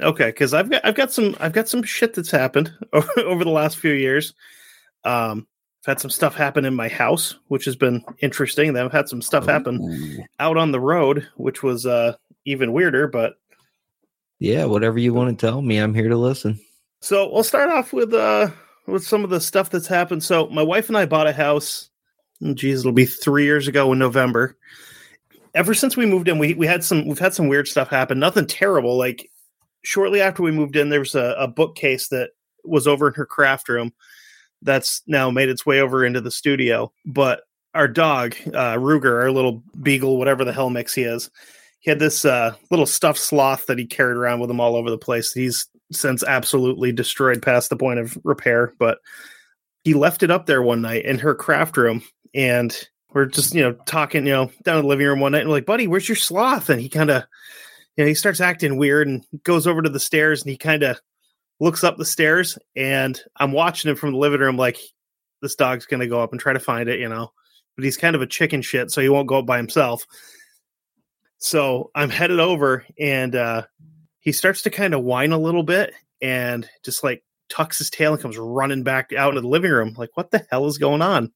Okay, because I've got I've got some I've got some shit that's happened over, the last few years. Um, I've had some stuff happen in my house, which has been interesting. Then I've had some stuff happen out on the road, which was uh even weirder. But Yeah, whatever you want to tell me, I'm here to listen. so we'll start off with uh with some of the stuff that's happened. So my wife and I bought a house. oh, Geez, it'll be three years ago in November. Ever since we moved in, we we had some we've had some weird stuff happen. Nothing terrible. Like shortly after we moved in, there was a, a bookcase that was over in her craft room that's now made its way over into the studio. But our dog, uh, Ruger, our little beagle, whatever the hell mix he is, he had this uh, little stuffed sloth that he carried around with him all over the place. He's since absolutely destroyed past the point of repair, but he left it up there one night in her craft room and we're just, you know, talking, you know, down in the living room one night and we're like, buddy, where's your sloth? And he kind of, you know, he starts acting weird and goes over to the stairs and he kind of looks up the stairs and I'm watching him from the living room like this dog's going to go up and try to find it, you know, but he's kind of a chicken shit, so he won't go up by himself. So I'm headed over and uh, he starts to kind of whine a little bit and just like tucks his tail and comes running back out into the living room. Like, what the hell is going on?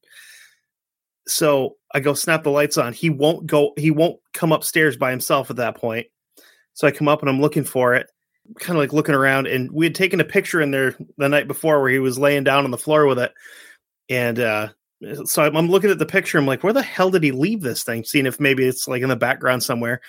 So I go snap the lights on. He won't go, he won't come upstairs by himself at that point. So I come up and I'm looking for it, kind of like looking around. And we had taken a picture in there the night before where he was laying down on the floor with it. And uh, so I'm, looking at the picture. I'm like, where the hell did he leave this thing? Seeing if maybe it's like in the background somewhere.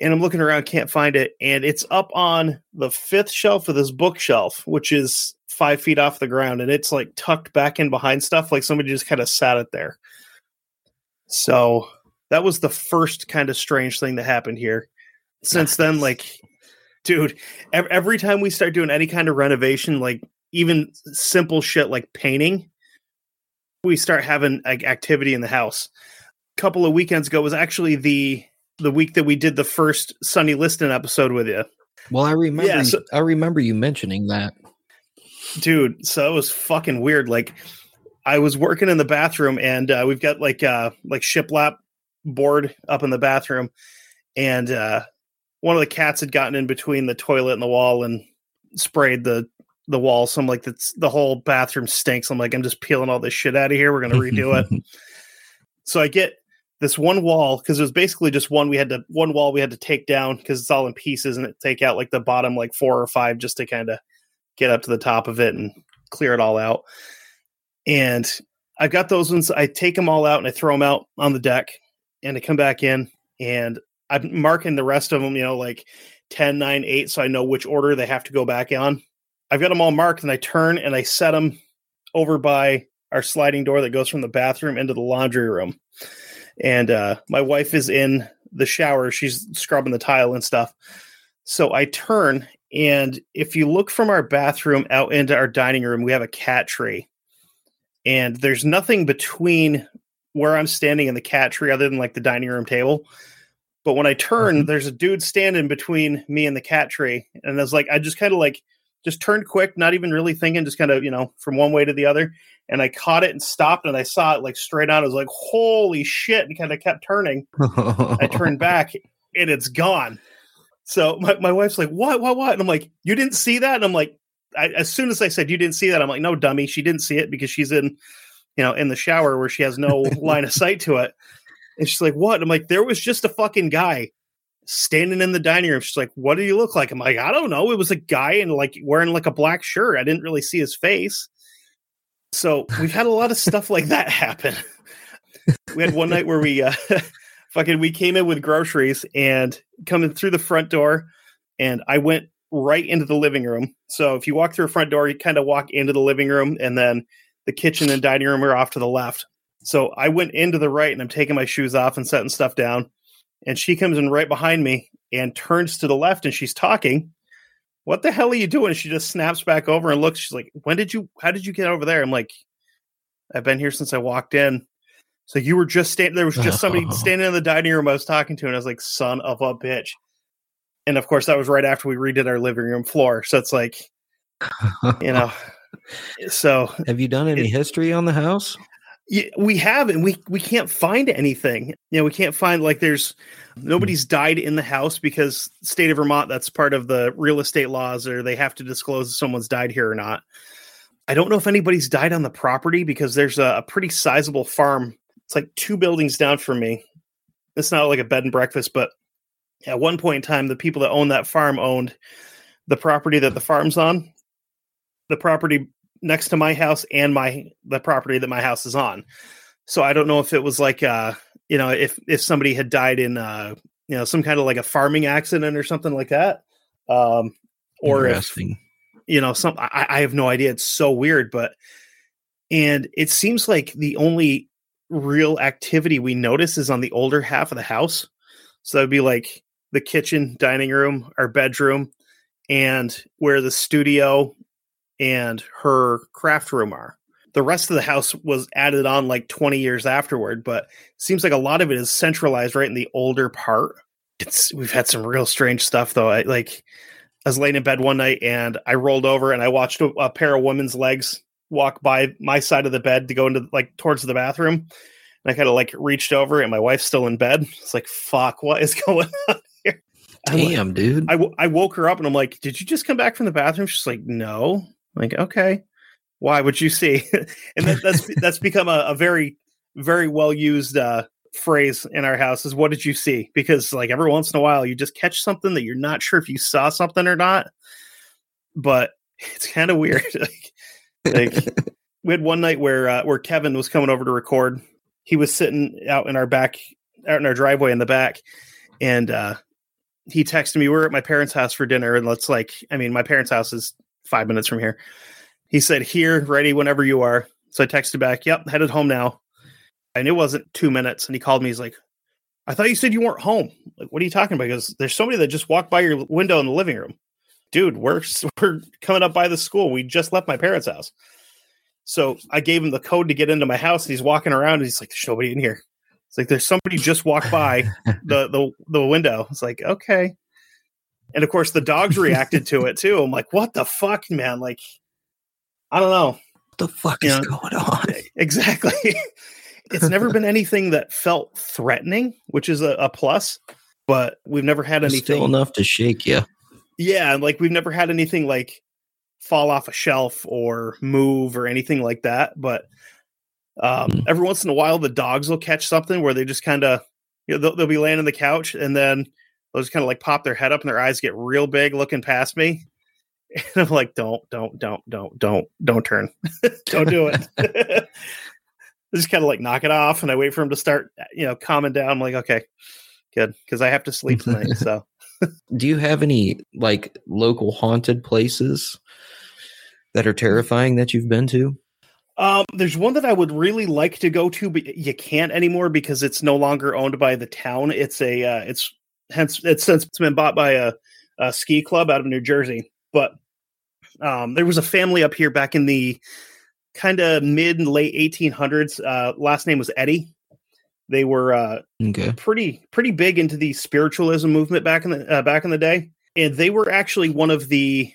And I'm looking around, can't find it. And it's up on the fifth shelf of this bookshelf, which is five feet off the ground. And it's like tucked back in behind stuff, like somebody just kind of sat it there. So that was the first kind of strange thing that happened here. Since then, like, dude, every time we start doing any kind of renovation, like even simple shit like painting, we start having like activity in the house. A couple of weekends ago was actually the the week that we did the first Sonny Liston episode with you, Well, I remember Yeah, so- I remember you mentioning that. dude. So it was fucking weird. Like I was working in the bathroom, and uh, we've got like uh like shiplap board up in the bathroom, and uh one of the cats had gotten in between the toilet and the wall and sprayed the the wall. So I'm like, that's the whole bathroom stinks. I'm like, I'm just peeling all this shit out of here. We're gonna redo it. So I get this one wall because it was basically just one we had to one wall we had to take down because it's all in pieces and it take out like the bottom like four or five just to kind of get up to the top of it and clear it all out. And I've got those ones. I take them all out and I throw them out on the deck and I come back in and I'm marking the rest of them, you know, like 10, 9, 8, so I know which order they have to go back on. I've got them all marked and I turn and I set them over by our sliding door that goes from the bathroom into the laundry room. And uh, my wife is in the shower. She's scrubbing the tile and stuff. So I turn, and if you look from our bathroom out into our dining room, we have a cat tree. And there's nothing between where I'm standing and the cat tree other than like the dining room table. But when I turn, Mhm. there's a dude standing between me and the cat tree. And I was like, I just kind of like, just turned quick, not even really thinking, just kind of, you know, from one way to the other. And I caught it and stopped and I saw it like straight on. I was like, holy shit. And kind of kept turning. I turned back and it's gone. So my, my wife's like, what, what, what? And I'm like, you didn't see that? And I'm like, I, as soon as I said you didn't see that, I'm like, no, dummy, she didn't see it because she's in, you know, in the shower where she has no line of sight to it. And she's like, what? I'm like, there was just a fucking guy standing in the dining room. She's like, what do you look like? I'm like, I don't know. It was a guy and like wearing like a black shirt. I didn't really see his face. So we've had a lot of stuff like that happen. We had one night where we uh fucking we came in with groceries and coming through the front door and I went right into the living room. So if you walk through a front door, you kind of walk into the living room and then the kitchen and dining room are off to the left. So I went into the right and I'm taking my shoes off and setting stuff down. And she comes in right behind me and turns to the left and she's talking. What the hell are you doing? She just snaps back over and looks. She's like, When did you, how did you get over there? I'm like, I've been here since I walked in. So you were just standing, there was just somebody standing in the dining room I was talking to. And I was like, Son of a bitch. And of course, that was right after we redid our living room floor. So it's like, you know, so Have you done any It- history on the house? We have and We we can't find anything. You know, we can't find like there's nobody's died in the house because state of Vermont that's part of the real estate laws, or they have to disclose if someone's died here or not. I don't know if anybody's died on the property because there's a, a pretty sizable farm. It's like two buildings down from me. It's not like a bed and breakfast, but at one point in time, the people that own that farm owned the property that the farm's on, the property next to my house and my the property that my house is on. So I don't know if it was like uh you know if if somebody had died in uh you know some kind of like a farming accident or something like that. Um or if you know some I, I have no idea it's so weird but and it seems like the only real activity we notice is on the older half of the house so that'd be like the kitchen dining room our bedroom and where the studio and her craft room are the rest of the house was added on like 20 years afterward but seems like a lot of it is centralized right in the older part it's we've had some real strange stuff though I, like I was laying in bed one night and I rolled over and I watched a, a pair of women's legs walk by my side of the bed to go into like towards the bathroom. And I kind of like reached over and my wife's still in bed. It's like, fuck, what is going on here? Damn, dude. I, w- I woke her up and I'm like, did you just come back from the bathroom? She's like, no. Like, okay. Why would you see? and that, that's that's become a, a very, very well used uh, phrase in our house is what did you see? Because like every once in a while you just catch something that you're not sure if you saw something or not. But it's kind of weird. like, like we had one night where uh, where Kevin was coming over to record. He was sitting out in our back, out in our driveway in the back, and uh, he texted me. We are at my parents' house for dinner, and let's like, I mean, my parents' house is five minutes from here. He said, "Here, ready whenever you are." So I texted back, "Yep, headed home now." And it wasn't two minutes, and he called me. He's like, "I thought you said you weren't home. Like, what are you talking about?" Because there's somebody that just walked by your window in the living room. Dude, we're we're coming up by the school. We just left my parents' house. So I gave him the code to get into my house, and he's walking around. And he's like, "There's nobody in here." It's like there's somebody just walked by the the the window. It's like okay, and of course the dogs reacted to it too. I'm like, "What the fuck, man?" Like, I don't know What the fuck Yeah. is going on? exactly. it's never been anything that felt threatening, which is a, a plus. But we've never had anything. still enough to shake you. Yeah, and, like we've never had anything like fall off a shelf or move or anything like that. But um, Hmm. every once in a while, the dogs will catch something where they just kind of, you know, they'll, they'll be laying on the couch and then they'll just kind of like pop their head up and their eyes get real big looking past me. And I'm like, don't, don't, don't, don't, don't, don't turn. don't do it. I just kind of like knock it off and I wait for him to start, you know, calming down. I'm like, okay, good. Cause I have to sleep tonight. So. Do you have any like local haunted places that are terrifying that you've been to? Um, there's one that I would really like to go to, but you can't anymore because it's no longer owned by the town. It's a, uh, it's hence it's since it's been bought by a, a ski club out of New Jersey. But um, there was a family up here back in the kind of mid and late 1800s. Uh, last name was Eddy. They were uh, Okay. pretty pretty big into the spiritualism movement back in the uh, back in the day, and they were actually one of the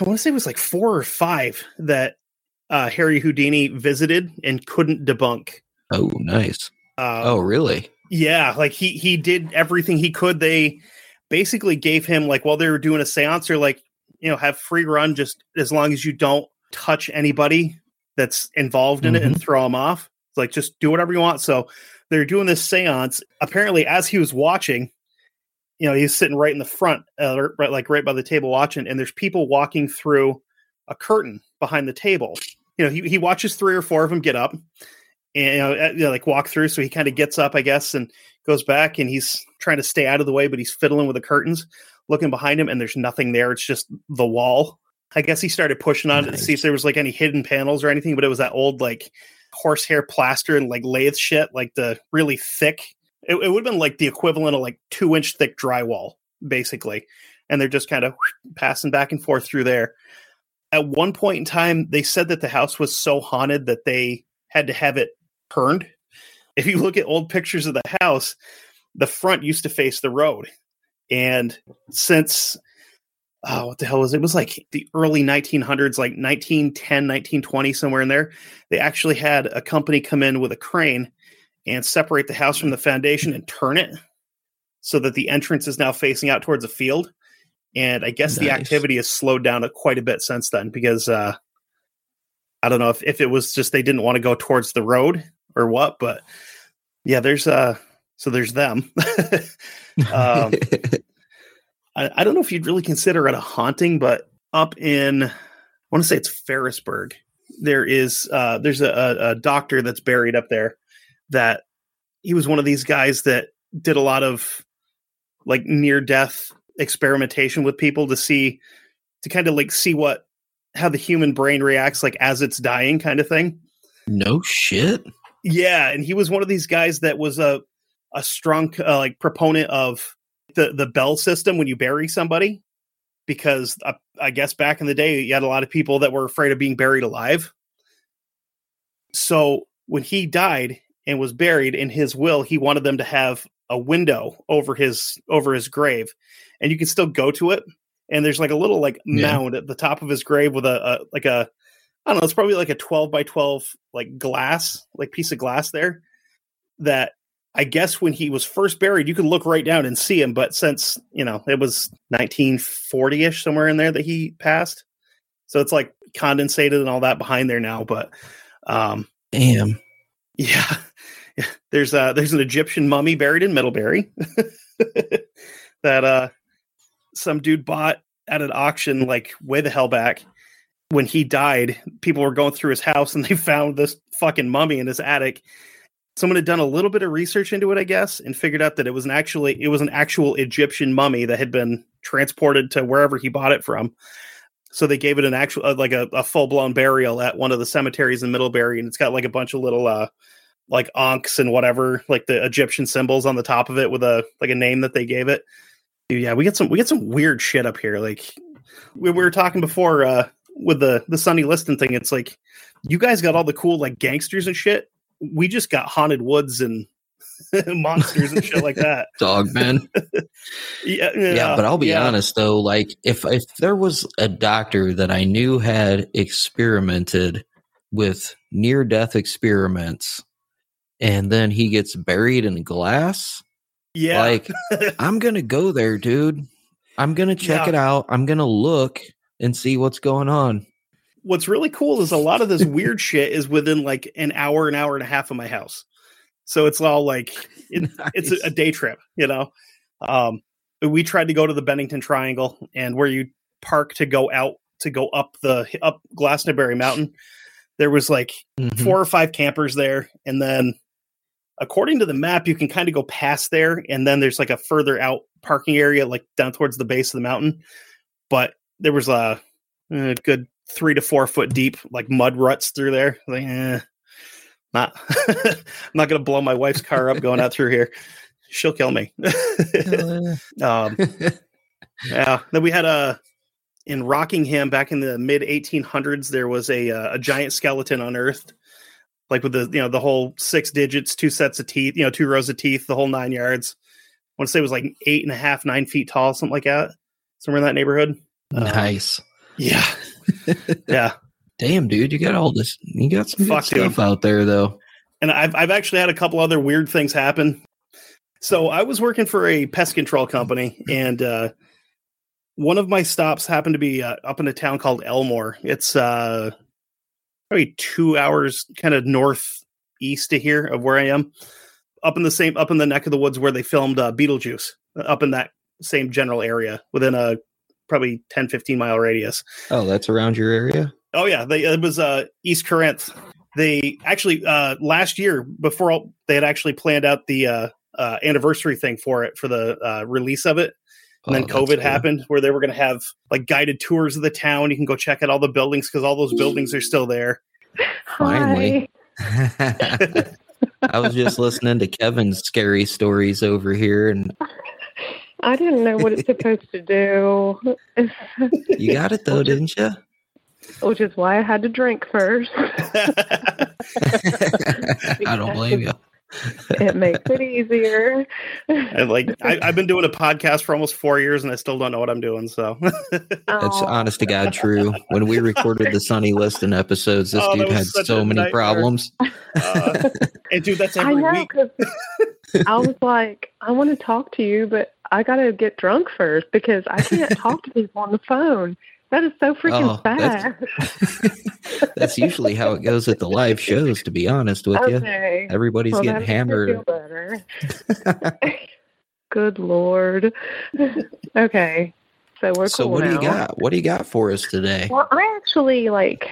I want to say it was like four or five that uh, Harry Houdini visited and couldn't debunk. Oh, nice. Uh, Oh, really? Yeah, like he he did everything he could. They basically gave him like while they were doing a séance, or like you know have free run just as long as you don't touch anybody that's involved in it and throw them off. It's like just do whatever you want. So they're doing this séance. Apparently, as he was watching, you know, he's sitting right in the front, uh, right like right by the table watching, and there's people walking through a curtain behind the table. You know, he he watches three or four of them get up and you know, uh, like walk through. So he kind of gets up, I guess, and goes back, and he's trying to stay out of the way, but he's fiddling with the curtains, looking behind him, and there's nothing there. It's just the wall. I guess he started pushing on it to see if there was like any hidden panels or anything, but it was that old like horsehair plaster and like lathe shit, like the really thick. It, it would have been like the equivalent of like two inch thick drywall, basically. And they're just kind of passing back and forth through there. At one point in time, they said that the house was so haunted that they had to have it turned. If you look at old pictures of the house, the front used to face the road. And since oh, what the hell was it? It was like the early 1900s, like 1910, 1920, somewhere in there. They actually had a company come in with a crane and separate the house from the foundation and turn it so that the entrance is now facing out towards a field. And I guess the activity has slowed down a- quite a bit since then because uh, I don't know if, if it was just they didn't want to go towards the road or what, but yeah, there's uh so there's them. um, I, I don't know if you'd really consider it a haunting, but up in I want to say it's Ferrisburgh. There is uh there's a, a, a doctor that's buried up there that he was one of these guys that did a lot of like near death experimentation with people to see to kind of like see what how the human brain reacts like as it's dying kind of thing. no shit. Yeah, and he was one of these guys that was a a strong uh, like proponent of the the bell system when you bury somebody, because uh, I guess back in the day you had a lot of people that were afraid of being buried alive. So when he died and was buried in his will, he wanted them to have a window over his over his grave, and you can still go to it. And there's like a little like Yeah. mound at the top of his grave with a, a like a I don't know, it's probably like a 12 by 12 like glass, like piece of glass there that I guess when he was first buried, you could look right down and see him. But since, you know, it was 1940 ish, somewhere in there that he passed. So it's like condensated and all that behind there now. But um, Damn. yeah, there's uh there's an Egyptian mummy buried in Middlebury that uh some dude bought at an auction like way the hell back. When he died, people were going through his house and they found this fucking mummy in his attic. Someone had done a little bit of research into it, I guess, and figured out that it was an actually it was an actual Egyptian mummy that had been transported to wherever he bought it from. So they gave it an actual uh, like a, a full blown burial at one of the cemeteries in Middlebury, and it's got like a bunch of little uh like ankhs and whatever, like the Egyptian symbols on the top of it with a like a name that they gave it. Yeah, we get some we get some weird shit up here. Like we, we were talking before uh with the the Sonny Liston thing. It's like you guys got all the cool like gangsters and shit. We just got haunted woods and monsters and shit like that. Dog man. Yeah, yeah, but I'll be yeah. honest though, like if if there was a doctor that I knew had experimented with near death experiments and then he gets buried in glass, Yeah, like I'm going to go there, dude. I'm going to check Yeah. it out. I'm going to look and see what's going on. what's really cool is a lot of this weird shit is within like an hour, an hour and a half of my house. So it's all like it, it's a, a day trip, you know. Um, we tried to go to the Bennington Triangle, and where you park to go out to go up the up Glastonbury Mountain, there was like Mhm. four or five campers there, and then according to the map, you can kind of go past there, and then there's like a further out parking area, like down towards the base of the mountain. But there was a, a good three to four foot deep like mud ruts through there. Like, eh, not, I'm not gonna blow my wife's car up going out through here. She'll kill me. um, yeah. Then we had a in Rockingham back in the mid 1800s. There was a uh, a giant skeleton unearthed like with the you know the whole six digits, two sets of teeth, you know, two rows of teeth, the whole nine yards. I want to say it was like eight and a half, nine feet tall, something like that, somewhere in that neighborhood. Uh, Nice. yeah, yeah. Damn, dude, you got all this. You got some Fuck, dude. stuff out there, though. and I've I've actually had a couple other weird things happen. So I was working for a pest control company, and uh, one of my stops happened to be uh, up in a town called Elmore. It's uh, probably two hours kind of northeast to here of where I am, up in the same up in the neck of the woods where they filmed uh, Beetlejuice, up in that same general area within a probably 10, 15 mile radius. Oh, that's around your area. Oh yeah, they, it was uh, East Corinth. They actually uh, last year before all, they had actually planned out the uh, uh, anniversary thing for it for the uh, release of it, and Oh, then that's COVID cool. happened where they were going to have like guided tours of the town. You can go check out all the buildings because all those buildings are still there. Finally. Hi. I was just listening to Kevin's scary stories over here, and I didn't know what it's supposed to do, you got it though, didn't you? which is why I had to drink first. I don't blame you. it makes it easier. and like I, I've been doing a podcast for almost four years and I still don't know what I'm doing. So That's Oh, honest to God true. When we recorded the Sonny Liston episodes, this Oh, dude had so many nightmare. problems. uh, and dude, that's I know week. because I was like, I want to talk to you, but I got to get drunk first because I can't talk to people on the phone. That is so freaking Oh, that's- That's usually how it goes at the live shows, to be honest with you. Everybody's Well, getting that makes me hammered. Good lord. okay. So we're So cool what do you got? What do you got for us today? Well, I actually like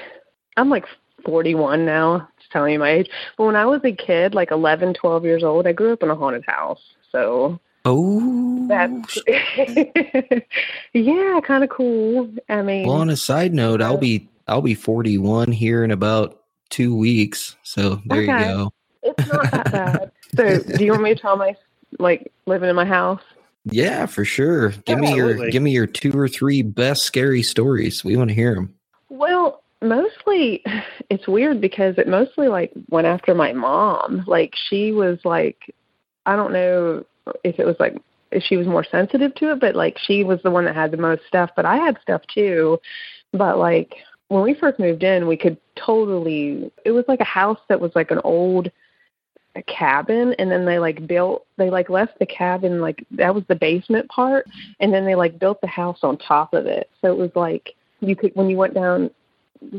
I'm like 41 now, just telling you my age. But when I was a kid, like 11, 12 years old, I grew up in a haunted house. So Oh, that's yeah, kind of cool. I mean, well. On a side note, I'll be I'll be 41 here in about two weeks. So there you go. it's not that bad. So, do you want me to tell my like living in my house? Yeah, for sure. Give me your give me your two or three best scary stories. We want to hear them. Well, mostly it's weird because it mostly like went after my mom. Like she was like I don't know if it was like if she was more sensitive to it, but like she was the one that had the most stuff, but I had stuff too. But like when we first moved in, we could totally it was like a house that was like an old a cabin and then they like built they like left the cabin like that was the basement part and then they like built the house on top of it. So it was like you could when you went down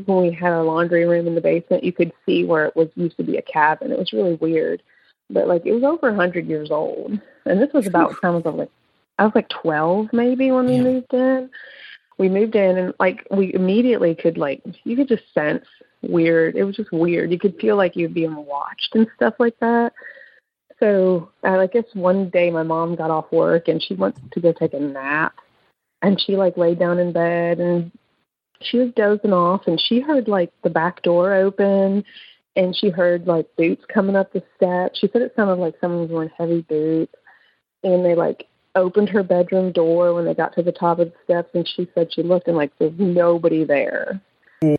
when we had our laundry room in the basement, you could see where it was used to be a cabin. It was really weird, but like it was over a hundred years old, and this was about time I was like I was like twelve maybe when we Yeah. moved in. We moved in and like we immediately could like you could just sense weird. It was just weird. You could feel like you'd being watched and stuff like that. So I I guess one day my mom got off work and she went to go take a nap, and she like laid down in bed and she was dozing off and she heard like the back door open and she heard like boots coming up the steps. She said it sounded like someone was wearing heavy boots and they like opened her bedroom door when they got to the top of the steps and she said she looked and like there's nobody there. So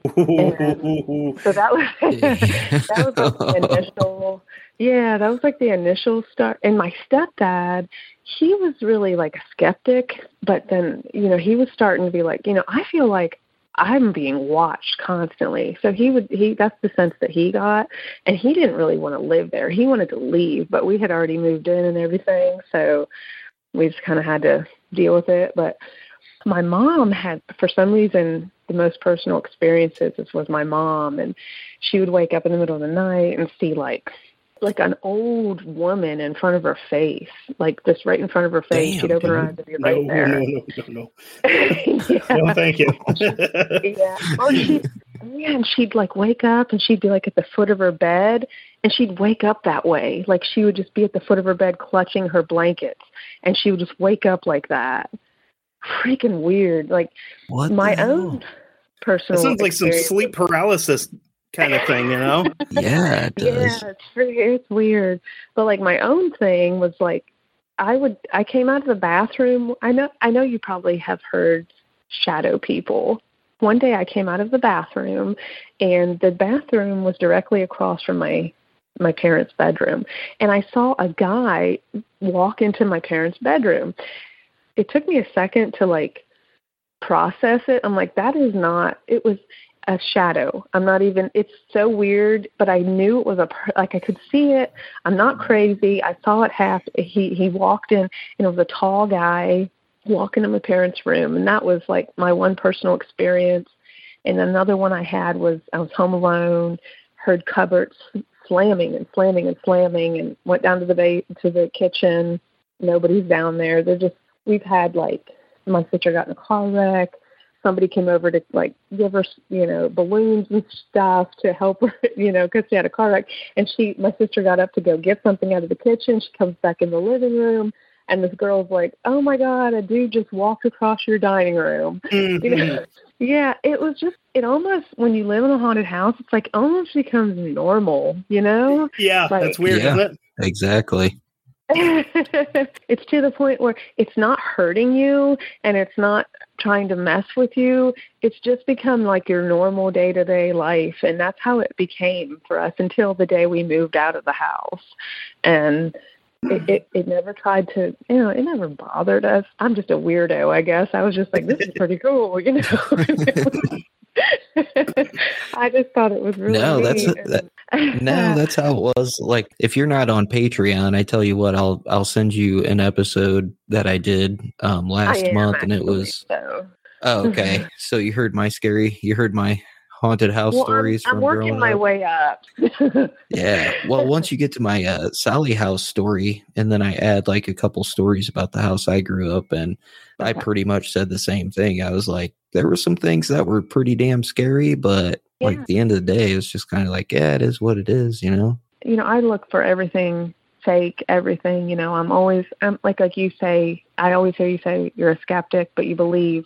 that was that was like the initial yeah, that was like the initial start. And my stepdad, he was really like a skeptic, but then, you know, he was starting to be like, you know, I feel like I'm being watched constantly. So he would he that's the sense that he got and he didn't really want to live there. He wanted to leave, but we had already moved in and everything, so we just kind of had to deal with it, but my mom had for some reason the most personal experiences was my mom and she would wake up in the middle of the night and see like like an old woman in front of her face like just right in front of her face Damn, she'd open her eyes and be no, right no, there no, no, no, no. yeah. No, thank you. yeah. Oh, she, yeah, and she'd like wake up and she'd be like at the foot of her bed and she'd wake up that way. Like she would just be at the foot of her bed clutching her blankets and she would just wake up like that. Freaking weird. Like what my own personal. That sounds like some sleep paralysis kind of thing, you know? Yeah, it does. Yeah, it's pretty, it's weird. But like my own thing was like I would I came out of the bathroom. I know I know you probably have heard shadow people. one day I came out of the bathroom and the bathroom was directly across from my my parents' bedroom and I saw a guy walk into my parents' bedroom. It took me a second to like process it. I'm like that is not it was a shadow. I'm not even it's so weird, but I knew it was a like I could see it. I'm not crazy. I saw it half he he walked in and it was a tall guy walking into my parents' room, and that was like my one personal experience. And another one I had was I was home alone, heard cupboards slamming and slamming and slamming, and went down to the ba- to the kitchen. Nobody's down there. They're just we've had like my sister got in a car wreck. Somebody came over to like give her, you know, balloons and stuff to help her, you know, because she had a car wreck. And she, my sister, got up to go get something out of the kitchen. She comes back in the living room and this girl's like, "Oh my god, a dude just walked across your dining room." Mm-hmm. You know? Yeah, it was just it almost when you live in a haunted house, it's like almost becomes normal, you know? Yeah, Like- that's weird, Yeah. isn't it? Exactly. it's to the point where it's not hurting you and it's not trying to mess with you. It's just become like your normal day to day life. And that's how it became for us until the day we moved out of the house. And it, it, it never tried to, you know, it never bothered us. I'm just a weirdo, I guess. I was just like, this is pretty cool, you know. I just thought it was really No, that's- neat. that- No, that's how it was. Like, if you're not on Patreon, I tell you what, I'll I'll send you an episode that I did um, last month, and it was so. oh, okay. so you heard my scary, you heard my haunted house Well, stories I'm, I'm working my up. way up. Yeah. Well, once you get to my uh, Sally house story, and then I add like a couple stories about the house I grew up in, I pretty much said the same thing. I was like, there were some things that were pretty damn scary, but like Yeah. at the end of the day, it was just kind of like, yeah, it is what it is, you know? you know, I look for everything fake, everything. You know, I'm always, I'm like, like you say, I always hear you say you're a skeptic, but you believe.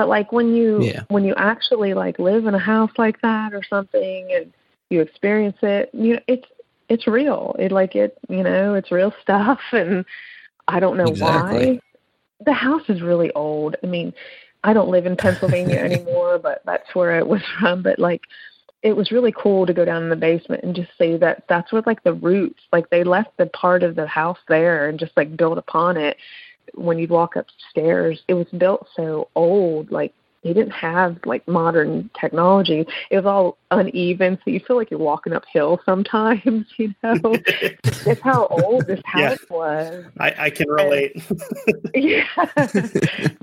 But like when you, Yeah. when you actually like live in a house like that or something, and you experience it, you know, it's it's real. It like it, you know, it's real stuff, and I don't know Exactly. why. The house is really old. I mean, I don't live in Pennsylvania anymore, but that's where it was from. But like, it was really cool to go down in the basement and just see that that's where like the roots, like they left the part of the house there and just like built upon it. When you'd walk upstairs, it was built so old, like they didn't have like modern technology. It was all uneven, so you feel like you're walking uphill sometimes. You know, it's how old this Yeah. house was. I, I can relate. Yeah.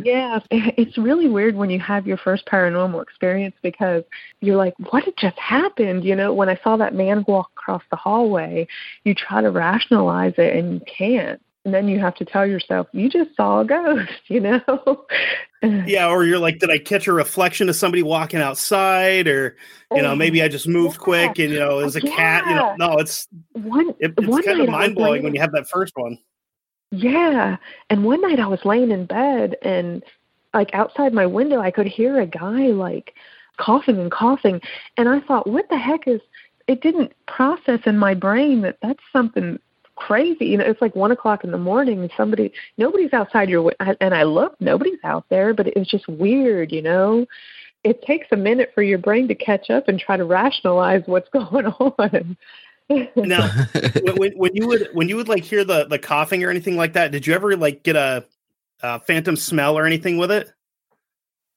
yeah. It's really weird when you have your first paranormal experience because you're like, what had just happened? You know, when I saw that man walk across the hallway, you try to rationalize it and you can't. And then you have to tell yourself, you just saw a ghost, you know? yeah, or you're like, did I catch a reflection of somebody walking outside, or you know, maybe I just oh, moved Yeah. quick and you know, it was a cat. You know, no, it's one, it, it's one kind of mind blowing laying- when you have that first one. Yeah. And one night I was laying in bed and like outside my window I could hear a guy like coughing and coughing and I thought what the heck is it didn't process in my brain that that's something crazy you know it's like one o'clock in the morning and somebody nobody's outside your and I looked nobody's out there but it was just weird you know it takes a minute for your brain to catch up and try to rationalize what's going on Now, when, when, you would when you would like hear the the coughing or anything like that, did you ever like get a, a phantom smell or anything with it?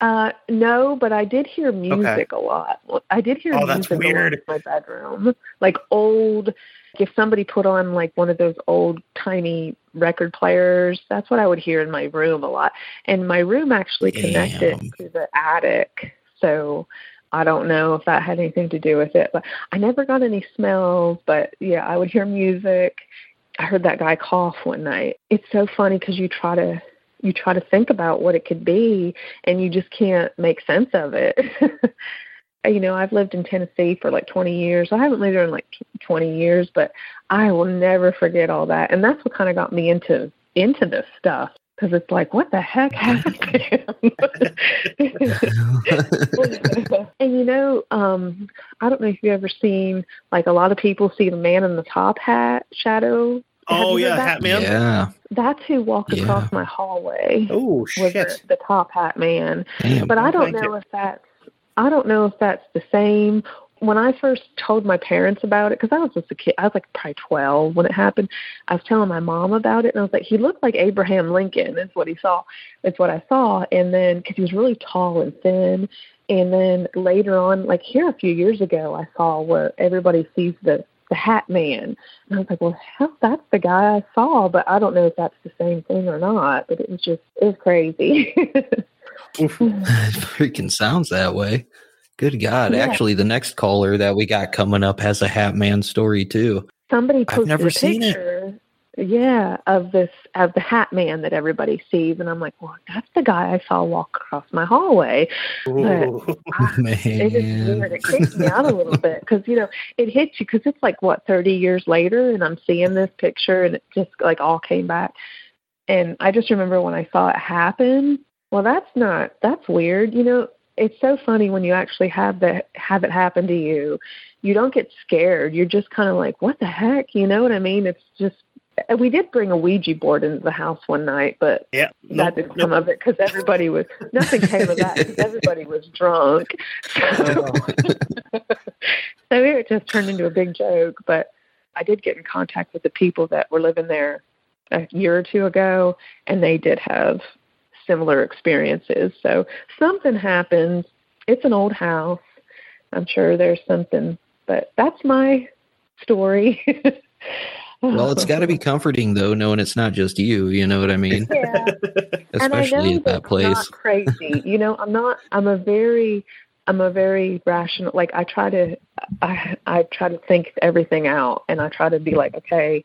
Uh, no, but I did hear music a lot. I did hear Oh, that's music lot weird. in my bedroom, like old. If somebody put on like one of those old tiny record players, that's what I would hear in my room a lot. And my room actually connected Damn. to the attic, so I don't know if that had anything to do with it. But I never got any smells. But yeah, I would hear music. I heard that guy cough one night. It's so funny because you try to you try to think about what it could be and you just can't make sense of it. you know, I've lived in Tennessee for like 20 years. I haven't lived there in like 20 years, but I will never forget all that. And that's what kind of got me into into this stuff because it's like, what the heck happened? and you know, um, I don't know if you've ever seen like a lot of people see the man in the top hat shadow. Oh yeah, that? Hat Man. yeah. That's who walked Yeah. across my hallway Oh was shit. the, the top hat man. Damn. But I don't thank know you. if that's I don't know if that's the same. When I first told my parents about it, because I was just a kid, I was like probably 12 when it happened. I was telling my mom about it, and I was like, he looked like Abraham Lincoln, is what he saw. It's what I saw. And then, because he was really tall and thin. And then later on, like here a few years ago, I saw where everybody sees the the Hat Man. And I was like, well, hell, that's the guy I saw, but I don't know if that's the same thing or not. But it was just, it was crazy. Hmm. it freaking sounds that way. Good God. Yeah. Actually, the next caller that we got coming up has a Hat Man story too. Somebody posted I've never a seen picture. It yeah, of this of the hat man that everybody sees, and I'm like, well, that's the guy I saw walk across my hallway. Ooh, I, man. It weird. It creeps me out a little bit because you know it hits you because it's like what 30 years later, and I'm seeing this picture, and it just like all came back, and I just remember when I saw it happen. Well, that's not that's weird. You know, it's so funny when you actually have that have it happen to you. You don't get scared. You're just kind of like, what the heck? You know what I mean? It's just uh, we did bring a Ouija board into the house one night, but yeah, that didn't come of it because everybody was nothing came of that because everybody was drunk. So, so it just turned into a big joke. But I did get in contact with the people that were living there a year or two ago, and they did have similar experiences. So something happens. It's an old house. I'm sure there's something, but that's my story. Well, it's got to be comforting though, knowing it's not just you. You know what I mean? Yeah. Especially at that place. Not crazy. you know, I'm not. I'm a very. I'm a very rational. Like I try to. I I try to think everything out, and I try to be like, okay.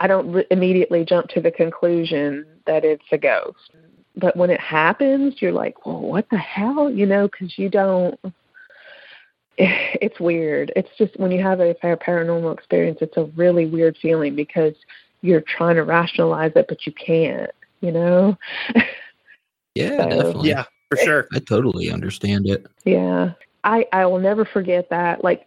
I don't re- immediately jump to the conclusion that it's a ghost. But when it happens, you're like, well, what the hell? You know, because you don't it's weird. It's just when you have a paranormal experience, it's a really weird feeling because you're trying to rationalize it, but you can't. You know? Yeah, so, definitely. Yeah, for sure. I totally understand it. Yeah, I I will never forget that. Like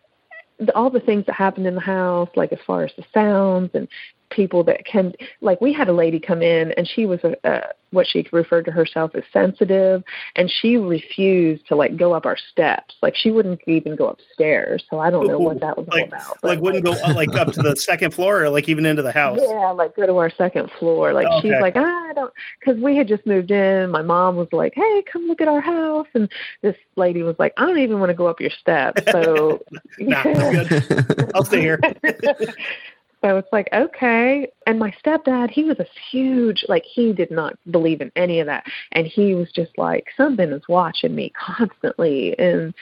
all the things that happened in the house, like as far as the sounds and people that can like we had a lady come in and she was a, a what she referred to herself as sensitive and she refused to like go up our steps. Like she wouldn't even go upstairs so i don't know what that was like, all about but, like wouldn't go like up to the second floor or like even into the house. Yeah like go to our second floor. Like oh, she's like ah, i don't because we had just moved in. My mom was like hey come look at our house and this lady was like i don't even want to go up your steps so nah, i'll stay here So it's like, okay. And my stepdad, he was a huge, like, he did not believe in any of that. And he was just like, something is watching me constantly. And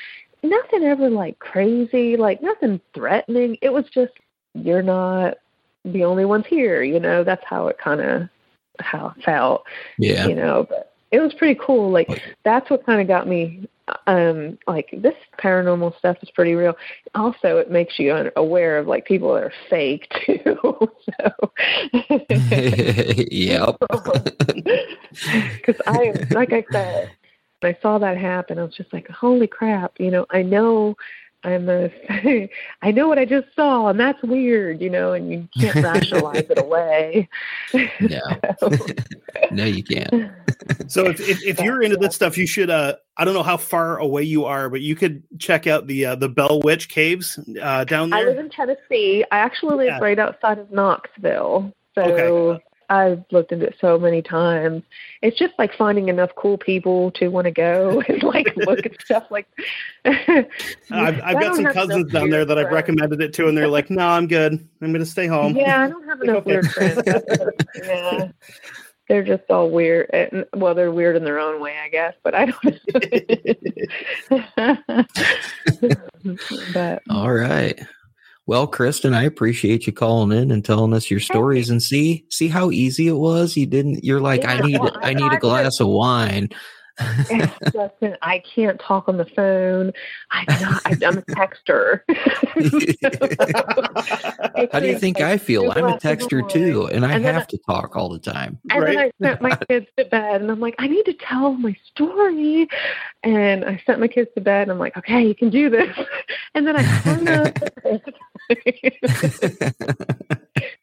nothing ever like crazy, like, nothing threatening. It was just, you're not the only ones here. You know, that's how it kind of, how it felt. Yeah. You know, but it was pretty cool. Like, that's what kind of got me um like this paranormal stuff is pretty real. Also it makes you aware of like people that are fake too so. Yep. Because i like i said i saw that happen i was just like holy crap you know i know I'm a, I know what I just saw, and that's weird, you know, and you can't rationalize it away. No, so. no, you can't. so if, if, if you're into this stuff, you should. Uh, I don't know how far away you are, but you could check out the uh, the Bell Witch Caves uh, down there. I live in Tennessee. I actually live yeah. right outside of Knoxville. So okay. I've looked into it so many times. It's just like finding enough cool people to want to go and like look at stuff like. I've, I've got some cousins down there that friends. I've recommended it to, and they're like, "No, I'm good. I'm going to stay home." Yeah, I don't have enough okay. weird friends. yeah, they're just all weird. And, well, they're weird in their own way, I guess. But I don't. but all right. Well, Kristen, I appreciate you calling in and telling us your stories and see see how easy it was. You didn't you're like, yeah, I need well, I, I need a glass of wine. Justin, I can't talk on the phone. I'm not. I'm a texter. How do you think I feel? I'm a texter too, and I and have I, to talk all the time. And right? then I sent my kids to bed, and I'm like, I need to tell my story. And I sent my kids to bed, and I'm like, okay, you can do this. And then I hung up.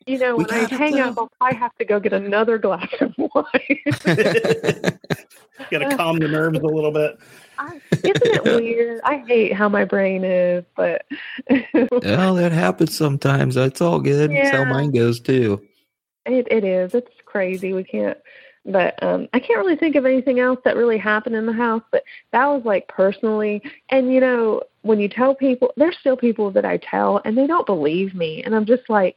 You know, We when I hang up, I'll probably have to go get another glass of wine. Got to calm the nerves a little bit. I, isn't it weird? I hate how my brain is, but well, that happens sometimes. That's all good. That's how mine goes too. It it is. It's crazy. We can't but um I can't really think of anything else that really happened in the house, but that was like personally and you know, when you tell people there's still people that I tell and they don't believe me and I'm just like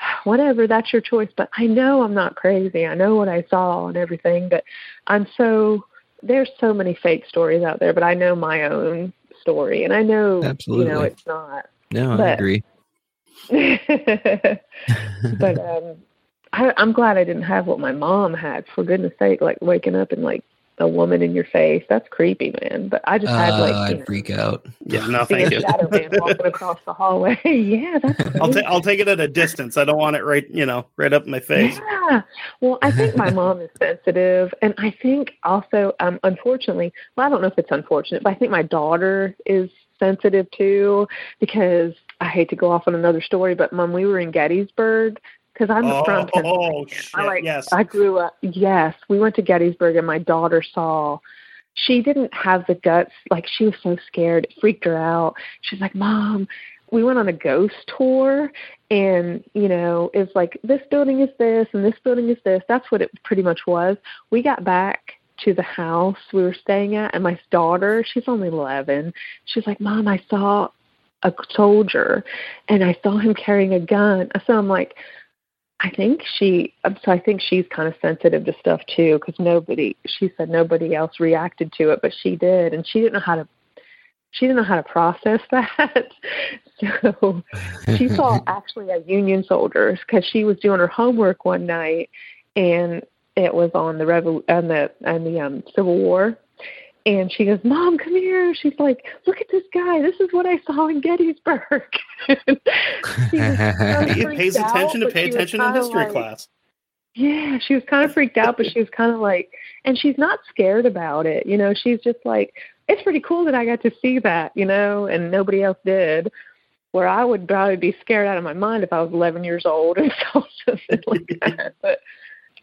whatever, that's your choice, but I know I'm not crazy. I know what I saw and everything, but I'm so there's so many fake stories out there, but I know my own story and I know you know it's not No, I agree. but um I, I'm glad I didn't have what my mom had. For goodness sake, like waking up and like a woman in your face. That's creepy, man. But I just had Uh, like you I'd know, freak out. Yeah, no, thank you. Shadow Man walking across the hallway. yeah, that's I'll crazy. take I'll take it at a distance. I don't want it right, you know, right up in my face. Yeah. Well, I think my mom is sensitive, and I think also, um, unfortunately, well, I don't know if it's unfortunate, but I think my daughter is sensitive too because I hate to go off on another story, but when we were in Gettysburg, because I'm Oh, from Pennsylvania, oh, shit, I like yes. I grew up yes, we went to Gettysburg and my daughter saw she didn't have the guts like she was so scared, it freaked her out. She's like, Mom, we went on a ghost tour and, you know, it's like this building is this and this building is this. That's what it pretty much was. We got back to the house we were staying at and my daughter, she's only eleven, she's like, Mom, I saw a soldier and I saw him carrying a gun. So I'm like, I think she, so I think she's kind of sensitive to stuff too, because nobody, she said nobody else reacted to it, but she did, and she didn't know how to, she didn't know how to process that. so she saw actually a Union soldier because she was doing her homework one night, and it was on the revol, on the on the um, Civil War. And she goes, Mom, come here. She's like, Look at this guy. This is what I saw in Gettysburg. He pays out, attention to pay attention in history like- class. Yeah, she was kind of freaked out, but she was kind of like, and she's not scared about it. You know, she's just like, it's pretty cool that I got to see that, you know, and nobody else did. Where I would probably be scared out of my mind if I was 11 years old and saw something like that. But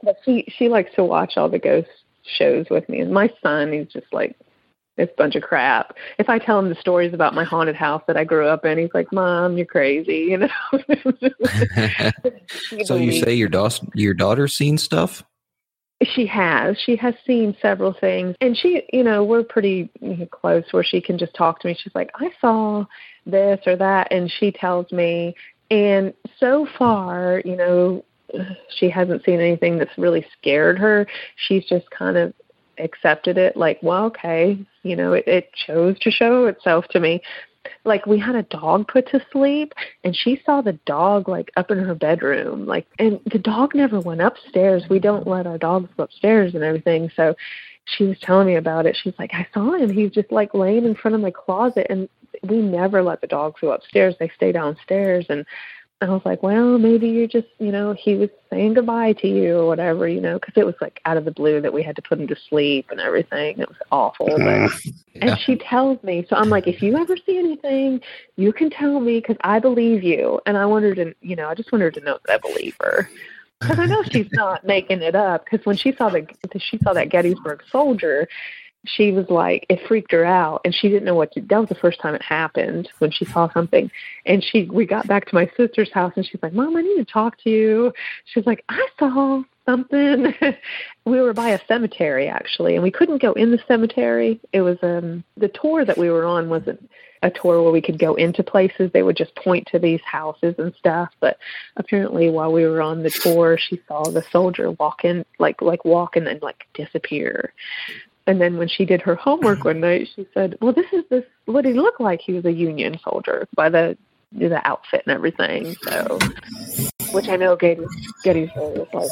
but she she likes to watch all the ghost shows with me. And my son, he's just like, this bunch of crap. If I tell him the stories about my haunted house that I grew up in, he's like, "Mom, you're crazy," you know. So you say your daughter your daughter's seen stuff? she has. She has seen several things, and she, you know, we're pretty close where she can just talk to me. She's like, "I saw this or that," and she tells me. And so far, you know, she hasn't seen anything that's really scared her. She's just kind of accepted it, like, well, okay, you know, it, it chose to show itself to me. Like we had a dog put to sleep, and she saw the dog like up in her bedroom, like, and the dog never went upstairs. We don't let our dogs go upstairs and everything, so she was telling me about it. She's like, I saw him. He's just like laying in front of my closet, and we never let the dogs go upstairs. They stay downstairs, and I was like, well, maybe you're just, you know, he was saying goodbye to you or whatever, you know, because it was like out of the blue that we had to put him to sleep and everything. It was awful. But, Yeah. and she tells me, so I'm like, if you ever see anything, you can tell me because I believe you. And I wanted to, you know, I just wanted to know that I believe her. Because I know she's not making it up. Because when she saw the she saw that Gettysburg soldier, she was like, it freaked her out, and she didn't know what to. That was the first time it happened when she saw something, and she we got back to my sister's house, and she's like, Mom, I need to talk to you. She's like, I saw something. we were by a cemetery actually, and we couldn't go in the cemetery. It was um the tour that we were on wasn't a tour where we could go into places. They would just point to these houses and stuff. But apparently, while we were on the tour, she saw the soldier walk in, like like walk and then like disappear. And then when she did her homework one night, she said, "Well, this is this what he looked like. He was a Union soldier by the the outfit and everything." So, which I know Getty, Gettysburg is like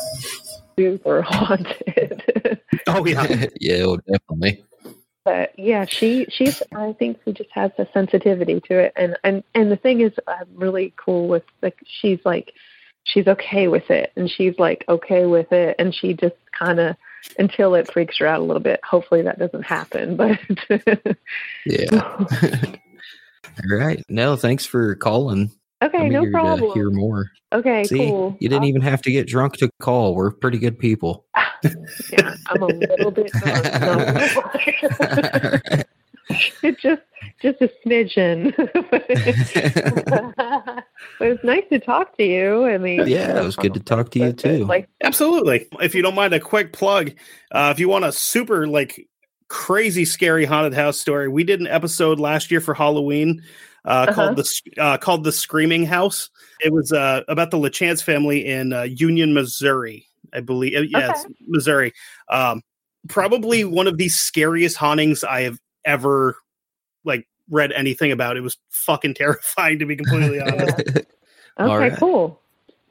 super haunted. Oh yeah. yeah, oh, definitely. but yeah, she she's I think she just has a sensitivity to it, and and and the thing is, I'm really cool with like she's like she's okay with it, and she's like okay with it, and she just kind of until it freaks her out a little bit. Hopefully that doesn't happen, but Yeah. All right. No, thanks for calling. Okay, I'm no problem. hear more. Okay, See, cool. you didn't I'll- even have to get drunk to call. We're pretty good people. Yeah, I'm a little bit drunk. No. It's just just a smidgen. but it's nice to talk to you. I mean, yeah, it was good to talk to you too. Like, Absolutely. If you don't mind a quick plug, uh, if you want a super like crazy scary haunted house story, we did an episode last year for Halloween uh, Uh-huh. called the uh, called the Screaming House. It was uh, about the LeChance family in uh, Union, Missouri, I believe. Yes, Yeah, it's Missouri. Um, probably one of the scariest hauntings I have ever like read anything about. It was fucking terrifying to be completely honest. okay, All right. cool.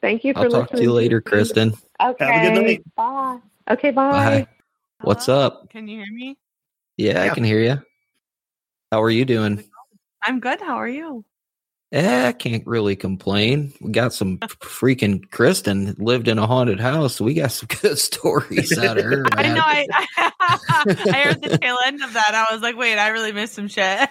Thank you for I'll talk to you later, Kristen. Okay. Have a good night. Bye. Okay, bye. Bye. What's Hello? up? Can you hear me? Yeah, I can hear you. How are you doing? I'm good. How are you? Eh, I can't really complain. We got some freaking Kristen lived in a haunted house. We got some good stories out of her. I know. I I heard the tail end of that. I was like, wait, I really missed some shit.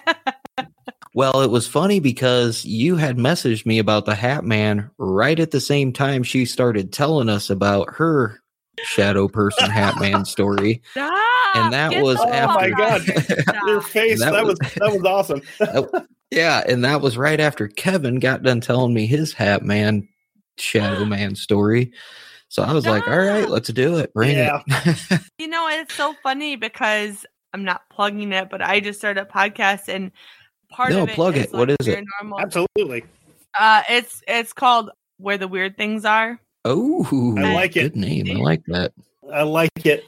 Well, it was funny because you had messaged me about the Hat Man right at the same time she started telling us about her shadow person Hat Man story. Stop. And that Get was the Oh after- my god, your face That that was- was that was awesome. Yeah, and that was right after Kevin got done telling me his Hat Man Shadow Man story. So I was like, all right, let's do it. Bring Yeah. it. You know, it's so funny because I'm not plugging it, but I just started a podcast and part No, of it plug is it. What like is it? paranormal- Absolutely. Uh, it's it's called Where the Weird Things Are. oh, I like it. Good name. I like that. I like it.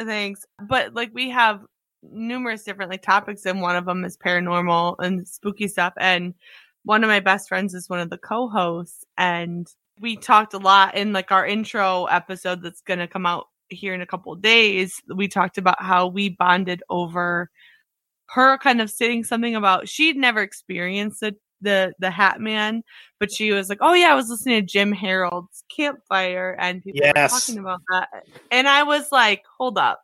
Thanks. But like we have numerous different like topics and one of them is paranormal and spooky stuff. And one of my best friends is one of the co-hosts and we talked a lot in like our intro episode that's going to come out here in a couple of days. We talked about how we bonded over her kind of saying something about she'd never experienced the the the hat man but she was like oh yeah i was listening to jim harold's campfire and people were talking about that. And i was like hold up.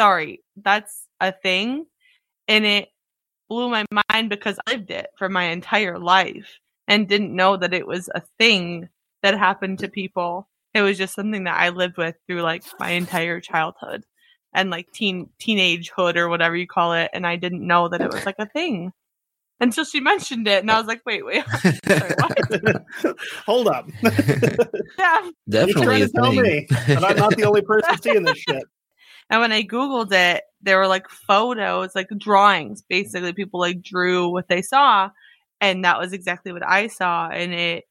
Sorry that's a thing and it blew my mind because i lived it for my entire life and didn't know that it was a thing that happened to people it was just something that i lived with through like my entire childhood and like teen teenagehood or whatever you call it and i didn't know that it was like a thing until she mentioned it and i was like wait wait sorry, what? Hold up. yeah You're Definitely trying a to tell me that I'm not the only person seeing this shit. And when I Googled it, there were like photos, like drawings. Basically, people like drew what they saw. And that was exactly what I saw. And it,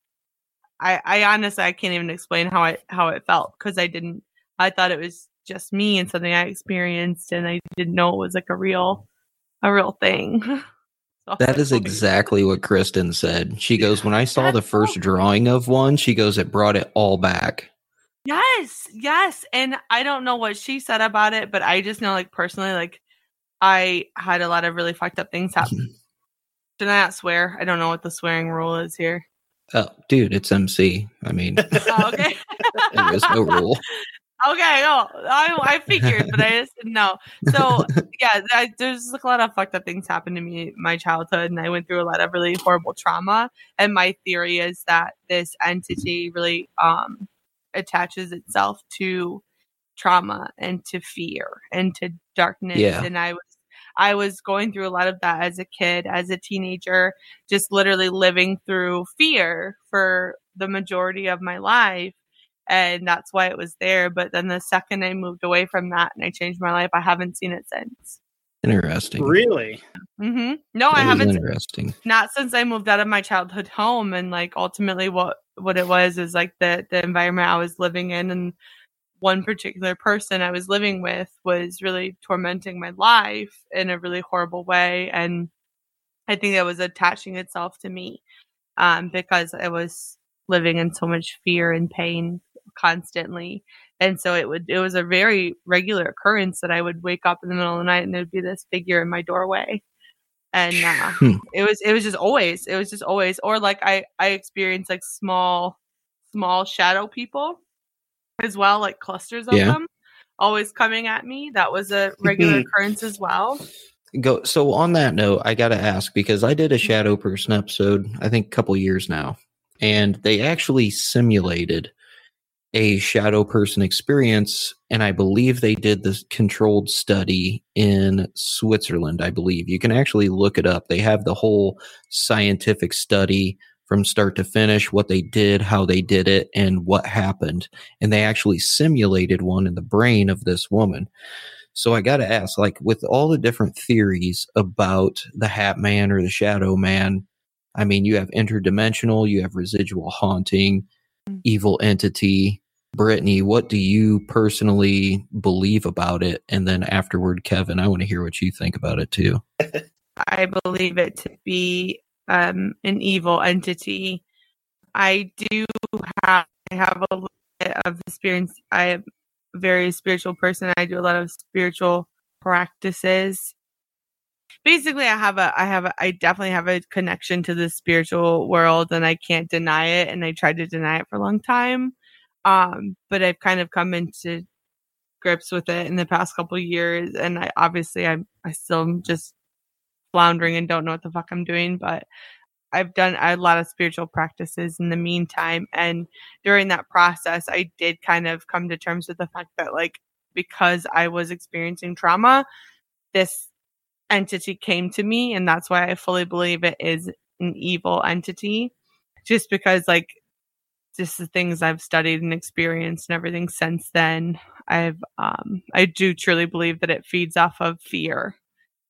I, I honestly, I can't even explain how it, how it felt because I didn't, I thought it was just me and something I experienced. And I didn't know it was like a real, a real thing. So That is exactly what Kristen said. She goes, When I saw the first drawing of one, she goes, It brought it all back. Yes, yes. And I don't know what she said about it, but I just know, like, personally, like, I had a lot of really fucked up things happen. Should I not swear? I don't know what the swearing rule is here. Oh, dude, it's MC. I mean, Oh, okay. there is no rule. Okay, no, I, I figured, but I just didn't know. So, yeah, I, there's like a lot of fucked up things happened to me my childhood, and I went through a lot of really horrible trauma. And my theory is that this entity really um, attaches itself to trauma and to fear and to darkness. Yeah. And I was I was going through a lot of that as a kid, as a teenager, just literally living through fear for the majority of my life and that's why it was there. But then the second I moved away from that and I changed my life, I haven't seen it since. Interesting. Really? mm-hmm. No, I haven't. interesting. Not since I moved out of my childhood home, and like ultimately, what what it was is like the the environment I was living in, and one particular person I was living with was really tormenting my life in a really horrible way, and I think that was attaching itself to me um, because I was living in so much fear and pain constantly. And so it would it was a very regular occurrence that I would wake up in the middle of the night and there'd be this figure in my doorway. And uh, Hmm. it was it was just always it was just always or like I I experienced like small small shadow people as well like clusters of Yeah. them always coming at me that was a regular occurrence as well go. So on that note, I got to ask because I did a shadow person episode, I think a couple years now, and they actually simulated a shadow person experience. And I believe they did this controlled study in Switzerland. I believe you can actually look it up. They have the whole scientific study from start to finish, what they did, how they did it, and what happened. And they actually simulated one in the brain of this woman. So I got to ask, like, with all the different theories about the Hat Man or the Shadow Man, I mean, you have interdimensional, you have residual haunting. Evil entity. Brittany, what do you personally believe about it? And then afterward, Kevin, I want to hear what you think about it too. I believe it to be um, an evil entity. I do have I have a little bit of experience. I am a very spiritual person. I do a lot of spiritual practices. Basically, I have a I have a, I definitely have a connection to the spiritual world, and I can't deny it. And I tried to deny it for a long time, um, but I've kind of come into grips with it in the past couple years. And I obviously I'm I still just floundering and don't know what the fuck I'm doing, but I've done a lot of spiritual practices in the meantime. And during that process, I did kind of come to terms with the fact that, like, because I was experiencing trauma, this entity came to me. And that's why I fully believe it is an evil entity. Just because, like, just the things I've studied and experienced and everything since then, I've, um, I do truly believe that it feeds off of fear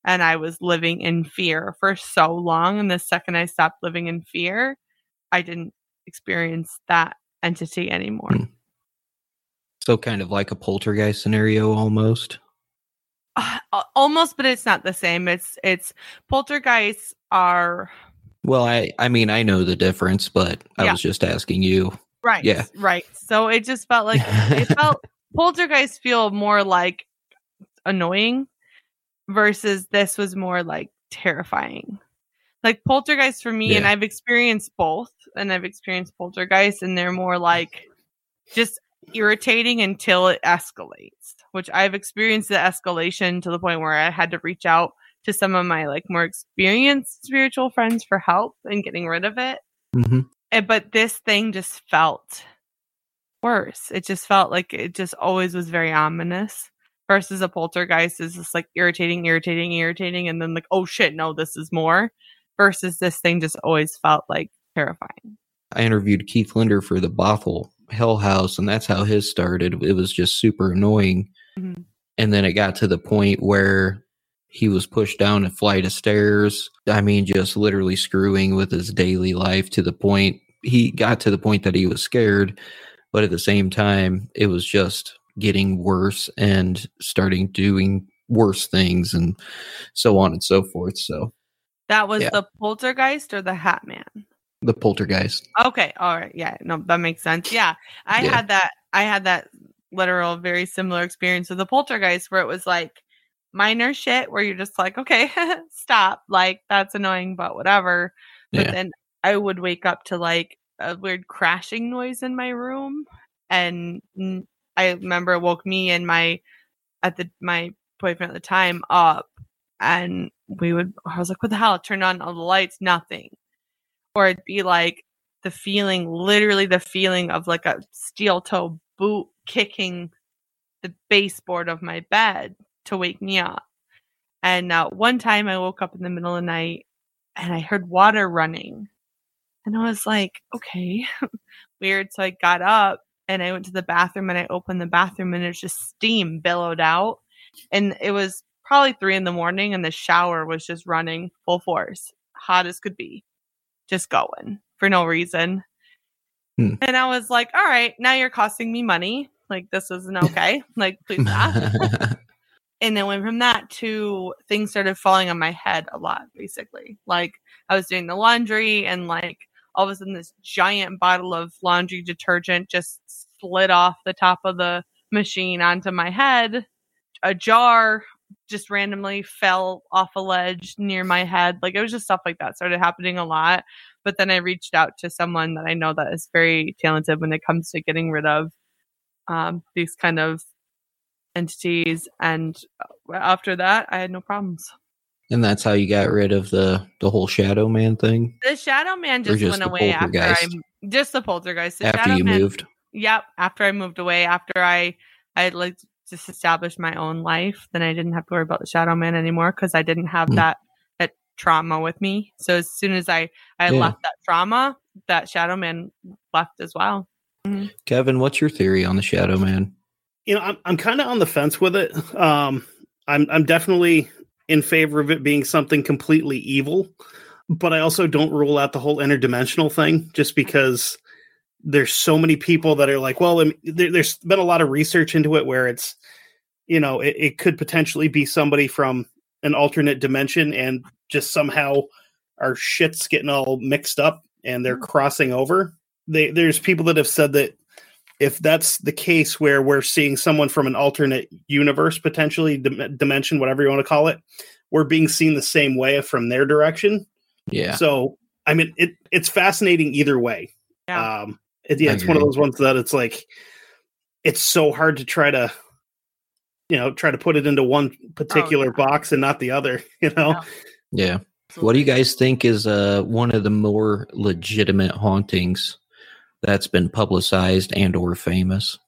and I was living in fear for so long. And the second I stopped living in fear, I didn't experience that entity anymore. Hmm. So, kind of like a poltergeist scenario almost. Uh, almost, but it's not the same. It's it's poltergeists are. Well, I I mean I know the difference, but I yeah. was just asking you. Right. Yeah. Right. So it just felt like it felt poltergeists feel more like annoying versus this was more like terrifying. Like poltergeist for me, yeah. and I've experienced both, and I've experienced poltergeist, and they're more like just irritating until it escalates. Which I've experienced the escalation to the point where I had to reach out to some of my like more experienced spiritual friends for help in getting rid of it. Mm-hmm. And, eh, but this thing just felt worse. It just felt like it just always was very ominous versus a poltergeist is just like irritating, irritating, irritating, and then like, oh shit, no, this is more. Versus this thing just always felt like terrifying. I interviewed Keith Linder for the Bothell Hell House, and that's how his started. It was just super annoying. Mm-hmm. And then it got to the point where he was pushed down a flight of stairs. I mean, just literally screwing with his daily life to the point he got to the point that he was scared. But at the same time, it was just getting worse and starting doing worse things and so on and so forth. So that was yeah. the poltergeist or the hat man? The poltergeist. Okay. All right. Yeah. No, that makes sense. Yeah. I yeah. had that I had that literal very similar experience with the poltergeist where it was like minor shit where you're just like, okay, stop. Like that's annoying, but whatever. But yeah. then I would wake up to like a weird crashing noise in my room and I remember it woke me and my at the my boyfriend at the time up and we would I was like, what the hell? Turned on all the lights, nothing. Or it'd be like the feeling, literally the feeling of like a steel toe boot kicking the baseboard of my bed to wake me up. And uh, one time I woke up in the middle of the night and I heard water running. And I was like, okay, weird. So I got up and I went to the bathroom and I opened the bathroom and it's just steam billowed out. And it was probably three in the morning and the shower was just running full force, hot as could be, just going for no reason. Hmm. And I was like, all right, now you're costing me money. Like, this isn't okay. like, please stop. and then went from that to things started falling on my head a lot, basically. Like, I was doing the laundry and like all of a sudden this giant bottle of laundry detergent just slid off the top of the machine onto my head. A jar just randomly fell off a ledge near my head. Like it was just stuff like that started happening a lot. But then I reached out to someone that I know that is very talented when it comes to getting rid of um, these kind of entities. And uh, after that, I had no problems. And that's how you got rid of the the whole shadow man thing. The shadow man just, just went away after I just the poltergeist. The after shadow you man, moved. Yep. After I moved away, after I I had like just established my own life, then I didn't have to worry about the shadow man anymore because I didn't have that that trauma with me. So as soon as I I Yeah. left that trauma, that shadow man left as well. Kevin, what's your theory on the shadow man? you know, I'm I'm kind of on the fence with it. Um, I'm I'm definitely in favor of it being something completely evil, but I also don't rule out the whole interdimensional thing just because there's so many people that are like, well, I mean, there, there's been a lot of research into it where it's, you know, it, it could potentially be somebody from an alternate dimension and just somehow our shit's getting all mixed up and they're crossing over. They, there's people that have said that if that's the case where we're seeing someone from an alternate universe potentially dim- dimension whatever you want to call it we're being seen the same way from their direction Yeah. so i mean it it's fascinating either way Yeah. um it, yeah I it's one of those ones that it's like it's so hard to try to you know try to put it into one particular Oh, yeah. box and not the other you know Yeah. yeah. What do you guys think is uh one of the more legitimate hauntings that's been publicized and or famous?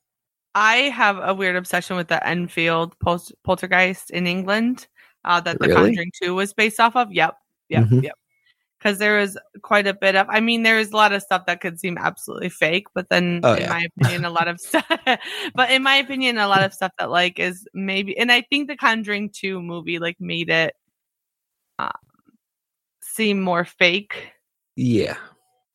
I have a weird obsession with the Enfield post- poltergeist in England uh, that The Really? Conjuring 2 was based off of. Yep. Yep. Mhm. Yep. Because there was quite a bit of, I mean, there is a lot of stuff that could seem absolutely fake, but then, Oh, in yeah. my opinion, a lot of stuff, but in my opinion, a lot of stuff that like is maybe, and I think the Conjuring 2 movie like made it um, seem more fake. Yeah.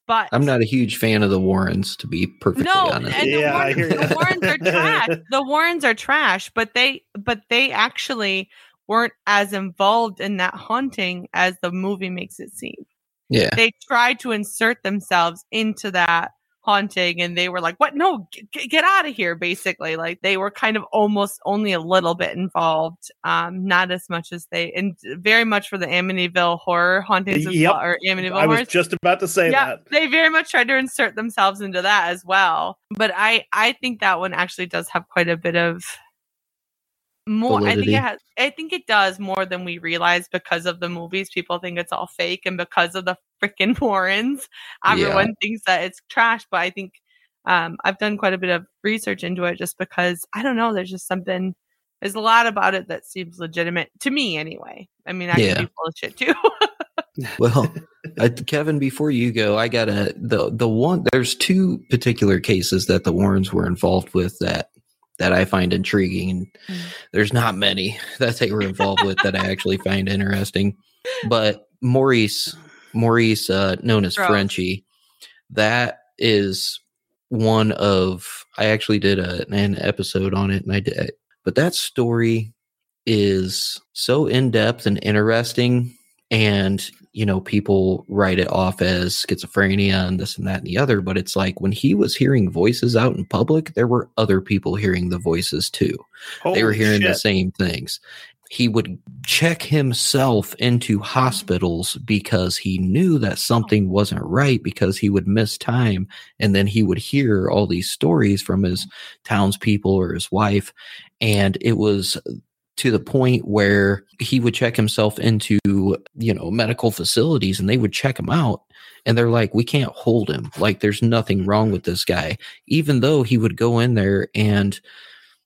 But I'm not a huge fan of the Warrens, to be perfectly no, honest. and the, Yeah, I Warrens, hear the. Warrens are trash. The Warrens are trash, but they but they actually weren't as involved in that haunting as the movie makes it seem. Yeah. They tried to insert themselves into that haunting and they were like, "What? No, get, get out of here!" Basically, like they were kind of almost only a little bit involved, um, not as much as they, and very much for the Amityville horror hauntings as Yep. well, or Amityville i was just about to say yeah, that they very much tried to insert themselves into that as well. But I I think that one actually does have quite a bit of more. I think it has. I think it does more than we realize because of the movies. People think it's all fake, and because of the freaking Warrens, everyone thinks that it's trash. But I think um, I've done quite a bit of research into it just because I don't know. There's just something. There's a lot about it that seems legitimate to me, anyway. I mean, I Yeah. can be full of shit too. Well, uh, Kevin, before you go, I got a the the one. There's two particular cases that the Warrens were involved with that that I find intriguing. And Mm. there's not many that they were involved with that I actually find interesting. But Maurice, Maurice, uh, known as Gross. Frenchie, that is one of. I actually did a, an episode on it, and I did. But that story is so in depth and interesting and you know people write it off as schizophrenia and this and that and the other but it's like when he was hearing voices out in public there were other people hearing the voices too. They were Holy hearing the same things. He would check himself into hospitals because he knew that something wasn't right because he would miss time and then he would hear all these stories from his townspeople or his wife and it was to the point where he would check himself into you know medical facilities and they would check him out. And they're like we can't hold him. Like there's nothing wrong with this guy. Even though he would go in there and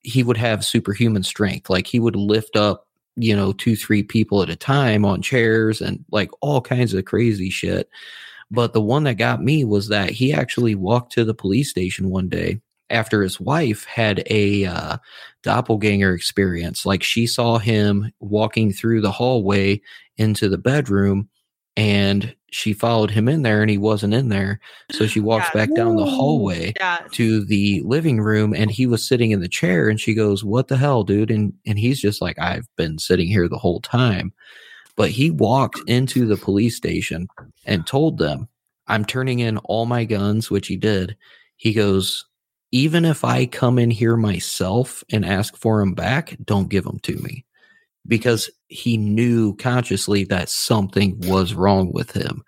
he would have superhuman strength. Like he would lift up you know two three people at a time on chairs and like all kinds of crazy shit. But the one that got me was that he actually walked to the police station one day after his wife had a uh, doppelganger experience. Like she saw him walking through the hallway into the bedroom and she followed him in there and he wasn't in there. So she walks Yeah. back down the hallway yeah, to the living room and he was sitting in the chair and she goes, What the hell, dude? And and he's just like, I've been sitting here the whole time. But he walked into the police station and told them, I'm turning in all my guns, which he did. He goes, even if I come in here myself and ask for them back, don't give them to me. because he knew consciously that something was wrong with him.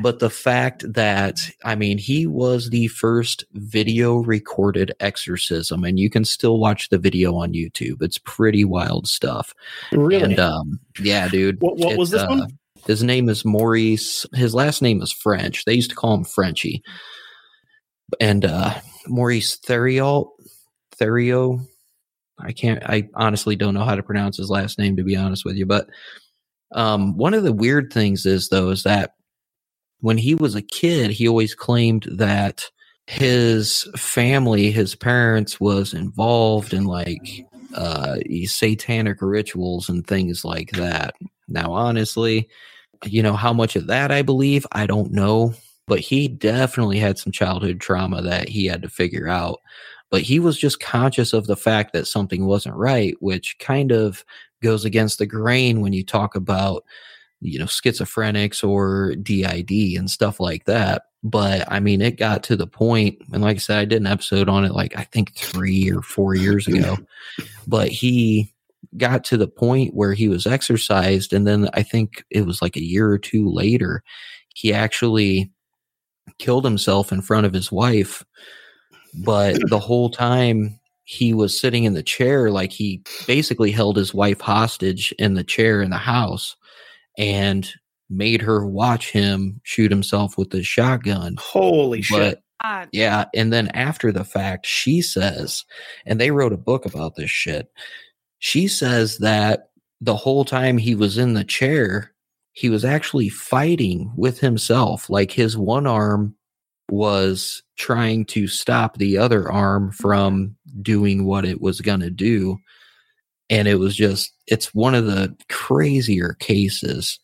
But the fact that, I mean, he was the first video recorded exorcism, and you can still watch the video on YouTube. It's pretty wild stuff. Really? And um, yeah, dude. What- what was it, this one? uh, His name is Maurice. His last name is French. They used to call him Frenchy. And uh, Maurice Theriault, Therio. I can't. I honestly don't know how to pronounce his last name to be honest with you. But um, one of the weird things is though is that when he was a kid, he always claimed that his family, his parents, was involved in like uh, satanic rituals and things like that. Now, honestly, you know how much of that I believe, I don't know, but he definitely had some childhood trauma that he had to figure out. But he was just conscious of the fact that something wasn't right, which kind of goes against the grain when you talk about you know schizophrenics or DID and stuff like that. But I mean, it got to the point, and like I said, I did an episode on it like I think three or four years ago. but he got to the point where he was exorcised, and then I think it was like a year or two later, he actually killed himself in front of his wife. But the whole time he was sitting in the chair, like he basically held his wife hostage in the chair in the house and made her watch him shoot himself with the shotgun. Holy shit. Yeah, and then after the fact, she says, and they wrote a book about this shit. She says that the whole time he was in the chair, he was actually fighting with himself. Like his one arm was trying to stop the other arm from doing what it was going to do. And it was just, it's one of the crazier cases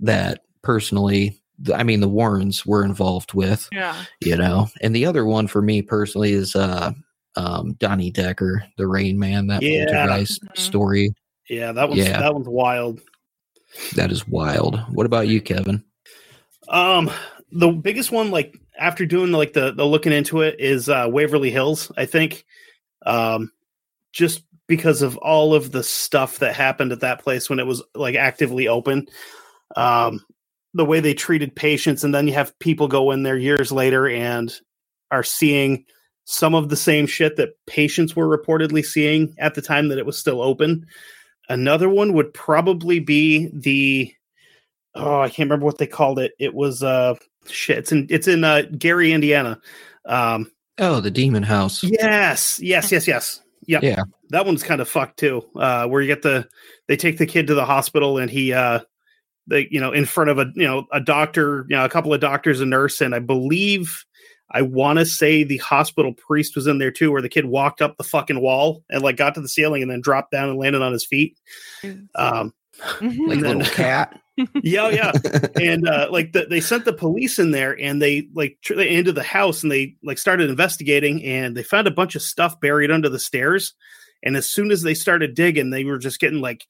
that personally, I mean, the Warrens were involved with Yeah. you know and the other one for me personally is uh um donnie decker the rain man that Yeah. poltergeist Mhm. story Yeah, that one's Yeah. that one's wild. That is wild what about you kevin Um, the biggest one, like after doing like the the looking into it, is uh, Waverly Hills. I think, um, just because of all of the stuff that happened at that place when it was like actively open, um, the way they treated patients, and then you have people go in there years later and are seeing some of the same shit that patients were reportedly seeing at the time that it was still open. Another one would probably be the oh, I can't remember what they called it. It was uh shit. It's in it's in uh Gary, Indiana. Um oh the demon house yes, yes, yes, yes. Yep. Yeah. That one's kind of fucked too. Uh where you get the they take the kid to the hospital and he uh they you know in front of a you know a doctor, you know, a couple of doctors, a nurse, and I believe I want to say the hospital priest was in there too, where the kid walked up the fucking wall and like got to the ceiling and then dropped down and landed on his feet. Um, Mhm. like a then- little cat yeah, yeah, and uh, like the, they sent the police in there and they like tr- they into the house and they like started investigating and they found a bunch of stuff buried under the stairs and as soon as they started digging they were just getting like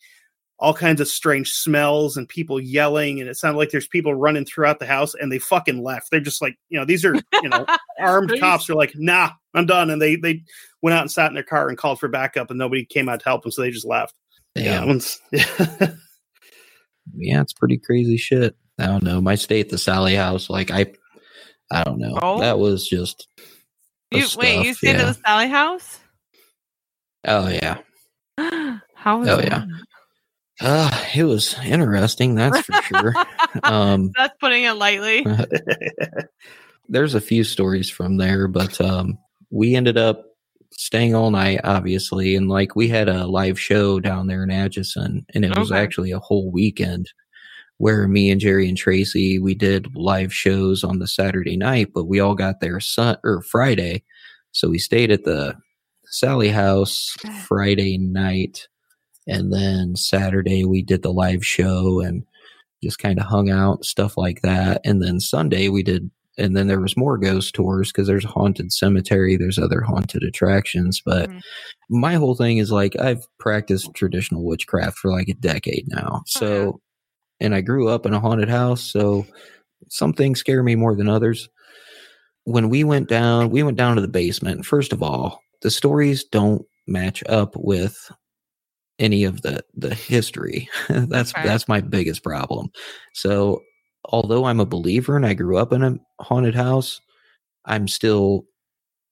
all kinds of strange smells and people yelling and it sounded like there's people running throughout the house and they fucking left they're just like you know these are you know armed Please. cops are like nah i'm done and they they went out and sat in their car and called for backup and nobody came out to help them so they just left yeah, Damn. one's yeah it's pretty crazy shit i don't know my stay at the sallie house like i i don't know Oh. that was just the You, wait, you stuff, stayed yeah. at the Sallie house? oh yeah How was Oh, that? yeah. Uh it was interesting that's for sure. Um That's putting it lightly. there's a few stories from there, but um, we ended up staying all night, obviously, and like we had a live show down there in Atchison, and it was actually a whole weekend where me and Jerry and Tracy we did live shows on the Saturday night, but we all got there sun or Friday, so we stayed at the Sallie House Friday night, and then Saturday we did the live show and just kind of hung out stuff like that, and then Sunday we did and then there was more ghost tours because there's a haunted cemetery there's other haunted attractions. But Mhm. my whole thing is like i've practiced traditional witchcraft for like a decade now. So and i grew up in a haunted house so some things scare me more than others. When we went down we went down to the basement. First of all the stories don't match up with any of the the history. that's Okay. that's my biggest problem. So although I'm a believer and I grew up in a haunted house, I'm still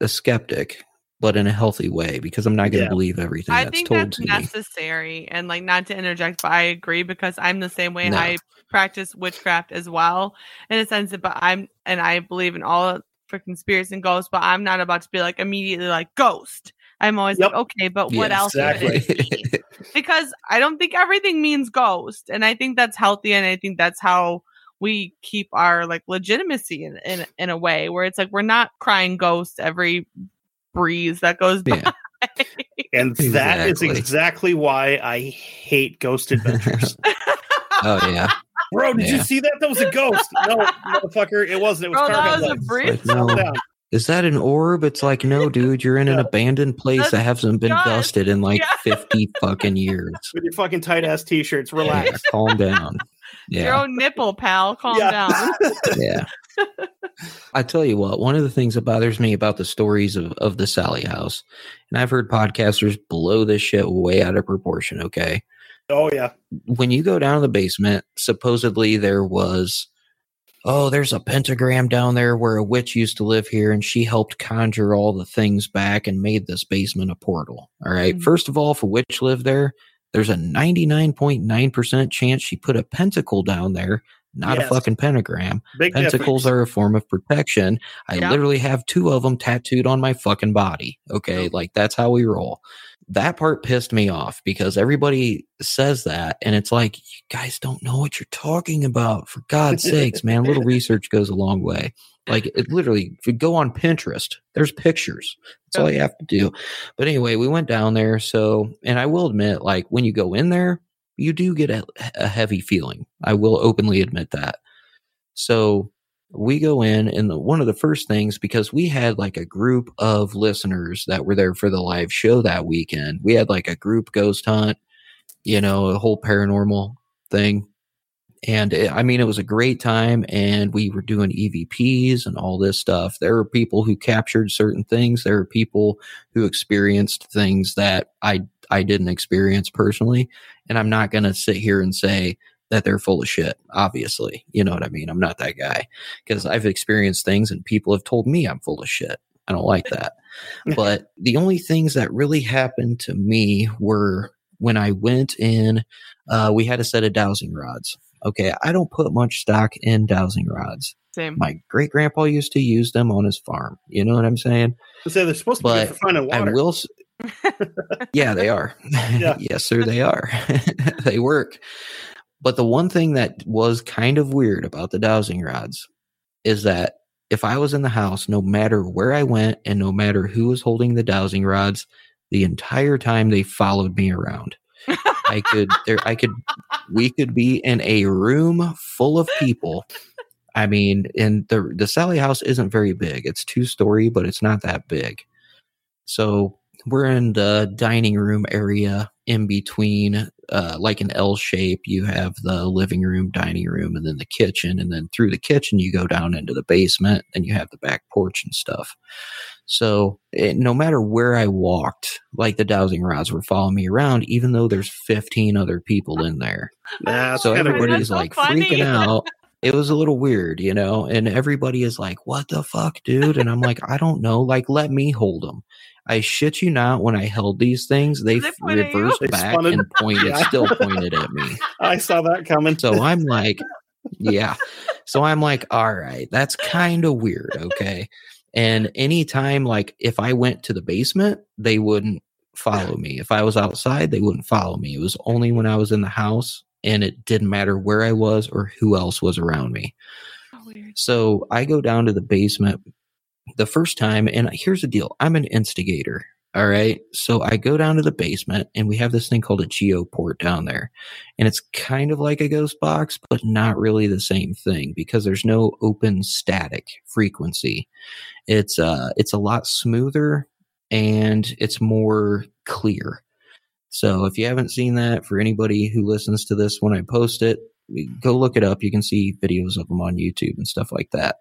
a skeptic, but in a healthy way because I'm not going to Yeah. believe everything I that's think told that's to me. necessary, and like not to interject, but I agree because I'm the same way. No. I practice witchcraft as well, in a sense. But I'm and I believe in all freaking spirits and ghosts, but I'm not about to be like immediately like ghost. I'm always Yep. like, okay, but what Yeah, else? could it exactly. mean? because I don't think everything means ghost, and I think that's healthy, and I think that's how we keep our like legitimacy in in, in a way where it's like we're not crying ghost every breeze that goes by. yeah. And that is Exactly. exactly why I hate Ghost Adventures. Oh yeah. Bro, did you see that? That was a ghost. No, motherfucker, it wasn't. It was Bro, car that was a headlights. breeze. Like, no. Calm down. Is that an orb? It's like, no, dude, you're in an abandoned place that hasn't been just- dusted in like yeah. 50 fucking years. With your fucking tight ass t shirts, Yeah, relax. calm down. Your own nipple, pal. Calm Yeah. down. Yeah. I tell you what, one of the things that bothers me about the stories of, of the Sallie House, and I've heard podcasters blow this shit way out of proportion, okay? oh yeah. when you go down to the basement, supposedly there was, oh, there's a pentagram down there where a witch used to live here and she helped conjure all the things back and made this basement a portal. All right. Mhm. First of all, if a witch lived there, there's a 99.9% chance she put a pentacle down there, not Yes. a fucking pentagram. Big Pentacles difference. are a form of protection. I Yeah. literally have two of them tattooed on my fucking body. Okay. Like that's how we roll. That part pissed me off because everybody says that. And it's like, you guys don't know what you're talking about. For God's sakes, man. A little research goes a long way. Like it literally, if you go on Pinterest, there's pictures. That's all you have to do. But anyway, we went down there. So, and I will admit, like when you go in there, you do get a, a heavy feeling. I will openly admit that. So we go in, and the, one of the first things, because we had like a group of listeners that were there for the live show that weekend, we had like a group ghost hunt, you know, a whole paranormal thing. And it, I mean, it was a great time, and we were doing EVPs and all this stuff. There were people who captured certain things. There were people who experienced things that I I didn't experience personally. And I'm not going to sit here and say that they're full of shit. Obviously, you know what I mean. I'm not that guy because I've experienced things, and people have told me I'm full of shit. I don't like that. but the only things that really happened to me were when I went in. Uh, we had a set of dowsing rods. Okay, I don't put much stock in dowsing rods. Same. My great grandpa used to use them on his farm. You know what I'm saying? So they're supposed to be good But for finding I water. will. s- yeah, they are. Yeah. yes, sir, they are. they work. But the one thing that was kind of weird about the dowsing rods is that if I was in the house, no matter where I went and no matter who was holding the dowsing rods, the entire time they followed me around. I could, there, I could, we could be in a room full of people. I mean, and the the Sallie house isn't very big. It's two story, but it's not that big. So we're in the dining room area in between, uh, like an L shape. You have the living room, dining room, and then the kitchen. And then through the kitchen, you go down into the basement and you have the back porch and stuff. So it, no matter where I walked, like the dowsing rods were following me around, even though there's 15 other people in there. Nah, so kinda everybody's so like funny. freaking out. It was a little weird, you know, and everybody is like, what the fuck, dude? And I'm like, I don't know. Like, let me hold them. I shit you not, when I held these things, they, They f- pointed at you? reversed They back spun it- and pointed, Yeah. still pointed at me. I saw that coming. So I'm like, yeah. So I'm like, all right, that's kind of weird. Okay. And anytime, like, if I went to the basement, they wouldn't follow me. If I was outside, they wouldn't follow me. It was only when I was in the house and it didn't matter where I was or who else was around me. Oh, weird. So I go down to the basement the first time, and here's the deal I'm an instigator. All right. So I go down to the basement, and we have this thing called a geoport down there. And it's kind of like a ghost box, but not really the same thing because there's no open static frequency. It's uh it's a lot smoother and it's more clear. So if you haven't seen that, for anybody who listens to this when I post it, go look it up. You can see videos of them on YouTube and stuff like that.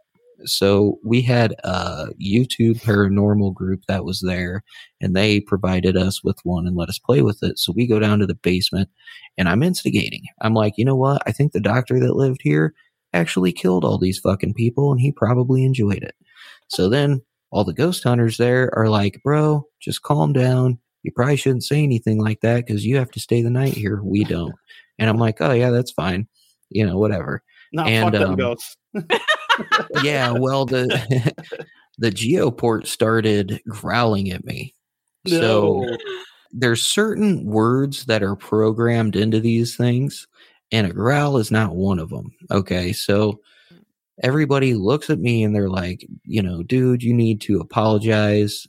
So we had a YouTube paranormal group that was there and they provided us with one and let us play with it. So we go down to the basement and I'm instigating. I'm like, you know what? I think the doctor that lived here actually killed all these fucking people and he probably enjoyed it. So then all the ghost hunters there are like, bro, just calm down. You probably shouldn't say anything like that because you have to stay the night here. We don't. And I'm like, oh, yeah, that's fine. You know, whatever. No, And, fuck them um, ghosts. yeah, well, the the geoport started growling at me. So there's certain words that are programmed into these things, and a growl is not one of them. Okay, so everybody looks at me and they're like, you know, dude, you need to apologize.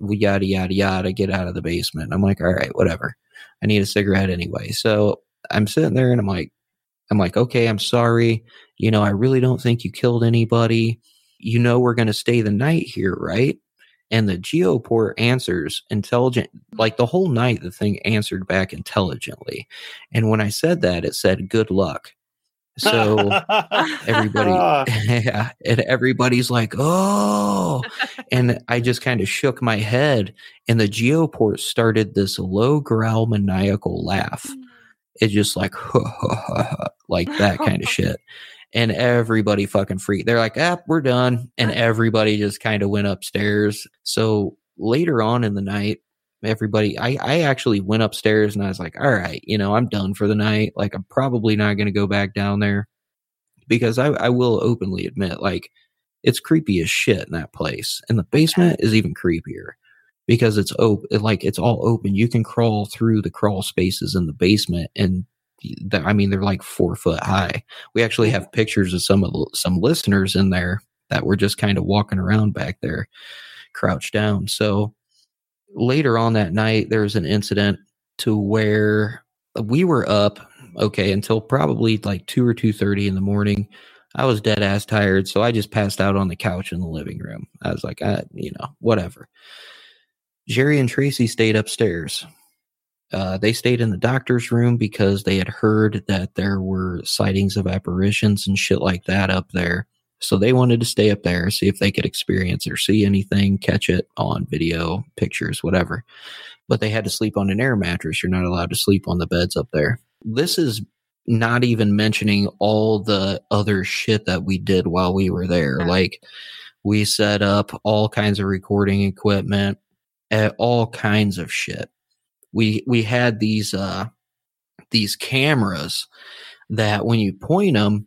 We yada yada yada. Get out of the basement. I'm like, all right, whatever. I need a cigarette anyway. So I'm sitting there and I'm like, I'm like, okay, I'm sorry. You know, I really don't think you killed anybody. You know, we're going to stay the night here, right? And the geoport answers intelligent, like the whole night, the thing answered back intelligently. And when I said that, it said, good luck. So everybody, ah. yeah, and everybody's like, oh, and I just kind of shook my head, and the geoport started this low growl maniacal laugh. Mm. It's just like, like that kind of shit. And everybody fucking freaked. They're like, ah, we're done. And everybody just kind of went upstairs. So later on in the night, everybody, I, I actually went upstairs and I was like, all right, you know, I'm done for the night. Like, I'm probably not going to go back down there because I, I will openly admit, like, it's creepy as shit in that place. And the basement is even creepier because it's open, like, it's all open. You can crawl through the crawl spaces in the basement and I mean, they're like four foot high. We actually have pictures of some of the- some listeners in there that were just kind of walking around back there, crouched down. So later on that night, there was an incident to where we were up, okay, until probably like two or two thirty in the morning. I was dead ass tired, so I just passed out on the couch in the living room. I was like, I, you know, whatever. Jerry and Tracy stayed upstairs. Uh, they stayed in the doctor's room because they had heard that there were sightings of apparitions and shit like that up there. So they wanted to stay up there, see if they could experience or see anything, catch it on video, pictures, whatever. But they had to sleep on an air mattress. You're not allowed to sleep on the beds up there. This is not even mentioning all the other shit that we did while we were there. Like we set up all kinds of recording equipment, eh, all kinds of shit we we had these uh these cameras that when you point them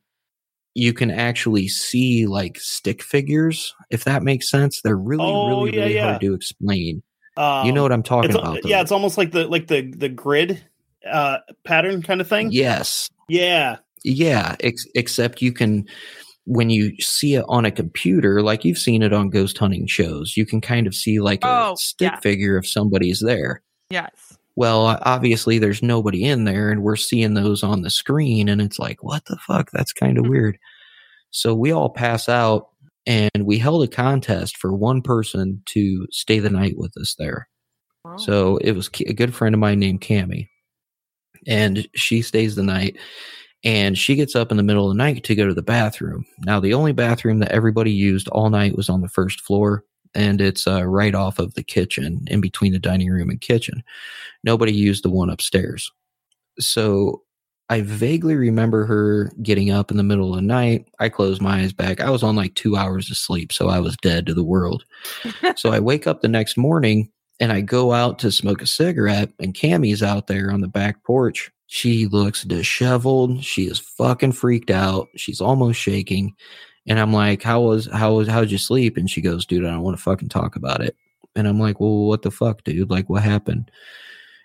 you can actually see like stick figures if that makes sense they're really Oh, really yeah, really yeah. hard to explain Um, you know what i'm talking it's, about yeah, it's almost like the like the the grid uh pattern kind of thing. yes Yeah. yeah ex- except you can when you see it on a computer like you've seen it on ghost hunting shows you can kind of see like a Oh, stick yeah. figure if somebody's there Yes. Well, obviously there's nobody in there and we're seeing those on the screen and it's like, what the fuck? That's kind of Mhm. weird. So we all pass out and we held a contest for one person to stay the night with us there. Wow. So it was a good friend of mine named Cami and she stays the night and she gets up in the middle of the night to go to the bathroom. Now, the only bathroom that everybody used all night was on the first floor and it's uh, right off of the kitchen in between the dining room and kitchen. Nobody used the one upstairs. So I vaguely remember her getting up in the middle of the night. I closed my eyes back. I was on like two hours of sleep, so I was dead to the world. so I wake up the next morning and I go out to smoke a cigarette, and Cammie's out there on the back porch. She looks disheveled. She is fucking freaked out. She's almost shaking. And I'm like, How was how was how'd you sleep? And she goes, Dude, I don't want to fucking talk about it. And I'm like, Well, what the fuck, dude? Like, what happened?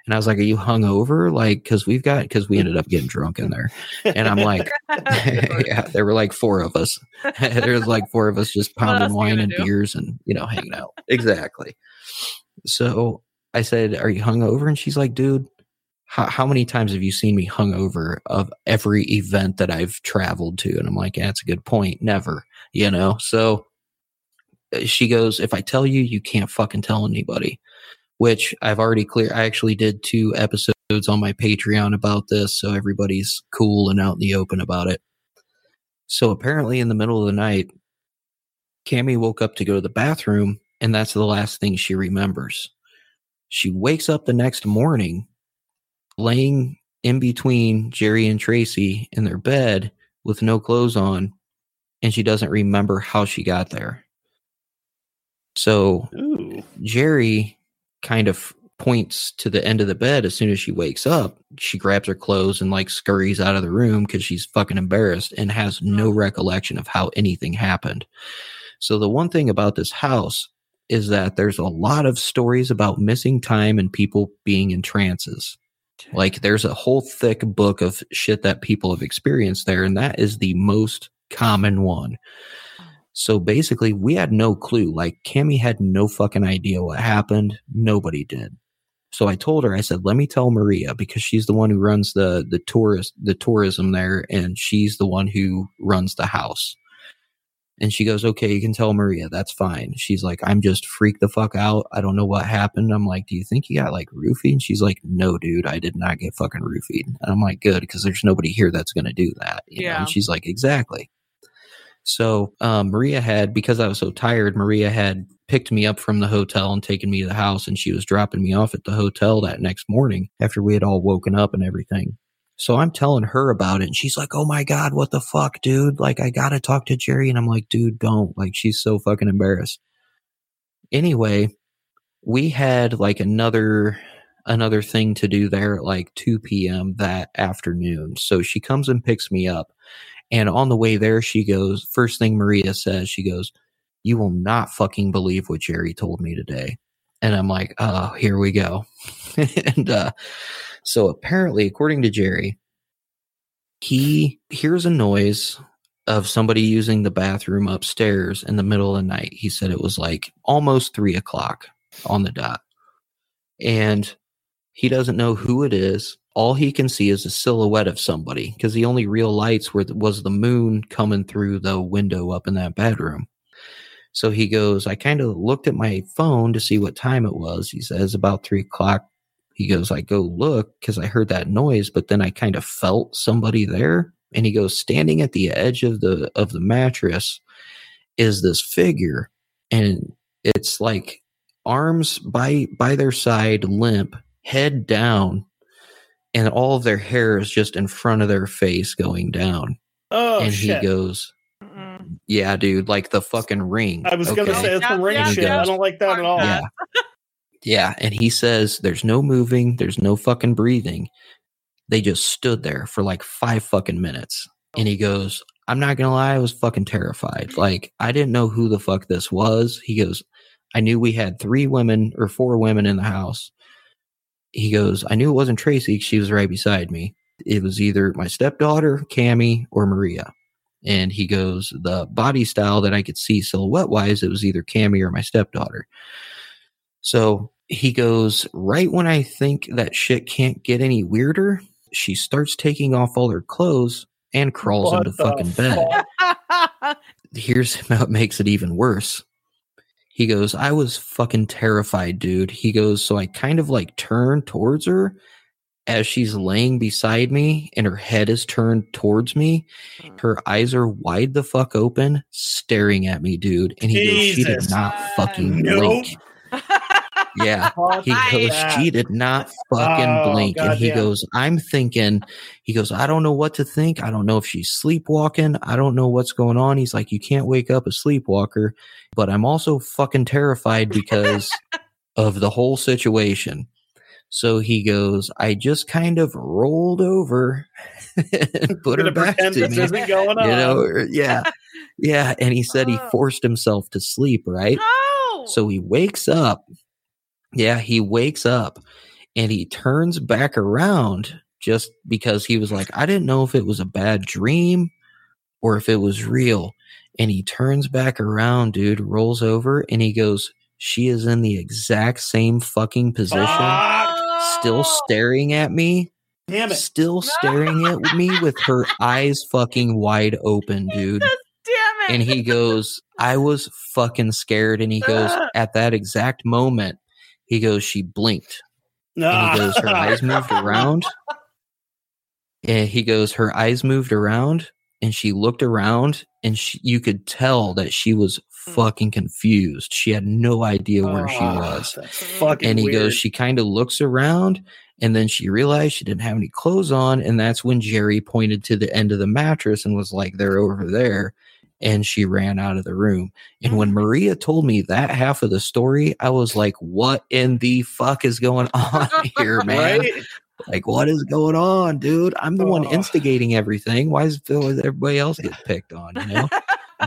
And I was like, Are you hungover? Like, cause we've got cause we ended up getting drunk in there. And I'm like, yeah, there were like four of us. there was like four of us just pounding wine and do? beers and you know hanging out. exactly. So I said, "Are you hungover?" And she's like, "Dude, how, how many times have you seen me hungover of every event that I've traveled to?" And I'm like, "Yeah, that's a good point. Never, you know." So uh, she goes, "If I tell you, you can't fucking tell anybody." Which I've already clear. I actually did two episodes on my Patreon about this, so everybody's cool and out in the open about it. So apparently, in the middle of the night, Cammy woke up to go to the bathroom, and that's the last thing she remembers. She wakes up the next morning, laying in between Jerry and Tracy in their bed with no clothes on, and she doesn't remember how she got there. So Ooh. Jerry kind of points to the end of the bed as soon as she wakes up. She grabs her clothes and like scurries out of the room because she's fucking embarrassed and has no recollection of how anything happened. So the one thing about this house is that there's a lot of stories about missing time and people being in trances. Like there's a whole thick book of shit that people have experienced there, and that is the most common one. Oh. So basically, we had no clue. Like Cammy had no fucking idea what happened. Nobody did. So I told her, I said, let me tell Maria because she's the one who runs the the tourist the tourism there, and she's the one who runs the house. And she goes, okay, you can tell Maria. That's fine. She's like, I'm just freaked the fuck out. I don't know what happened. I'm like, do you think you got like roofied? And she's like, no, dude, I did not get fucking roofied. And I'm like, good, because there's nobody here that's going to do that. You know? Yeah. And she's like, exactly. So um, Maria had, because I was so tired, Maria had picked me up from the hotel and taken me to the house, and she was dropping me off at the hotel that next morning after we had all woken up and everything. So I'm telling her about it, and she's like, "Oh my god, what the fuck, dude? Like, I gotta talk to Jerry." And I'm like, "Dude, don't!" Like, she's so fucking embarrassed. Anyway, we had like another another thing to do there at like 2 p.m. that afternoon. So she comes and picks me up. And on the way there, she goes, first thing Maria says, she goes, You will not fucking believe what Jerry told me today. And I'm like, Oh, here we go. and uh, so apparently, according to Jerry, he hears a noise of somebody using the bathroom upstairs in the middle of the night. He said it was like almost three o'clock on the dot. And he doesn't know who it is. All he can see is a silhouette of somebody because the only real lights were was the moon coming through the window up in that bedroom. So he goes, I kind of looked at my phone to see what time it was. He says about three o'clock. He goes, I go look because I heard that noise, but then I kind of felt somebody there. And he goes, standing at the edge of the of the mattress is this figure, and it's like arms by by their side, limp, head down, and all of their hair is just in front of their face going down. Oh and shit! he goes, Mm-mm. Yeah, dude, like the fucking ring. I was gonna say it's the ring yeah, shit. yeah. I don't like that at all. Yeah. Yeah. And he says there's no moving, there's no fucking breathing. They just stood there for like five fucking minutes. And he goes, I'm not gonna lie, I was fucking terrified. Like, I didn't know who the fuck this was. He goes, I knew we had three women or four women in the house. He goes, I knew it wasn't Tracy. She was right beside me. It was either my stepdaughter, Cammy, or Maria. And he goes, the body style that I could see silhouette wise, it was either Cammy or my stepdaughter. So he goes, right when I think that shit can't get any weirder, she starts taking off all her clothes and crawls What into the fucking bed. fuck? Here's what makes it even worse. He goes, I was fucking terrified, dude. He goes, so I kind of like turn towards her as she's laying beside me and her head is turned towards me. Mm. Her eyes are wide the fuck open, staring at me, dude. And he goes, she did not fucking Nope. blink. Yeah. He goes, she did not fucking Oh, blink. And he goddamn. goes, I'm thinking, he goes, I don't know what to think. I don't know if she's sleepwalking. I don't know what's going on. He's like, you can't wake up a sleepwalker, but I'm also fucking terrified because of the whole situation. So he goes, I just kind of rolled over and put her back to me. isn't going on. You know, yeah. Yeah. And he said he forced himself to sleep, right? no. So he wakes up. Yeah, he wakes up and he turns back around just because he was like, I didn't know if it was a bad dream or if it was real. And he turns back around, dude, rolls over and he goes, She is in the exact same fucking position, still staring at me, Damn it. still staring at me with her eyes fucking wide open, dude Damn it. and he goes, I was fucking scared. And he goes, at that exact moment, he goes, she blinked. And he ah. goes, her eyes moved around. And he goes, her eyes moved around and she looked around and she, you could tell that she was hmm. fucking confused. She had no idea where she Oh, was. That's fucking And he weird. goes, she kind of looks around and then she realized she didn't have any clothes on. And that's when Jerry pointed to the end of the mattress and was like, they're over there. And she ran out of the room. And when Maria told me that half of the story, I was like, what in the fuck is going on here, man? right? Like, what is going on, dude? I'm the one Oh. instigating everything. Why feel like everybody else gets picked on, you know?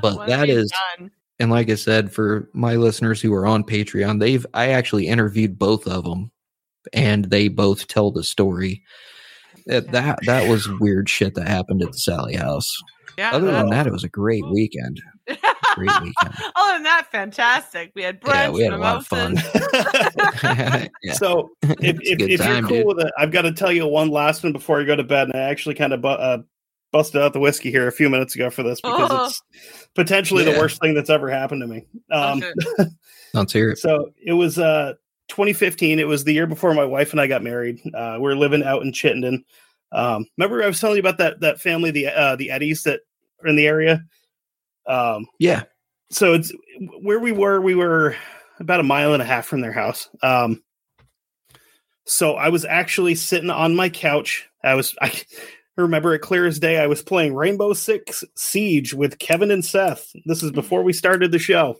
But that is- done? And like I said, for my listeners who are on Patreon, they've I actually interviewed both of them, and they both tell the story. That that, that was weird shit that happened at the Sallie House. Yeah. Other than that, it was a great weekend. Great weekend. Other than that, fantastic. We had brunch, Yeah, we had a lot of fun. yeah. So if, if, if time, you're cool dude. with it, I've got to tell you one last one before you go to bed. And I actually kind of bu- uh, busted out the whiskey here a few minutes ago for this because Oh. it's potentially the worst thing that's ever happened to me. Um, Okay. Let's hear it. So it was uh 2015. It was the year before my wife and I got married. Uh, we were living out in Chittenden. Um, remember I was telling you about that that family, the uh, the Eddys that are in the area. Um, Yeah. so it's where we were. We were about a mile and a half from their house. Um, so I was actually sitting on my couch. I was I remember it clear as day. I was playing Rainbow Six Siege with Kevin and Seth. This is before we started the show,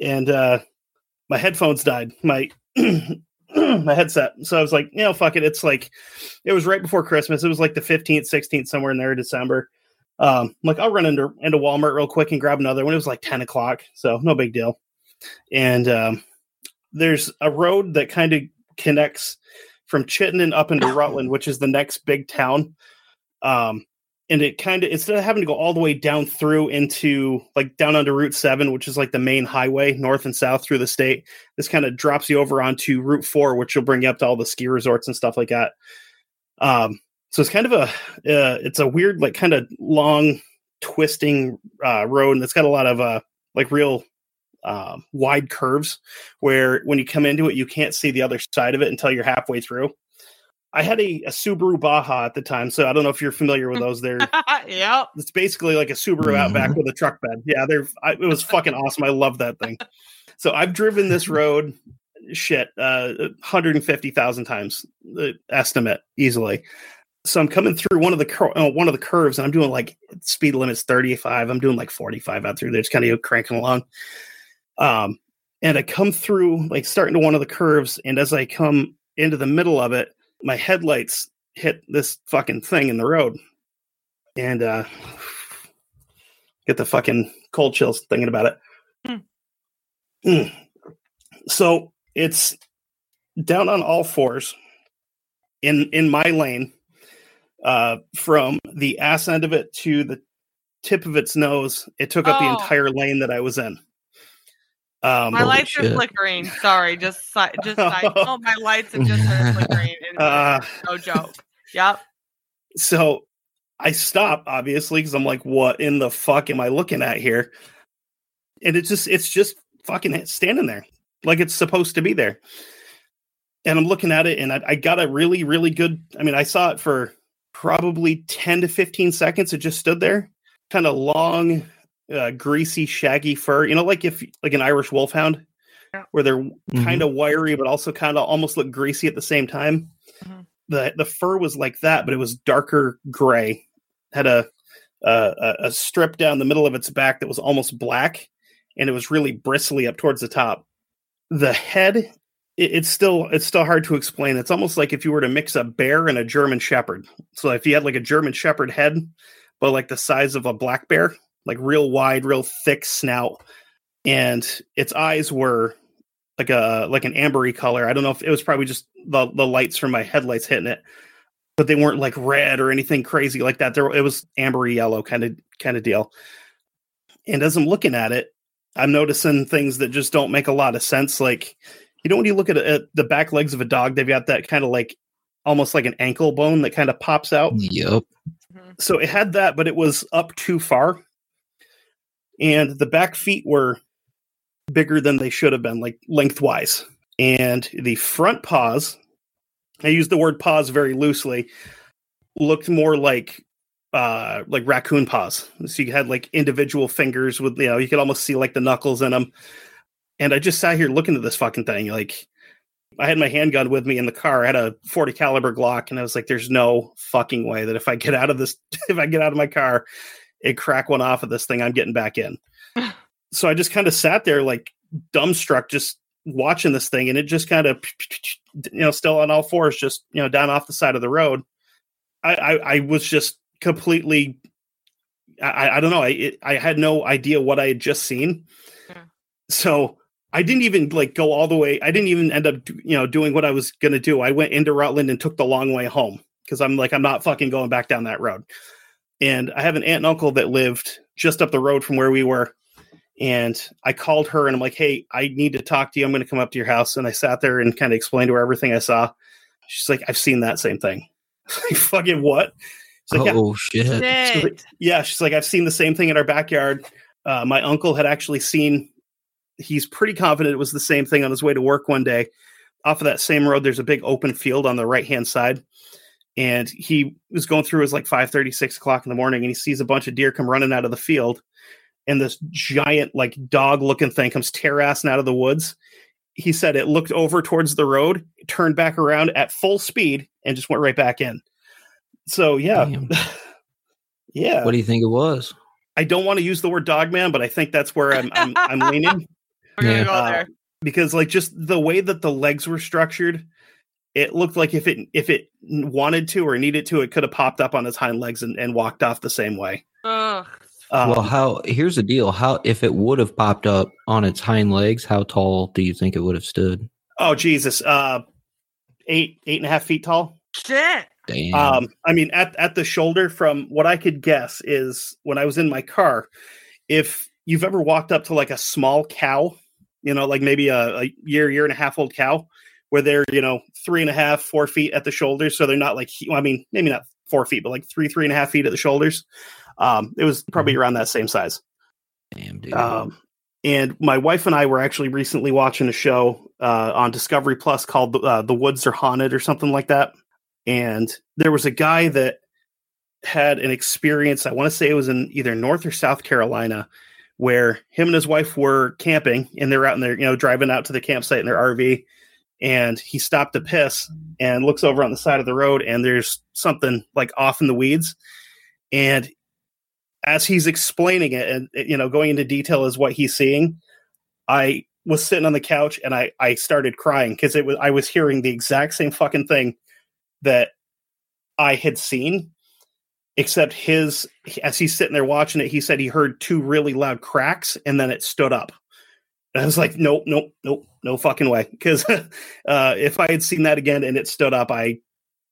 and uh, my headphones died. My my headset. So I was like, you know, fuck it. It's like it was right before Christmas. It was like the 15th, 16th, somewhere in there, December. Um, like I'll run into into Walmart real quick and grab another one. It was like 10 o'clock, so no big deal. And um, there's a road that kind of connects from Chittenden up into Rutland, which is the next big town. Um, and it kind of instead of having to go all the way down through into like down under Route Seven, which is like the main highway north and south through the state, this kind of drops you over onto Route Four, which will bring you up to all the ski resorts and stuff like that. Um, so it's kind of a uh, it's a weird like kind of long twisting uh, road, and it's got a lot of uh, like real uh, wide curves where when you come into it, you can't see the other side of it until you're halfway through. I had a, a Subaru Baja at the time, so I don't know if you're familiar with those. There, yeah, it's basically like a Subaru Outback with a truck bed. Yeah, they're I, it was fucking awesome. I love that thing. So I've driven this road shit uh 150,000 times the estimate easily. So I'm coming through one of the cur- uh, one of the curves and I'm doing like speed limit's 35. I'm doing like 45 out through there. Just kind of cranking along. Um and I come through like starting to one of the curves and as I come into the middle of it, my headlights hit this fucking thing in the road. And uh get the fucking cold chills thinking about it. Mm. So it's down on all fours in in my lane, uh, from the ass end of it to the tip of its nose. It took up the Oh. entire lane that I was in. Um, My Holy lights are flickering. Sorry, just si- just side note, my lights have just started flickering. And Uh, no joke. Yep. so I stop obviously because I'm like, what in the fuck am I looking at here? And it's just it's just fucking standing there like it's supposed to be there. And I'm looking at it and I, I got a really, really good. I mean, I saw it for probably 10 to 15 seconds. It just stood there, kind of long, uh, greasy, shaggy fur, you know, like if like an Irish wolfhound Yeah. where they're Mhm. kind of wiry, but also kind of almost look greasy at the same time. Mhm. The the fur was like that, but it was darker gray. Had a, a a- a strip down the middle of its back that was almost black, and it was really bristly up towards the top. The head, it, it's still it's still hard to explain. It's almost like if you were to mix a bear and a German Shepherd. So if you had like a German Shepherd head, but like the size of a black bear, like real wide, real thick snout, and its eyes were like a like an ambery color. I don't know if it was probably just the the lights from my headlights hitting it, but they weren't like red or anything crazy like that. There it was ambery yellow kind of kind of deal. And as I'm looking at it, I'm noticing things that just don't make a lot of sense. Like you know when you look at, at the back legs of a dog, they've got that kind of like almost like an ankle bone that kind of pops out Yep. Mm-hmm. so it had that, but it was up too far, and the back feet were bigger than they should have been, like lengthwise. And the front paws, I use the word paws very loosely, looked more like uh like raccoon paws. So you had like individual fingers with you know you could almost see like the knuckles in them. And I just sat here looking at this fucking thing. Like I had my handgun with me in the car. I had a 40 caliber Glock, and I was like, "There's no fucking way that if I get out of this, if I get out of my car, and crack one off of this thing, I'm getting back in." so I just kind of sat there like dumbstruck, just watching this thing, and it just kind of, you know, still on all fours, just you know, down off the side of the road. I I, I was just completely. I, I don't know. I it, I had no idea what I had just seen. Yeah. So I didn't even like go all the way. I didn't even end up, you know, doing what I was going to do. I went into Rutland and took the long way home because I'm like, I'm not fucking going back down that road. And I have an aunt and uncle that lived just up the road from where we were. And I called her and I'm like, hey, I need to talk to you. I'm going to come up to your house. And I sat there and kind of explained to her everything I saw. She's like, I've seen that same thing. like, fucking what? She's like, yeah. oh shit! She's like- yeah, she's like, I've seen the same thing in our backyard. Uh, my uncle had actually seen, he's pretty confident it was the same thing on his way to work one day. Off of that same road, there's a big open field on the right hand side. And he was going through, it was like 5 6 o'clock in the morning, and he sees a bunch of deer come running out of the field. And this giant, like dog looking thing comes tear assing out of the woods. He said it looked over towards the road, turned back around at full speed, and just went right back in. So, yeah. Yeah. What do you think it was? I don't want to use the word dogman, but I think that's where I'm I'm, I'm leaning We're gonna Yeah. go Uh, because like just the way that the legs were structured, it looked like if it if it wanted to or needed to, it could have popped up on its hind legs and, and walked off the same way. Ugh. Um, well, how? Here's the deal. How if it would have popped up on its hind legs? How tall do you think it would have stood? oh Jesus, uh, eight eight and a half feet tall. Shit. Damn. Um, I mean, at at the shoulder, from what I could guess is when I was in my car, if you've ever walked up to like a small cow, you know, like maybe a, a year year and a half old cow, where they're you know three and a half four feet at the shoulders, so they're not like hu- I mean maybe not four feet, but like three three and a half feet at the shoulders. Um, it was probably around that same size. Damn, dude. Um, and my wife and I were actually recently watching a show uh, on Discovery Plus called uh, "The Woods Are Haunted" or something like that. And there was a guy that had an experience. I want to say it was in either North or South Carolina, where him and his wife were camping, and they're out in there, you know, driving out to the campsite in their RV. And he stopped to piss and looks over on the side of the road, and there's something like off in the weeds. And as he's explaining it and you know going into detail as what he's seeing i was sitting on the couch and i i started crying because it was i was hearing the exact same fucking thing that i had seen except his as he's sitting there watching it he said he heard two really loud cracks and then it stood up i was like nope nope nope no fucking way because uh if i had seen that again and it stood up i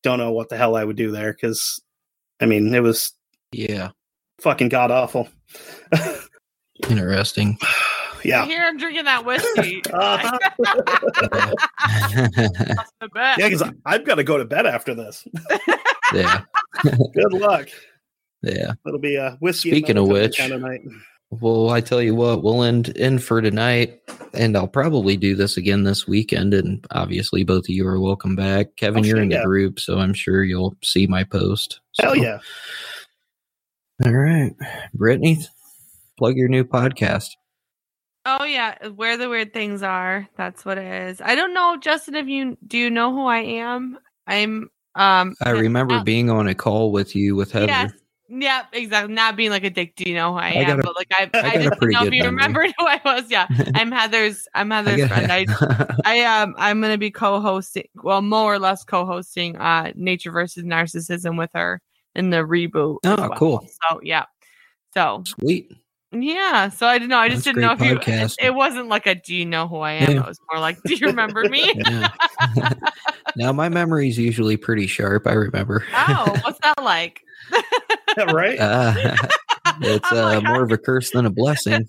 don't know what the hell i would do there because i mean it was yeah. fucking god awful Interesting. yeah Here I'm drinking that whiskey. Uh-huh. That's the best. Yeah, because I've got to go to bed after this. yeah. Good luck. Yeah. It'll be a whiskey. Speaking of which- kind of night. Well, I tell you what, we'll end in for tonight, and I'll probably do this again this weekend. And obviously, both of you are welcome back. Kevin, Oh, you're shit, in the yeah. group, so I'm sure you'll see my post. Hell yeah! All right, Brittany, plug your new podcast. Oh yeah, where the weird things are. That's what it is. I don't know, Justin. If you do, you know who I am? I'm. Um. I remember uh, being on a call with you with Heather. Yes. Yeah, exactly. Not being like a dick. Do you know who I, I am? a- but like I, I I, just didn't know if you remembered who I was. Yeah, I'm Heather's. I'm I Heather's friend. I, I um I'm gonna be co-hosting, well, more or less co-hosting uh Nature versus Narcissism with her in the reboot. Oh, well. cool. So yeah, so Sweet. yeah. So I didn't know. I just That's didn't know if great you. It, it wasn't like a do you know who I am? Yeah. It was more like do you remember me? Now my memory is usually pretty sharp. I remember. oh, what's that like? Right? Uh, it's uh, more of a curse than a blessing.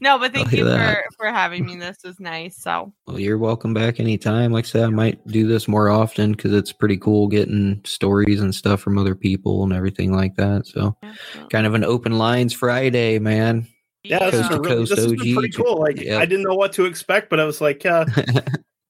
no, but thank you for that. for having me. This was nice. So Well, you're welcome back anytime. Like I said, I might do this more often because it's pretty cool getting stories and stuff from other people and everything like that. So, kind of an open lines Friday, man. yeah, this, is really, this has been pretty cool. Like Yep. I didn't know what to expect, but I was like, uh,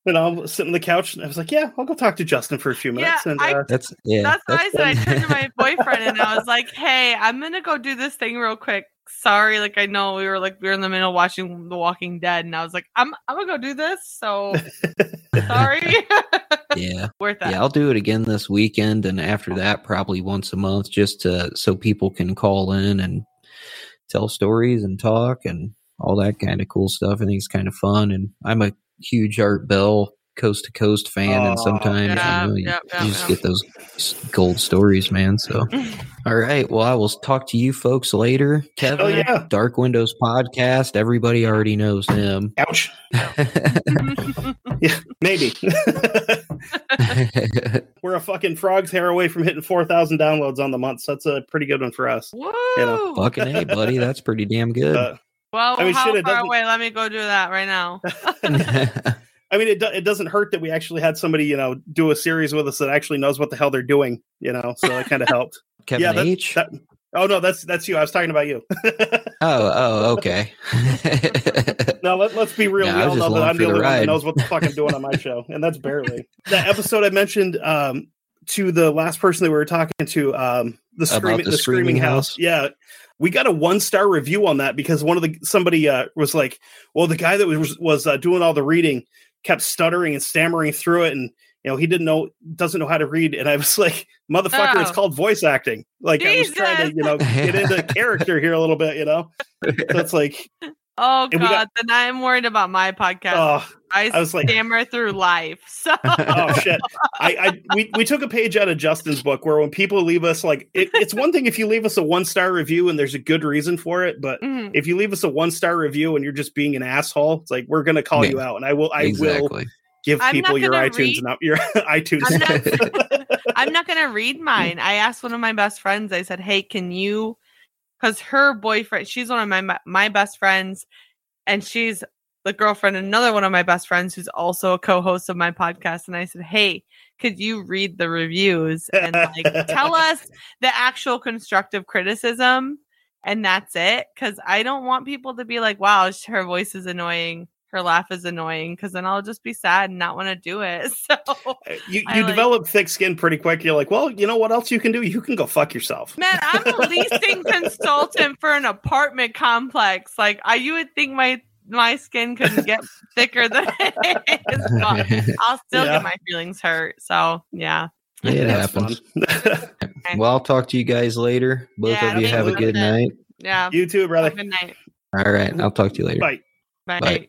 and I'll sit on the couch. And I was like, "Yeah, I'll go talk to Justin for a few minutes." Yeah, and I- uh, That's yeah. That's what I said. I turned to my boyfriend and I was like, "Hey, I'm gonna go do this thing real quick. Sorry, like I know we were like we were in the middle of watching The Walking Dead, and I was like, I'm I'm gonna go do this. So sorry. yeah. Worth it. Yeah, I'll do it again this weekend, and after that, probably once a month, just to so people can call in and tell stories and talk and all that kind of cool stuff. I think it's kind of fun, and I'm a huge Art Bell coast to coast fan, and sometimes Yeah, you, know, you, yeah, yeah, you just yeah. get those gold stories, man. So, all right, well, I will talk to you folks later. Kevin, Oh, yeah. Dark Windows podcast. Everybody already knows him. ouch. Yeah, maybe. We're a fucking frog's hair away from hitting four thousand downloads on the month. So that's a pretty good one for us. Woo! know, Fucking hey, buddy, that's pretty damn good. Uh, well, I mean, how shit, far away? Let me go do that right now. I mean, it do- it doesn't hurt that we actually had somebody you know do a series with us that actually knows what the hell they're doing. You know, so it kind of helped. Kevin yeah, that- H. that- oh no, that's that's you. I was talking about you. oh, oh, okay. now let, let's be real. Yeah, we I all was know just that along I'm the the only one that knows what the fuck I'm doing on my show, and that's barely. The episode I mentioned um, to the last person that we were talking to, um, the About screaming, the the, screaming, Screaming house. House? Yeah, we got a one star review on that because one of the somebody uh, was like, "Well, the guy that was was uh, doing all the reading kept stuttering and stammering through it, and you know he didn't know doesn't know how to read." And I was like, "Motherfucker, it's Oh. called voice acting." Like I was trying to you know get into character here a little bit, you know. So it's like, Oh And god, got- then I'm worried about my podcast. oh, I, I was like- stammer through life. So oh shit I, I we, we took a page out of justin's book where when people leave us like it, it's one thing if you leave us a one star review and there's a good reason for it but Mhm. if you leave us a one star review and you're just being an asshole it's like we're gonna call Yeah. you out and i will i will give I'm people your itunes read- and your itunes I'm not, I'm not gonna read mine. I asked one of my best friends. I said, "Hey, can you?" Because her boyfriend, she's one of my my best friends, and she's the girlfriend of another one of my best friends who's also a co-host of my podcast. And I said, "Hey, could you read the reviews and like tell us the actual constructive criticism?" And that's it, because I don't want people to be like, "Wow, her voice is annoying." Her laugh is annoying because then I'll just be sad and not want to do it. So eh, you, I you like- develop thick skin pretty quick you're like well you know what else you can do you can go fuck yourself Man, I'm a leasing consultant for an apartment complex. Like, I you would think my my skin couldn't get thicker than it is. but I'll still Yeah. get my feelings hurt. So yeah. it happens. fun. Well, I'll talk to you guys later. Both Yeah, of you have a good night. Yeah. you too brother Have a Good night. All right, I'll talk to you later. bye Bye. Bye.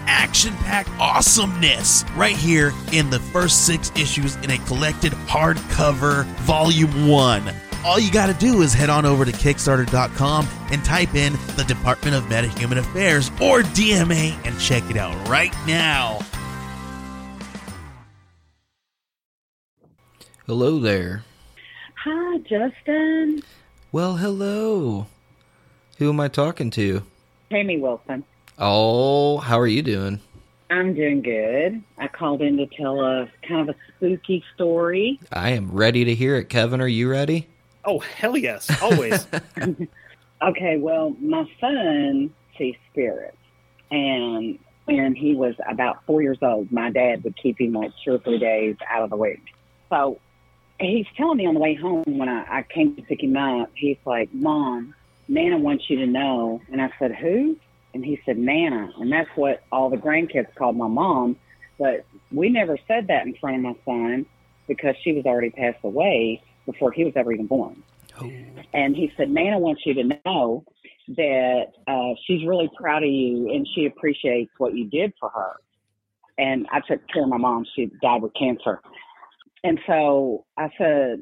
action packed awesomeness right here in the first six issues in a collected hardcover volume one. All you got to do is head on over to Kickstarter.com and type in the Department of Metahuman Affairs or DMA and check it out right now. Hello there. Hi, Justin. Well, hello. Who am I talking to? Amy Wilson. Oh, how are you doing? I'm doing good. I called in to tell a kind of a spooky story. I am ready to hear it. Kevin, are you ready? oh hell yes always Okay, well, my son sees spirits. And when he was about four years old, my dad would keep him like two or three days out of the week. So he's telling me on the way home when I, I came to pick him up, he's like, Mom, Nana wants you to know. And I said, Who? And he said, Nana. And that's what all the grandkids called my mom. But we never said that in front of my son because she was already passed away before he was ever even born. And he said, Nana wants you to know that uh, she's really proud of you and she appreciates what you did for her. And I took care of my mom. She died with cancer. And so I said,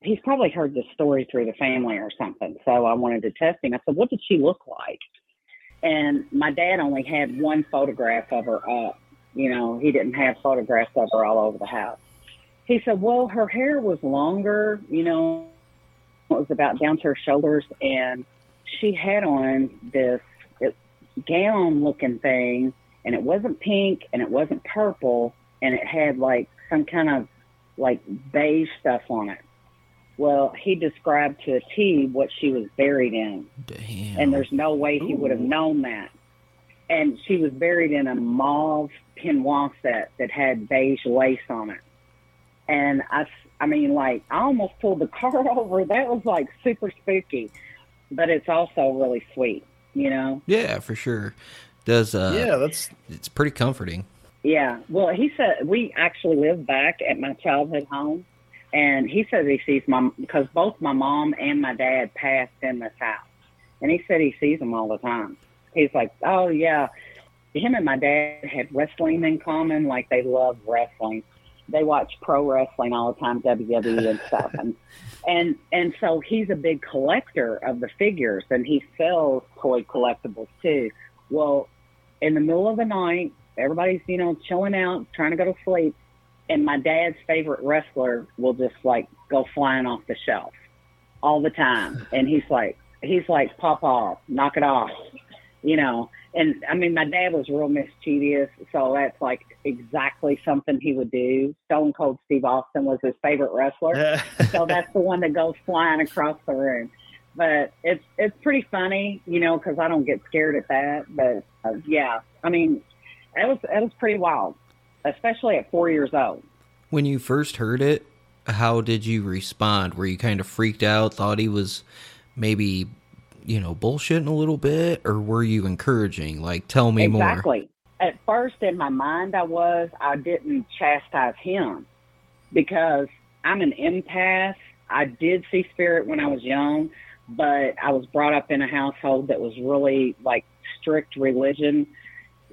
he's probably heard this story through the family or something. So I wanted to test him. I said, what did she look like? And my dad only had one photograph of her up. You know, he didn't have photographs of her all over the house. He said, well, her hair was longer, you know, it was about down to her shoulders, and she had on this gown looking thing, and it wasn't pink and it wasn't purple, and it had like some kind of like beige stuff on it. Well, he described to a T what she was buried in. Damn. And there's no way he would have known that. And she was buried in a mauve peignoir set that had beige lace on it. And I, I mean, like, I almost pulled the car over. That was like super spooky, but it's also really sweet, you know? Yeah, for sure. Does uh yeah, that's it's pretty comforting. Yeah. Well, he said we actually live back at my childhood home, and he says he sees my because both my mom and my dad passed in this house, and he said he sees them all the time. He's like, oh yeah, him and my dad had wrestling in common. Like they love wrestling. They watch pro wrestling all the time, WWE and stuff, and and and so he's a big collector of the figures, and he sells toy collectibles too. Well, in the middle of the night, everybody's you know chilling out, trying to go to sleep, and my dad's favorite wrestler will just like go flying off the shelf all the time, and he's like he's like Papa, knock it off, you know. And I mean, my dad was real mischievous, so that's like exactly something he would do. Stone Cold Steve Austin was his favorite wrestler, so that's the one that goes flying across the room. But it's it's pretty funny, you know, because I don't get scared at that. But uh, yeah, I mean, it was it was pretty wild, especially at four years old. When you first heard it, how did you respond? Were you kind of freaked out, thought he was maybe, you know, bullshitting a little bit, or were you encouraging? Like, tell me more. Exactly. At first, in my mind, I was. I didn't chastise him because I'm an empath. I did see spirit when I was young, but I was brought up in a household that was really like strict religion.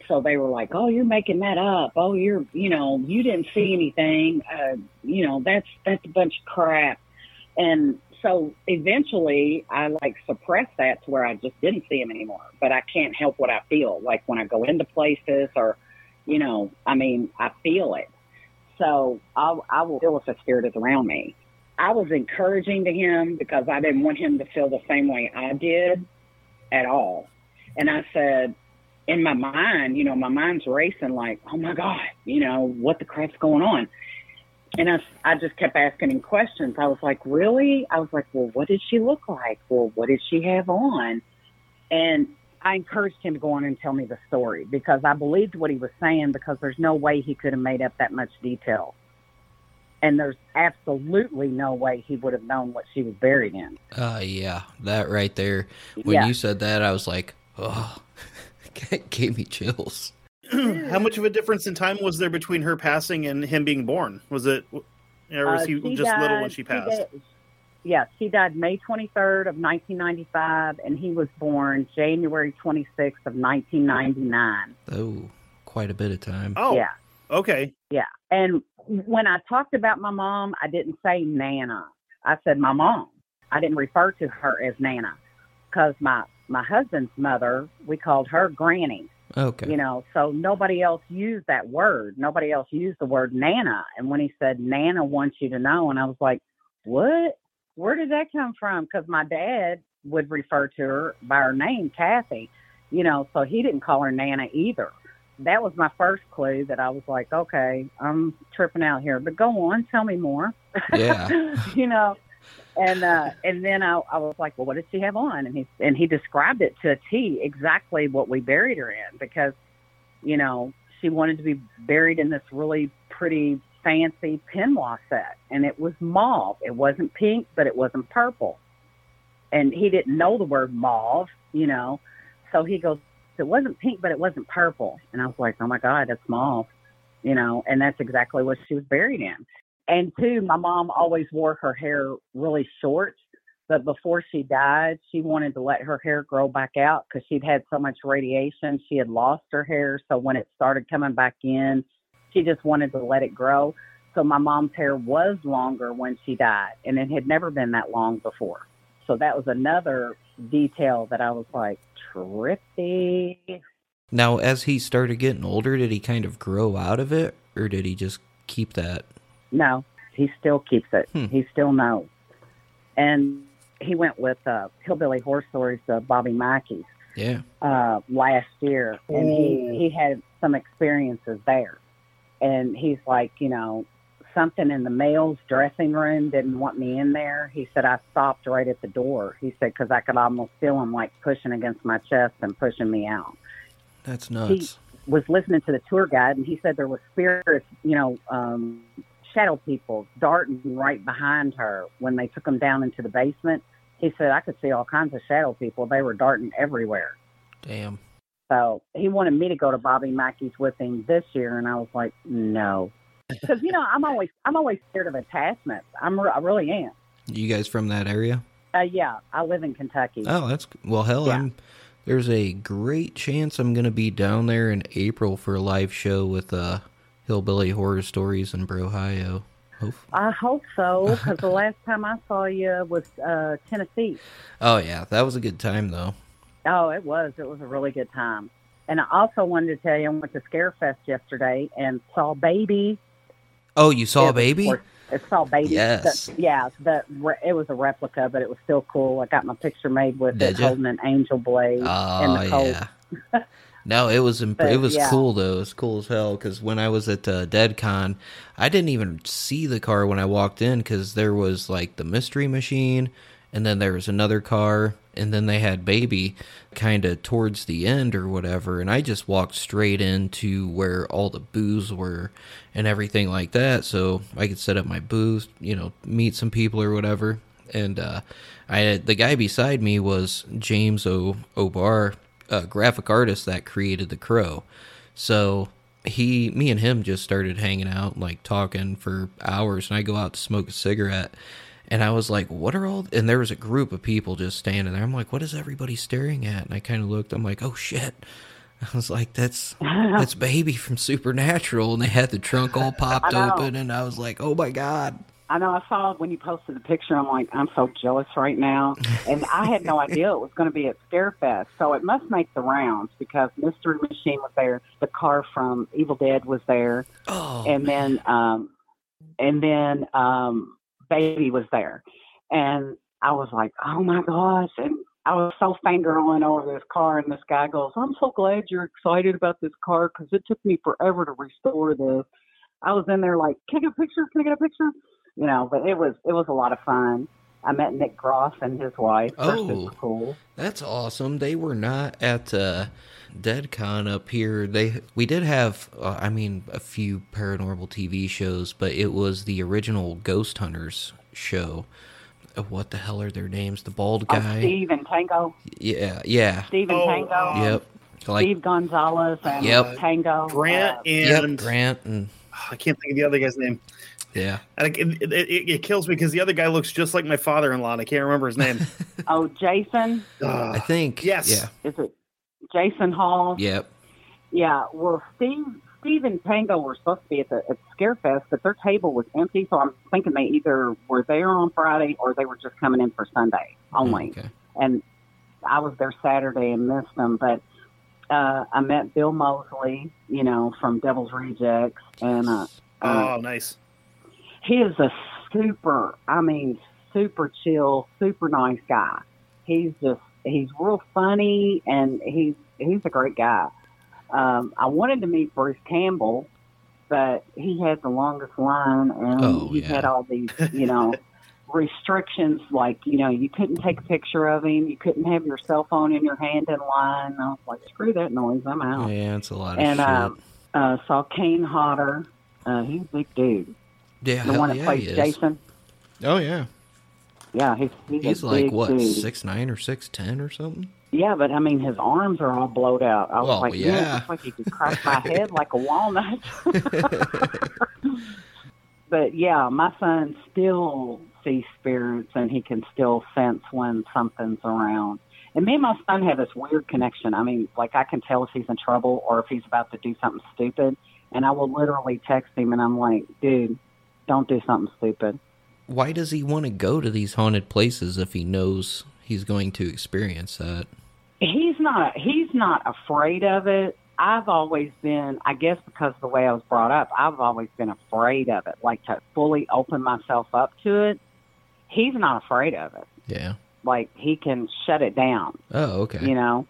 So they were like, "Oh, you're making that up. Oh, you're, you know, you didn't see anything. Uh, you know, that's that's a bunch of crap." And so eventually, I like suppressed that to where I just didn't see him anymore. But I can't help what I feel. Like when I go into places, or, you know, I mean, I feel it. So I, I will feel if a spirit is around me. I was encouraging to him because I didn't want him to feel the same way I did at all. And I said, in my mind, you know, my mind's racing like, oh my God, you know, what the crap's going on? And I, I just kept asking him questions. I was like, really? I was like, well, what did she look like? Well, what did she have on? And I encouraged him to go on and tell me the story because I believed what he was saying because there's no way he could have made up that much detail. And there's absolutely no way he would have known what she was buried in. Uh, yeah, that right there. When Yeah. you said that, I was like, oh, it gave me chills. How much of a difference in time was there between her passing and him being born? Was it, or was Uh, he she just little when she passed? died- yeah, she died May 23rd of 1995, and he was born January 26th of 1999. Oh, quite a bit of time. Oh, Yeah, okay. yeah. And when I talked about my mom, I didn't say Nana. I said my mom. I didn't refer to her as Nana because my my husband's mother, we called her Granny. Okay. You know, so nobody else used that word. Nobody else used the word Nana. And when he said Nana wants you to know, and I was like, what? Where did that come from? Because my dad would refer to her by her name, Kathy. You know, so he didn't call her Nana either. That was my first clue that I was like, okay, I'm tripping out here. But go on, tell me more. Yeah. you know, and uh, and then I, I was like, well, what did she have on? And he and he described it to a T exactly what we buried her in because, you know, she wanted to be buried in this really pretty fancy peignoir set, and it was mauve. It wasn't pink, but it wasn't purple. And he didn't know the word mauve, you know, so he goes, it wasn't pink, but it wasn't purple. And I was like, oh my God, that's mauve, you know, and that's exactly what she was buried in. And two, my mom always wore her hair really short. But before she died, she wanted to let her hair grow back out because she'd had so much radiation. She had lost her hair. So when it started coming back in, she just wanted to let it grow. So my mom's hair was longer when she died, and it had never been that long before. So that was another detail that I was like, trippy. Now, as he started getting older, did he kind of grow out of it, or did he just keep that? No, he still keeps it. Hmm. He still knows. And he went with uh, Hillbilly Horror Stories, uh, Bobby Mackey's, Yeah. uh, last year, and he he had some experiences there. And he's like, you know, something in the male's dressing room didn't want me in there. He said I stopped right at the door. He said because I could almost feel him like pushing against my chest and pushing me out. That's nuts. He Was listening to the tour guide, and he said there was spirits, you know, um, shadow people darting right behind her when they took them down into the basement. He said I could see all kinds of shadow people. They were darting everywhere. Damn. So he wanted me to go to Bobby Mackey's with him this year, and I was like, no, because you know I'm always I'm always scared of attachments. I'm I really am. You guys from that area? Uh, yeah, I live in Kentucky. Oh, that's well. Hell, Yeah. I'm. There's a great chance I'm gonna be down there in April for a live show with uh, Hillbilly Horror Stories in Brohio. I hope so, because the last time I saw you was uh, Tennessee. Oh yeah, that was a good time though. Oh, it was. It was a really good time. And I also wanted to tell you, I went to Scarefest yesterday and saw Baby. Oh, you saw It baby? It saw Baby. Yes. The- yeah, the re- it was a replica, but it was still cool. I got my picture made with Did it ya? holding an angel blade in Oh the cold. yeah. No, it was imp- But, it was yeah. cool though. It was cool as hell because when I was at uh, DeadCon, I didn't even see the car when I walked in because there was like the mystery machine, and then there was another car, and then they had baby kind of towards the end or whatever, and I just walked straight into where all the booths were and everything like that, so I could set up my booth, you know, meet some people or whatever, and uh, I the guy beside me was James O. O'Barr uh, graphic artist that created the crow. So he, me and him just started hanging out, like talking for hours. And I go out to smoke a cigarette, and I was like, "What are all?" And there was a group of people just standing there. I'm like, "What is everybody staring at?" And I kind of looked. I'm like, "Oh shit." I was like, "That's that's baby from Supernatural," and they had the trunk all popped open, and I was like, "Oh my god!" I know. I saw when you posted the picture. I'm like, I'm so jealous right now, and I had no idea it was going to be at Scarefest. So it must make the rounds because Mystery Machine was there, the car from Evil Dead was there, Oh, and then um, and then um, Baby was there, and I was like, oh my gosh, and I was so fangirling over this car, and this guy goes, I'm so glad you're excited about this car because it took me forever to restore this. I was in there like, can I get a picture? Can I get a picture? You know, but it was it was a lot of fun. I met Nick Groff and his wife. They're Oh. cool. That's awesome. They were not at uh, DeadCon up here. They we did have, uh, I mean, a few paranormal TV shows, but it was the original Ghost Hunters show. Uh, What the hell are their names? The bald Oh, guy. Steve and Tango. Yeah, yeah. Steve and Oh, Tango. um, Yep. Like Steve Gonsalves and Yep. Tango. Grant Uh, yep, and Grant and I can't think of the other guy's name. Yeah. And it, it, it, it kills me because the other guy looks just like my father-in-law, and I can't remember his name. oh, Jason. Ugh. I think yes. Yeah. Is it Jason Hall? Yep. Yeah, well, Steve, Steve and Tango were supposed to be at the at Scarefest, but their table was empty, so I'm thinking they either were there on Friday or they were just coming in for Sunday only. Okay. And I was there Saturday and missed them, but uh, I met Bill Moseley, you know, from Devil's Rejects, and uh, uh, Oh, nice. He is a super, I mean, super chill, super nice guy. He's just, he's real funny and he's, he's a great guy. Um, I wanted to meet Bruce Campbell, but he had the longest line and Oh, he yeah. had all these, you know, restrictions like, you know, you couldn't take a picture of him, you couldn't have your cell phone in your hand in line. I was like, screw that noise, I'm out. Yeah, it's a lot of and shit. um, uh, saw Kane Hodder. Uh, he's a big dude. Yeah, The one that yeah, plays. Jason. Oh yeah. Yeah, he's he's, He's like what, dude. six nine or six ten or something? Yeah, but I mean, his arms are all blowed out. I was Well, like, man, yeah. it looks like he could crack my head like a walnut. but yeah, my son still sees spirits, and he can still sense when something's around. And me and my son have this weird connection. I mean, like I can tell if he's in trouble or if he's about to do something stupid, and I will literally text him, and I'm like, dude, don't do something stupid. Why does he want to go to these haunted places if he knows he's going to experience that? he's not he's not afraid of it. I've always been, I guess, because of the way I was brought up, I've always been afraid of it, like to fully open myself up to it. He's not afraid of it. Yeah. Like he can shut it down. Oh, okay. You know.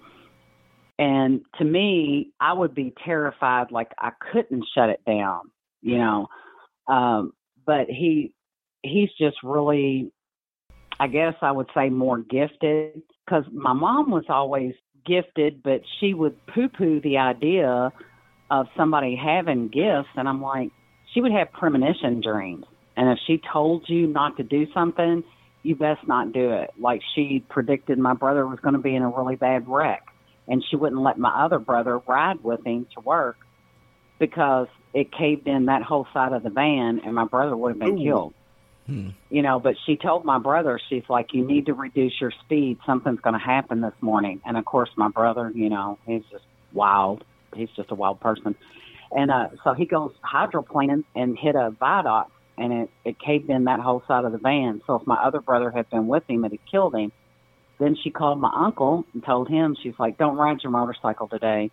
And to me, I would be terrified, like I couldn't shut it down. You know. Um, but he he's just really I guess I would say more gifted because my mom was always gifted, but she would poo poo the idea of somebody having gifts. And I'm like, she would have premonition dreams. And if she told you not to do something, you best not do it. Like she predicted my brother was going to be in a really bad wreck. And she wouldn't let my other brother ride with him to work because it caved in that whole side of the van and my brother would have been Ooh. killed. You know, but she told my brother, she's like, you need to reduce your speed. Something's going to happen this morning. And of course, my brother, you know, he's just wild. He's just a wild person. And uh, so he goes hydroplaning and hit a viaduct, and it, it caved in that whole side of the van. So if my other brother had been with him, it had killed him. Then she called my uncle and told him, she's like, don't ride your motorcycle today.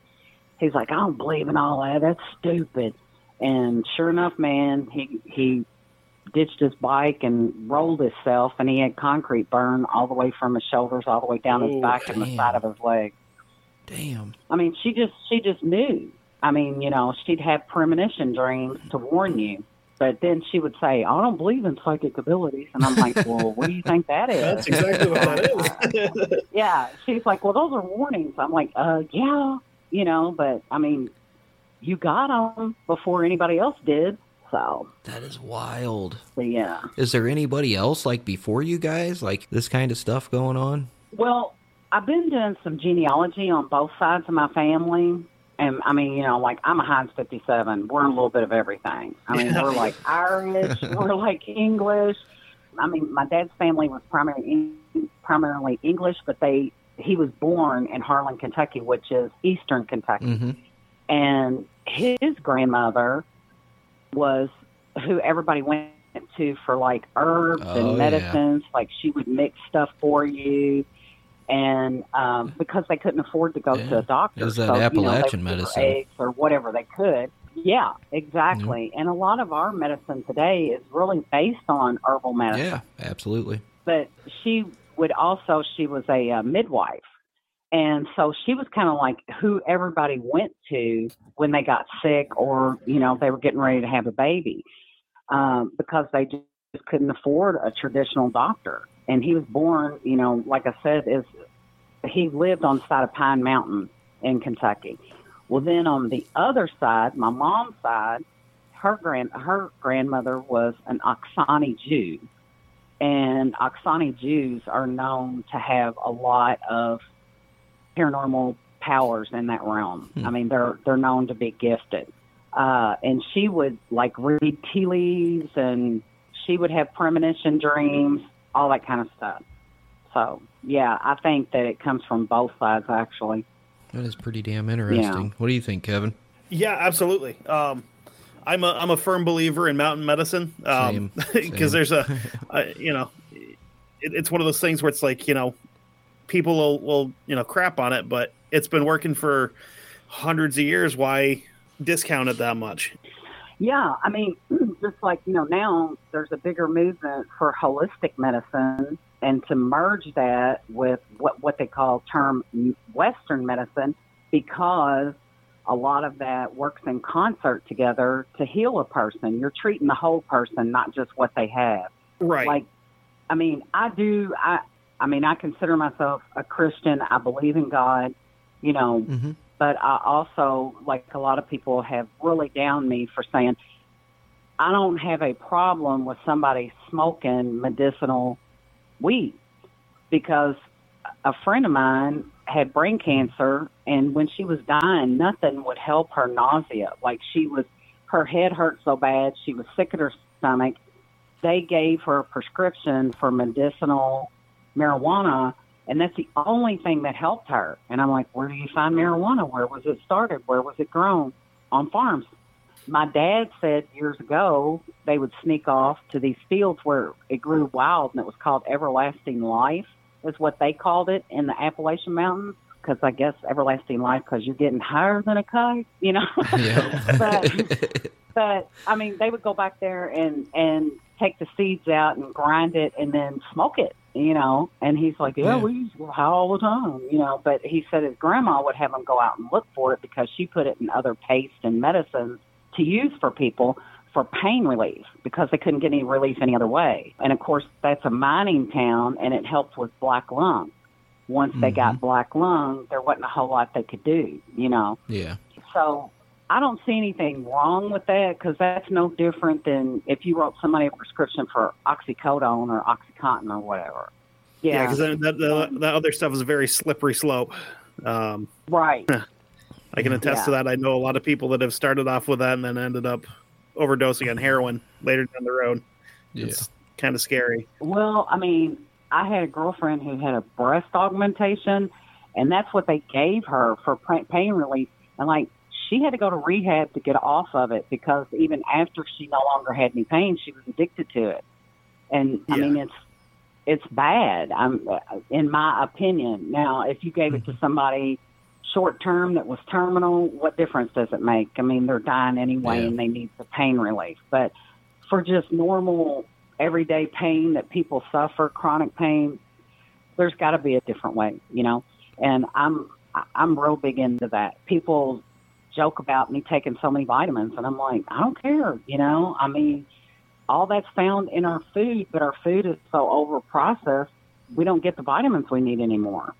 He's like, I don't believe in all that. That's stupid. And sure enough, man, he he ditched his bike and rolled himself, and he had concrete burn all the way from his shoulders all the way down his Oh, back and the side of his leg. Damn. I mean, she just she just knew. I mean, you know, she'd have premonition dreams to warn you. But then she would say, I don't believe in psychic abilities. And I'm like, well, what do you think that is? That's exactly what that is. yeah. She's like, well, those are warnings. I'm like, uh, yeah, you know, but I mean, you got them before anybody else did. So, That is wild. yeah. Is there anybody else like before you guys like this kind of stuff going on? Well, I've been doing some genealogy on both sides of my family. And I mean, you know, like I'm a Heinz 57. We're a little bit of everything. I mean, we're like Irish, we're like English. I mean, my dad's family was primarily primarily English, but they he was born in Harlan, Kentucky, which is eastern Kentucky. Mm-hmm. And his grandmother was who everybody went to for like herbs Oh, and yeah. medicines. Like she would mix stuff for you. And um, because they couldn't afford to go Yeah. to a doctor, It was that so, you know, Appalachian give her medicine. eggs or whatever they could. Yeah, exactly. And a lot of our medicine today is really based on herbal medicine Yeah, absolutely. but she would also she was a uh, midwife. And so she was kind of like who everybody went to when they got sick or you know they were getting ready to have a baby um, because they just couldn't afford a traditional doctor. And he was born you know like i said is he lived on the side of pine mountain in kentucky. Well then on the other side my mom's side her grand her grandmother was an Ashkenazi jew and Ashkenazi Jews are known to have a lot of paranormal powers in that realm. I mean, they're they're known to be gifted. Uh, and she would like read tea leaves, and she would have premonition dreams, all that kind of stuff. So yeah, I think that it comes from both sides actually. That is pretty damn interesting. What do you think, Kevin? Yeah, absolutely. Um, I'm a I'm a firm believer in mountain medicine um, because same. there's a, a you know it, it's one of those things where it's like you know people will, will you know crap on it, but it's been working for hundreds of years. Why discount it that much? Yeah, I mean, just like, you know, now there's a bigger movement for holistic medicine and to merge that with what, what they call term Western medicine because a lot of that works in concert together to heal a person. You're treating the whole person, not just what they have. Right. Like, I mean, I do, I, I mean, I consider myself a Christian. I believe in God, you know, Mm-hmm. but I also, like a lot of people, have really downed me for saying I don't have a problem with somebody smoking medicinal weed because a friend of mine had brain cancer, and when she was dying, nothing would help her nausea. Like she was, her head hurt so bad, she was sick at her stomach. They gave her a prescription for medicinal marijuana, and that's the only thing that helped her. And I'm like, where do you find marijuana? Where was it started? Where was it grown? On farms. My dad said years ago they would sneak off to these fields where it grew wild, and it was called everlasting life, is what they called it in the Appalachian Mountains, because I guess everlasting life because you're getting higher than a kite, you know. Yeah. but but I mean, they would go back there and and take the seeds out and grind it and then smoke it, you know. And he's like, yeah, Yeah. we used to high all the time, you know. But he said his grandma would have him go out and look for it because she put it in other paste and medicines to use for people for pain relief because they couldn't get any relief any other way. And of course, that's a mining town and it helps with black lung. Once they got black lung, there wasn't a whole lot they could do, you know. yeah. So I don't see anything wrong with that because that's no different than if you wrote somebody a prescription for oxycodone or oxycontin or whatever. Yeah, Yeah, because that, that, that other stuff is a very slippery slope. Um, right. I can attest to that. I know a lot of people that have started off with that and then ended up overdosing on heroin later down the road. Yeah. It's kind of scary. Well, I mean, I had a girlfriend who had a breast augmentation, and that's what they gave her for pain relief. And like, she had to go to rehab to get off of it because even after she no longer had any pain, she was addicted to it. And I mean, it's it's bad. I'm, in my opinion. Now, if you gave it to mm-hmm. somebody short term that was terminal, what difference does it make? I mean, they're dying anyway, Yeah. and they need the pain relief. But for just normal everyday pain that people suffer, chronic pain, there's got to be a different way, you know. And I'm I'm real big into that. People joke about me taking so many vitamins, and I'm like, I don't care, you know. I mean, all that's found in our food, but our food is so over processed, we don't get the vitamins we need anymore.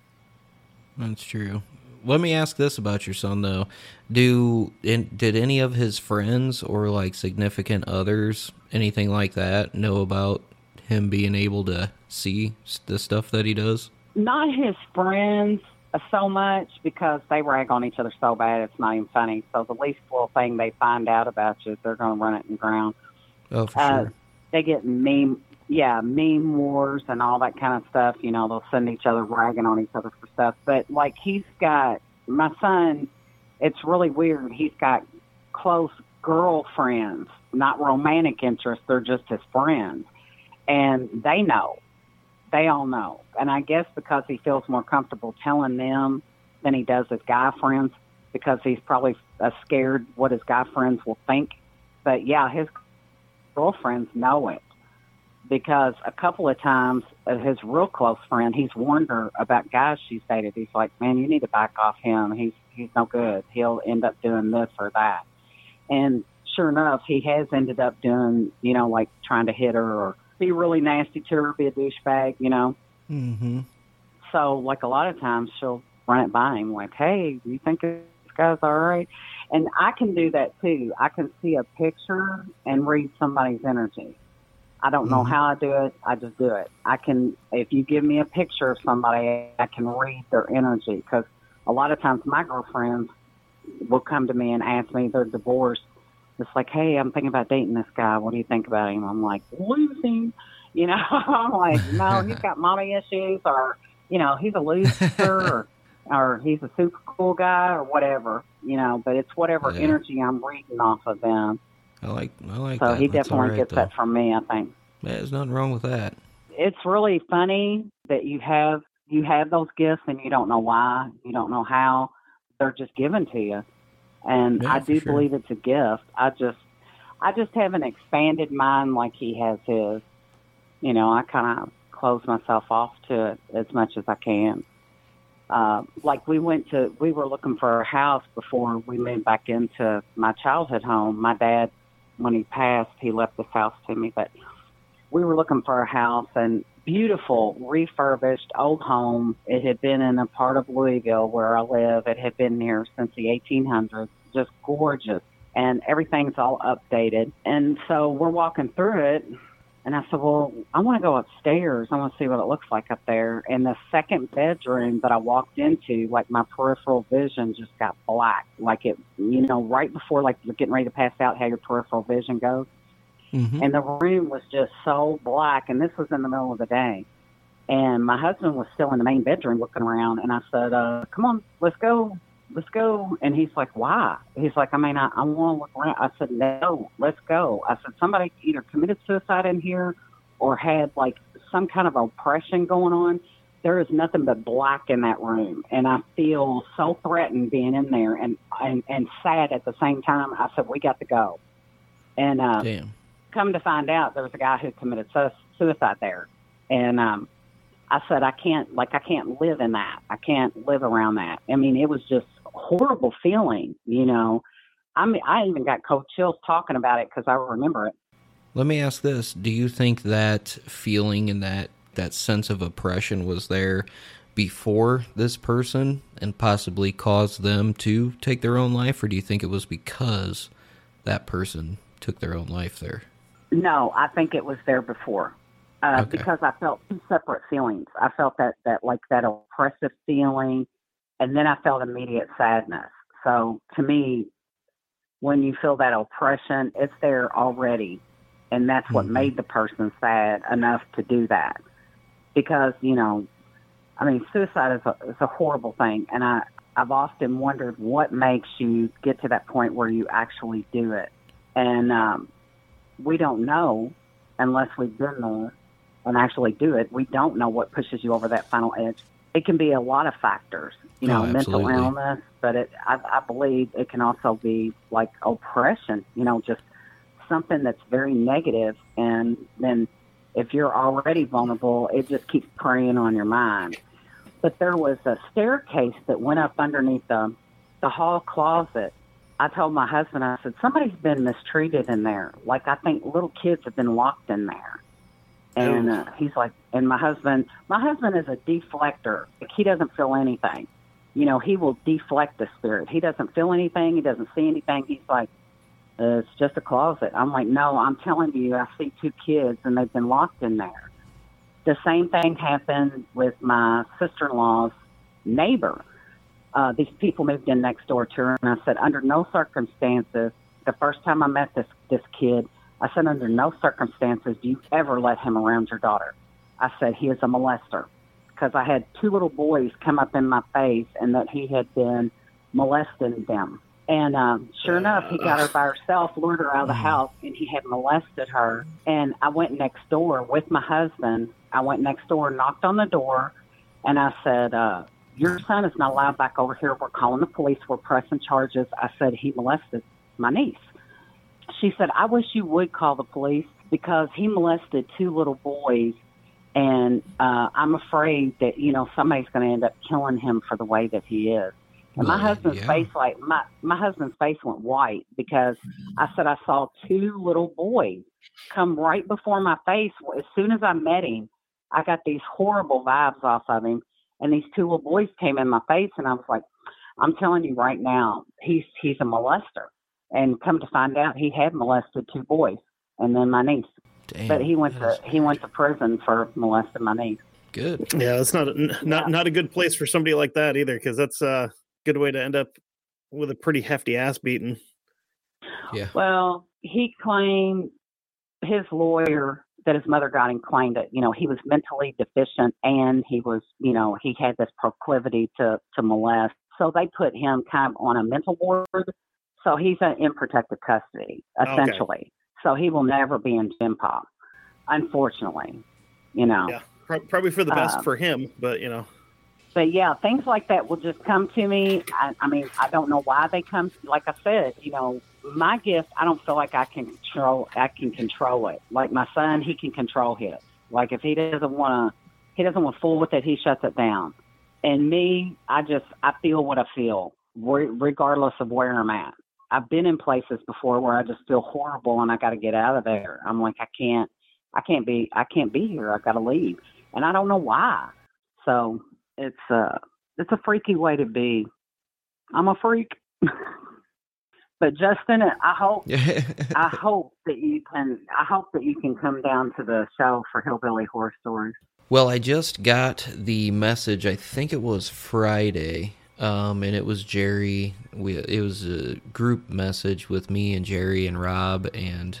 That's true. Let me ask this about your son though. Do in, did any of his friends or like significant others, anything like that, know about him being able to see the stuff that he does? Not his friends uh, so much because they rag on each other so bad it's not even funny. So the least little thing they find out about you, they're going to run it in the ground. Oh, for Uh, sure. they get meme, yeah, meme wars and all that kind of stuff. You know, they'll send each other ragging on each other for stuff. But like he's got my son, it's really weird. He's got close girlfriends, not romantic interests. They're just his friends, and they know. They all know, and I guess because he feels more comfortable telling them than he does his guy friends, because he's probably scared what his guy friends will think. But yeah, his girlfriends know it because a couple of times uh, his real close friend he's warned her about guys she's dated he's like man you need to back off him he's he's no good he'll end up doing this or that and sure enough he has ended up doing you know like trying to hit her or be really nasty to her be a douchebag you know Mm-hmm. so, like a lot of times, she'll run it by him, like, "Hey, do you think this guy's all right?" And I can do that too. I can see a picture and read somebody's energy. I don't know Mhm. how I do it. I just do it. I can, if you give me a picture of somebody, I can read their energy because a lot of times my girlfriends will come to me and ask me they're divorced. It's like, hey, I'm thinking about dating this guy. What do you think about him? I'm like, losing. You know, I'm like, no, he's got mommy issues, or you know, he's a loser, or or he's a super cool guy, or whatever. You know, but it's whatever Yeah. energy I'm reading off of them. I like I like So that. he That's definitely right, gets though. that from me. I think Yeah, There's nothing wrong with that. it's really funny that you have you have those gifts and you don't know why, you don't know how. They're just given to you, and Yeah, I do sure. believe it's a gift. I just I just have an expanded mind like he has his. You know, I kind of close myself off to it as much as I can. Uh, like we went to, we were looking for a house before we moved back into my childhood home. My dad, when he passed, he left this house to me, but we were looking for a house and beautiful, refurbished old home. It had been in a part of Louisville where I live. It had been here since the 1800s. Just gorgeous. And everything's all updated. And so we're walking through it. And I said, well, I want to go upstairs. I want to see what it looks like up there. And the second bedroom that I walked into, like my peripheral vision just got black. Like it, you know, right before like you're getting ready to pass out, how your peripheral vision goes Mm-hmm. and the room was just so black and this was in the middle of the day and my husband was still in the main bedroom looking around and i said uh come on let's go let's go and he's like why he's like i mean i, I want to look around i said no let's go i said somebody either committed suicide in here or had like some kind of oppression going on there is nothing but black in that room, and I feel so threatened being in there and and, and sad at the same time. I said, we got to go. And uh, Damn. come to find out, there was a guy who committed su- suicide there, and um, I said, I can't, like, I can't live in that. I can't live around that. I mean, it was just horrible feeling, you know. I mean, I even got cold chills talking about it because I remember it. Let me ask this: Do you think that feeling and that that sense of oppression was there before this person and possibly caused them to take their own life, or do you think it was because that person took their own life there? No, I think it was there before. Uh, Okay. because I felt two separate feelings. I felt that, that like that oppressive feeling, and then I felt immediate sadness. So to me, when you feel that oppression, it's there already, and that's what Mhm. made the person sad enough to do that. Because you know, I mean, suicide is a is a horrible thing, and I I've often wondered what makes you get to that point where you actually do it, and um, we don't know unless we've been there and actually do it. We don't know what pushes you over that final edge. It can be a lot of factors, you know, Oh, mental illness, but it, I, I believe it can also be like oppression, you know, just something that's very negative. and then if you're already vulnerable, it just keeps preying on your mind. But there was a staircase that went up underneath the the hall closet I told my husband, I said, somebody's been mistreated in there. Like, I think little kids have been locked in there. And uh, he's like, and my husband, my husband is a deflector. Like, he doesn't feel anything. You know, he will deflect the spirit. He doesn't feel anything. He doesn't see anything. He's like, uh, it's just a closet. I'm like, no, I'm telling you, I see two kids and they've been locked in there. The same thing happened with my sister in law's neighbor uh, these people moved in next door to her, and I said, under no circumstances, the first time I met this this kid, I said, under no circumstances do you ever let him around your daughter. I said he is a molester because I had two little boys come up in my face, and that he had been molesting them. And um, sure enough, he got her by herself, lured her out of the house, and he had molested her. And I went next door with my husband. I went next door, knocked on the door, and I said, uh, your son is not allowed back over here. We're calling the police. We're pressing charges. I said he molested my niece. She said, I wish you would call the police because he molested two little boys. And uh, I'm afraid that, you know, somebody's going to end up killing him for the way that he is. And my Well, husband's yeah. face, like my my husband's face went white because I said I saw two little boys come right before my face. As soon as I met him, I got these horrible vibes off of him, and these two little boys came in my face, and I was like, "I'm telling you right now, he's he's a molester." And come to find out, he had molested two boys, and then my niece. Damn. But he went to he went to prison for molesting my niece. good. Yeah, that's not a, not not a good place for somebody like that either, because that's a good way to end up with a pretty hefty ass beating. Yeah. Well, he claimed his lawyer that his mother got him claimed that you know he was mentally deficient and he was you know he had this proclivity to to molest. So they put him kind of on a mental ward. So he's uh, in protective custody essentially. So he will never be in gen pop, unfortunately. You know. Yeah, probably for the best Um, for him, but you know, but yeah, things like that will just come to me. I, I mean, I don't know why they come. Like I said, you know, my gift, I don't feel like I can control. I can control it. Like my son, he can control his. Like if he doesn't want to, he doesn't want to fool with it. He shuts it down. And me, I just I feel what I feel, re- regardless of where I'm at. I've been in places before where I just feel horrible and I got to get out of there. I'm like I can't, I can't be, I can't be here. I got to leave, and I don't know why. So it's uh it's a freaky way to be. I'm a freak. but Justin, I hope I hope that you can I hope that you can come down to the show for Hillbilly Horror Stories. Well, I just got the message. I think it was Friday, um, and it was Jerry. We it was a group message with me and Jerry and Rob and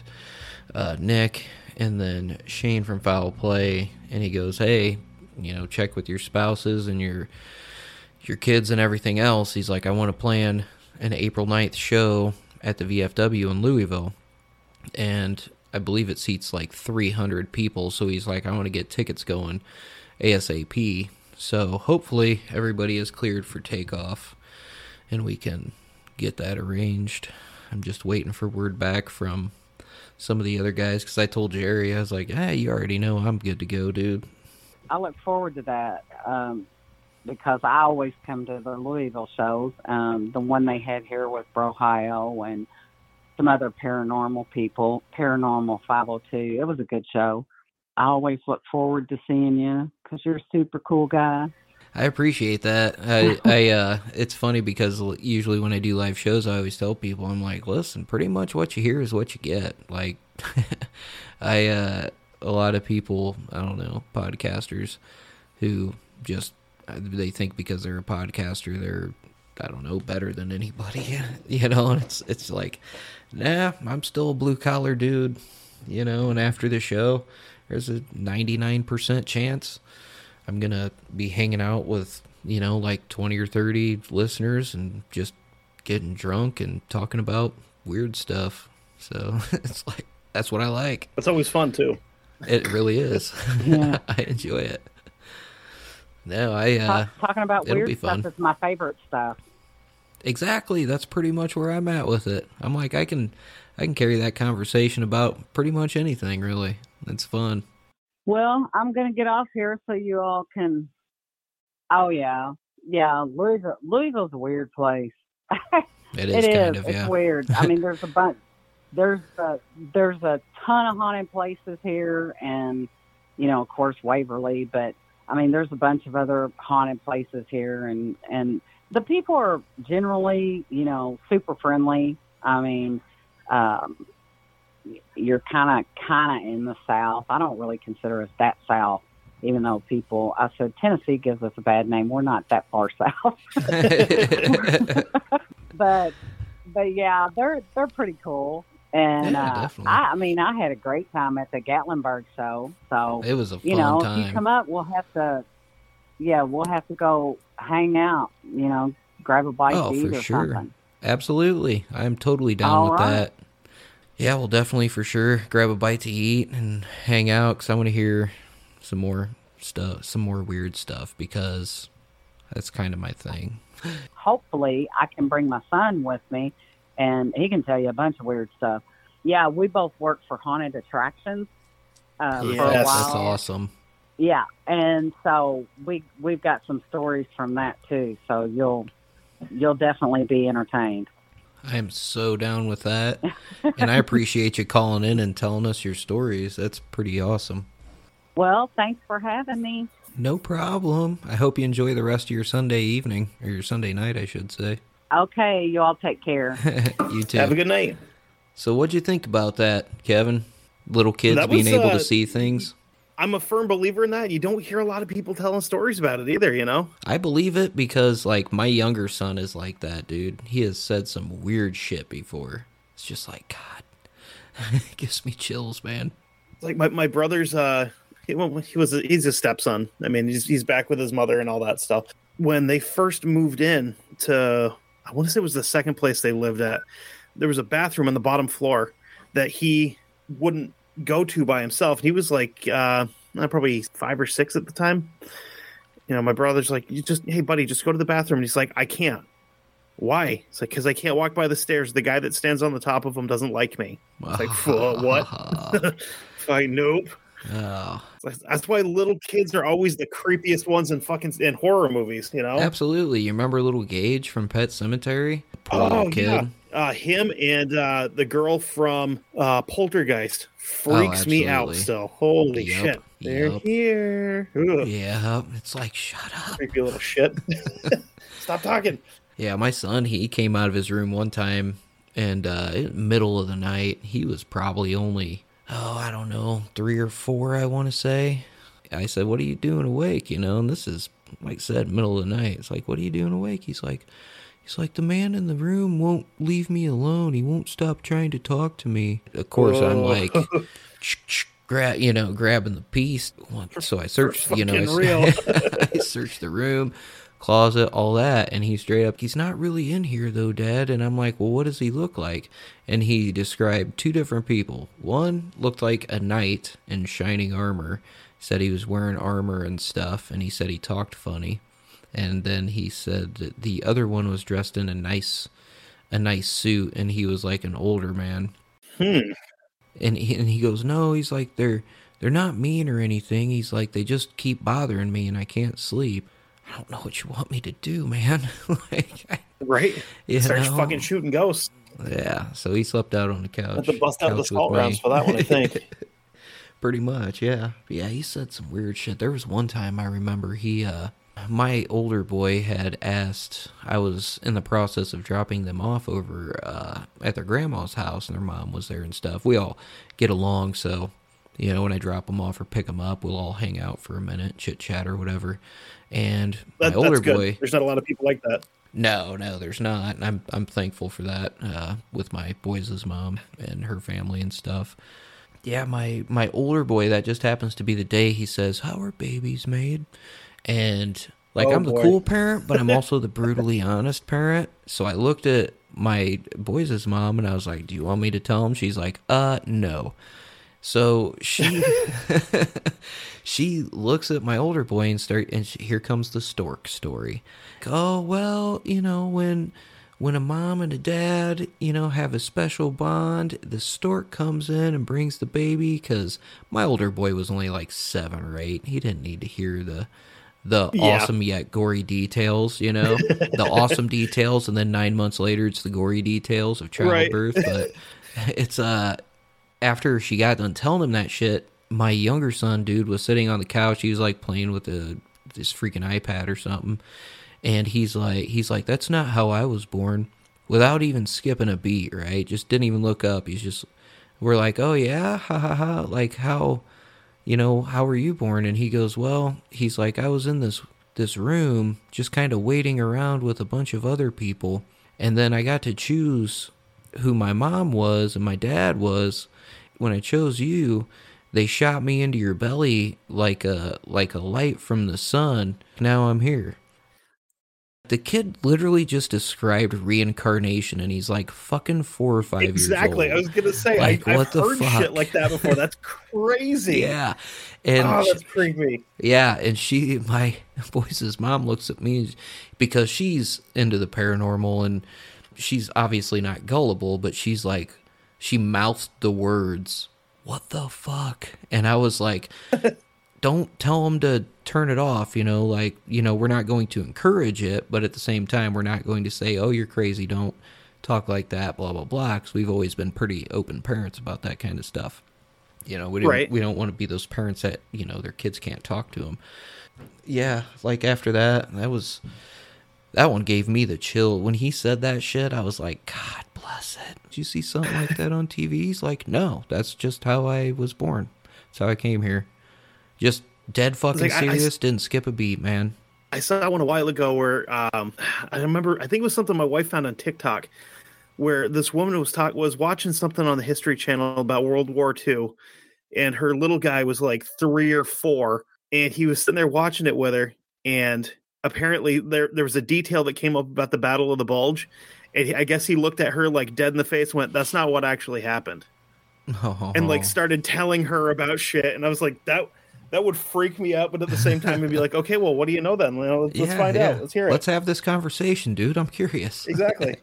uh, Nick, and then Shane from Foul Play. And he goes, "Hey, you know, check with your spouses and your your kids and everything else." He's like, "I want to plan an April 9th show at the VFW in Louisville." and I believe it seats like 300 people. So he's like, I want to get tickets going ASAP. So hopefully everybody is cleared for takeoff and we can get that arranged. I'm just waiting for word back from some of the other guys because I told Jerry, I was like, hey, you already know I'm good to go, dude. I look forward to that um, because I always come to the Louisville shows. Um, the one they had here with Brohio and some other paranormal people, Paranormal 502. It was a good show. I always look forward to seeing you because you're a super cool guy. I appreciate that. I, I, uh, it's funny because usually when I do live shows, I always tell people, I'm like, listen, pretty much what you hear is what you get. Like, I, uh, a lot of people, I don't know, podcasters who just, they think because they're a podcaster, they're, I don't know, better than anybody, you know, and it's, it's like, nah, I'm still a blue collar dude, you know, and after the show, there's a 99% chance I'm going to be hanging out with, you know, like 20 or 30 listeners and just getting drunk and talking about weird stuff. So it's like, that's what I like. It's always fun too. It really is. Yeah. I enjoy it. No, I, uh, talking about weird be fun. stuff is my favorite stuff. Exactly. That's pretty much where I'm at with it. I'm like I can I can carry that conversation about pretty much anything really. It's fun. Well, I'm going to get off here so you all can. Oh yeah, yeah. Louisville, Louisville's a weird place. It is It kind of It's yeah. weird. I mean, there's a bunch. There's a there's a ton of haunted places here, and you know, of course, Waverly. But I mean, there's a bunch of other haunted places here, and and the people are generally, you know, super friendly. I mean, um, you're kind of kind of in the South. I don't really consider us that South, even though people. I said Tennessee gives us a bad name. We're not that far south, but but yeah, they're they're pretty cool. And Yeah, uh. I, I mean, I had a great time at the Gatlinburg show. So it was a fun you know, if time. you come up, we'll have to. Yeah, we'll have to go hang out. You know, grab a bite Oh, to eat for or sure. something. Absolutely. I'm totally down All with right. that. Yeah, we'll definitely for sure grab a bite to eat and hang out because I want to hear some more stuff, some more weird stuff because that's kind of my thing. hopefully I can bring my son with me and he can tell you a bunch of weird stuff. Yeah, we both work for haunted attractions uh, for a Yes. while. That's awesome. Yeah, and so we we've got some stories from that too. So you'll you'll definitely be entertained. I am so down with that. and I appreciate you calling in and telling us your stories. That's pretty awesome. Well, thanks for having me. No problem. I hope you enjoy the rest of your Sunday evening, or your Sunday night, I should say. Okay, you all take care. you too. Have a good night. So, what'd you think about that, Kevin? Little kids That being was, able uh, to see things. I'm a firm believer in that. You don't hear a lot of people telling stories about it either, you know? I believe it because, like, my younger son is like that, dude. He has said some weird shit before. It's just like, God, it gives me chills, man. Like my, my brother's uh he, well, he was a, he's a stepson. I mean, he's he's back with his mother and all that stuff. When they first moved in to I want to say it was the second place they lived at. There was a bathroom on the bottom floor that he wouldn't go to by himself. He was like uh probably 5 or 6 at the time. You know, my brother's like, "You just hey buddy, just go to the bathroom." And he's like, "I can't." Why? It's like cuz I can't walk by the stairs. The guy that stands on the top of them doesn't like me. It's like, "Wha- what?" Like, nope. oh, That's why little kids are always the creepiest ones in fucking in horror movies, you know? absolutely. You remember little Gage from Pet Sematary? Poor Oh little kid. yeah, uh, him and uh, the girl from uh, Poltergeist freaks me out. Oh. Still, holy Yup, shit, they're yup. here. Ugh, Yeah, it's like, shut up. creepy little shit. Stop talking. Yeah, my son, he came out of his room one time and uh middle of the night, he was probably only oh, I don't know, 3 or 4 I want to say. I said, "What are you doing awake?" you know, and this is like I said middle of the night. It's like, "What are you doing awake?" He's like He's like the man in the room won't leave me alone. He won't stop trying to talk to me. Of course, I'm like, grab, you know, grabbing the piece. So I searched, you know, I. I searched the room, closet, all that, and he straight up, he's not really in here though, Dad. And I'm like, well, what does he look like? And he described two different people. One looked like a knight in shining armor, said he was wearing armor and stuff, and he said he talked funny. And then he said that the other one was dressed in a nice, a nice suit, and he was like an older man. Hmm. And he, and he goes, no, he's like they're they're not mean or anything. He's like they just keep bothering me, and I can't sleep. I don't know what you want me to do, man. like, I- Right? you Starts know? fucking shooting ghosts. Yeah, so he slept out on the couch. To bust out the salt rounds for that one, I think. Pretty much, yeah. Yeah, he said some weird shit. There was one time I remember he uh my older boy had asked I was in the process of dropping them off over uh at their grandma's house and their mom was there and stuff. We all get along, so you know, when I drop them off or pick them up, we'll all hang out for a minute, chit chat or whatever. And my older boy There's not a lot of people like that. no, no, there's not. And I'm I'm thankful for that uh, with my boys' mom and her family and stuff. Yeah, my my older boy. That just happens to be the day he says, "How are babies made?" And like Oh, I'm the boy. cool parent, but I'm also the brutally honest parent. So I looked at my boys' mom and I was like, "Do you want me to tell him?" She's like, "Uh, no." So she she looks at my older boy and start and she, here comes the stork story. Oh well, you know when when a mom and a dad you know have a special bond, the stork comes in and brings the baby because my older boy was only like seven or eight. He didn't need to hear the the Yeah. awesome yet gory details, you know, the awesome details, and then nine months later it's the gory details of Right. childbirth. But it's uh after she got done telling him that shit, my younger son, dude, was sitting on the couch. He was like playing with the this freaking iPad or something, and he's like, he's like, that's not how I was born. Without even skipping a beat, right? Just didn't even look up. He's just, we're like, oh yeah, ha ha ha. Like how, you know, how were you born? And he goes, well, he's like, I was in this this room, just kind of waiting around with a bunch of other people, and then I got to choose who my mom was and my dad was when I chose you, they shot me into your belly like a like a light from the sun. Now I'm here. The kid literally just described reincarnation, and he's like fucking four or five exactly. years old. Exactly. I was gonna say Like, I, the heard fuck? shit like that before. That's crazy. yeah, and oh, that's creepy. yeah, and she, my boy's mom, looks at me because she's into the paranormal, and she's obviously not gullible, but she's like, she mouthed the words, "What the fuck?" And I was like, "Don't tell him to turn it off." You know, like you know, we're not going to encourage it, but at the same time, we're not going to say, "Oh, you're crazy." Don't talk like that. Blah blah blah. Because we've always been pretty open parents about that kind of stuff. You know, we don't Right. we don't want to be those parents that you know their kids can't talk to them. Yeah, like after that, that was that one gave me the chill. When he said that shit, I was like, God bless it. Did you see something like that on TV? He's like, No, that's just how I was born. That's how I came here. Just dead fucking like, I- I serious. Didn't skip a beat, man. I saw one a while ago where um, I remember. I think it was something my wife found on TikTok, where this woman was talk was watching something on the History Channel about World War II, and her little guy was like three or four, and he was sitting there watching it with her, and apparently there there was a detail that came up about the Battle of the Bulge, and he- I guess he looked at her like dead in the face, and went, "That's not what actually happened," and like started telling her about shit, and I was like, that. That would freak me out, but at the same time, it'd be like, okay, well, what do you know then? Let's, let's find yeah. out. Let's hear it. Let's have this conversation, dude. I'm curious. Exactly.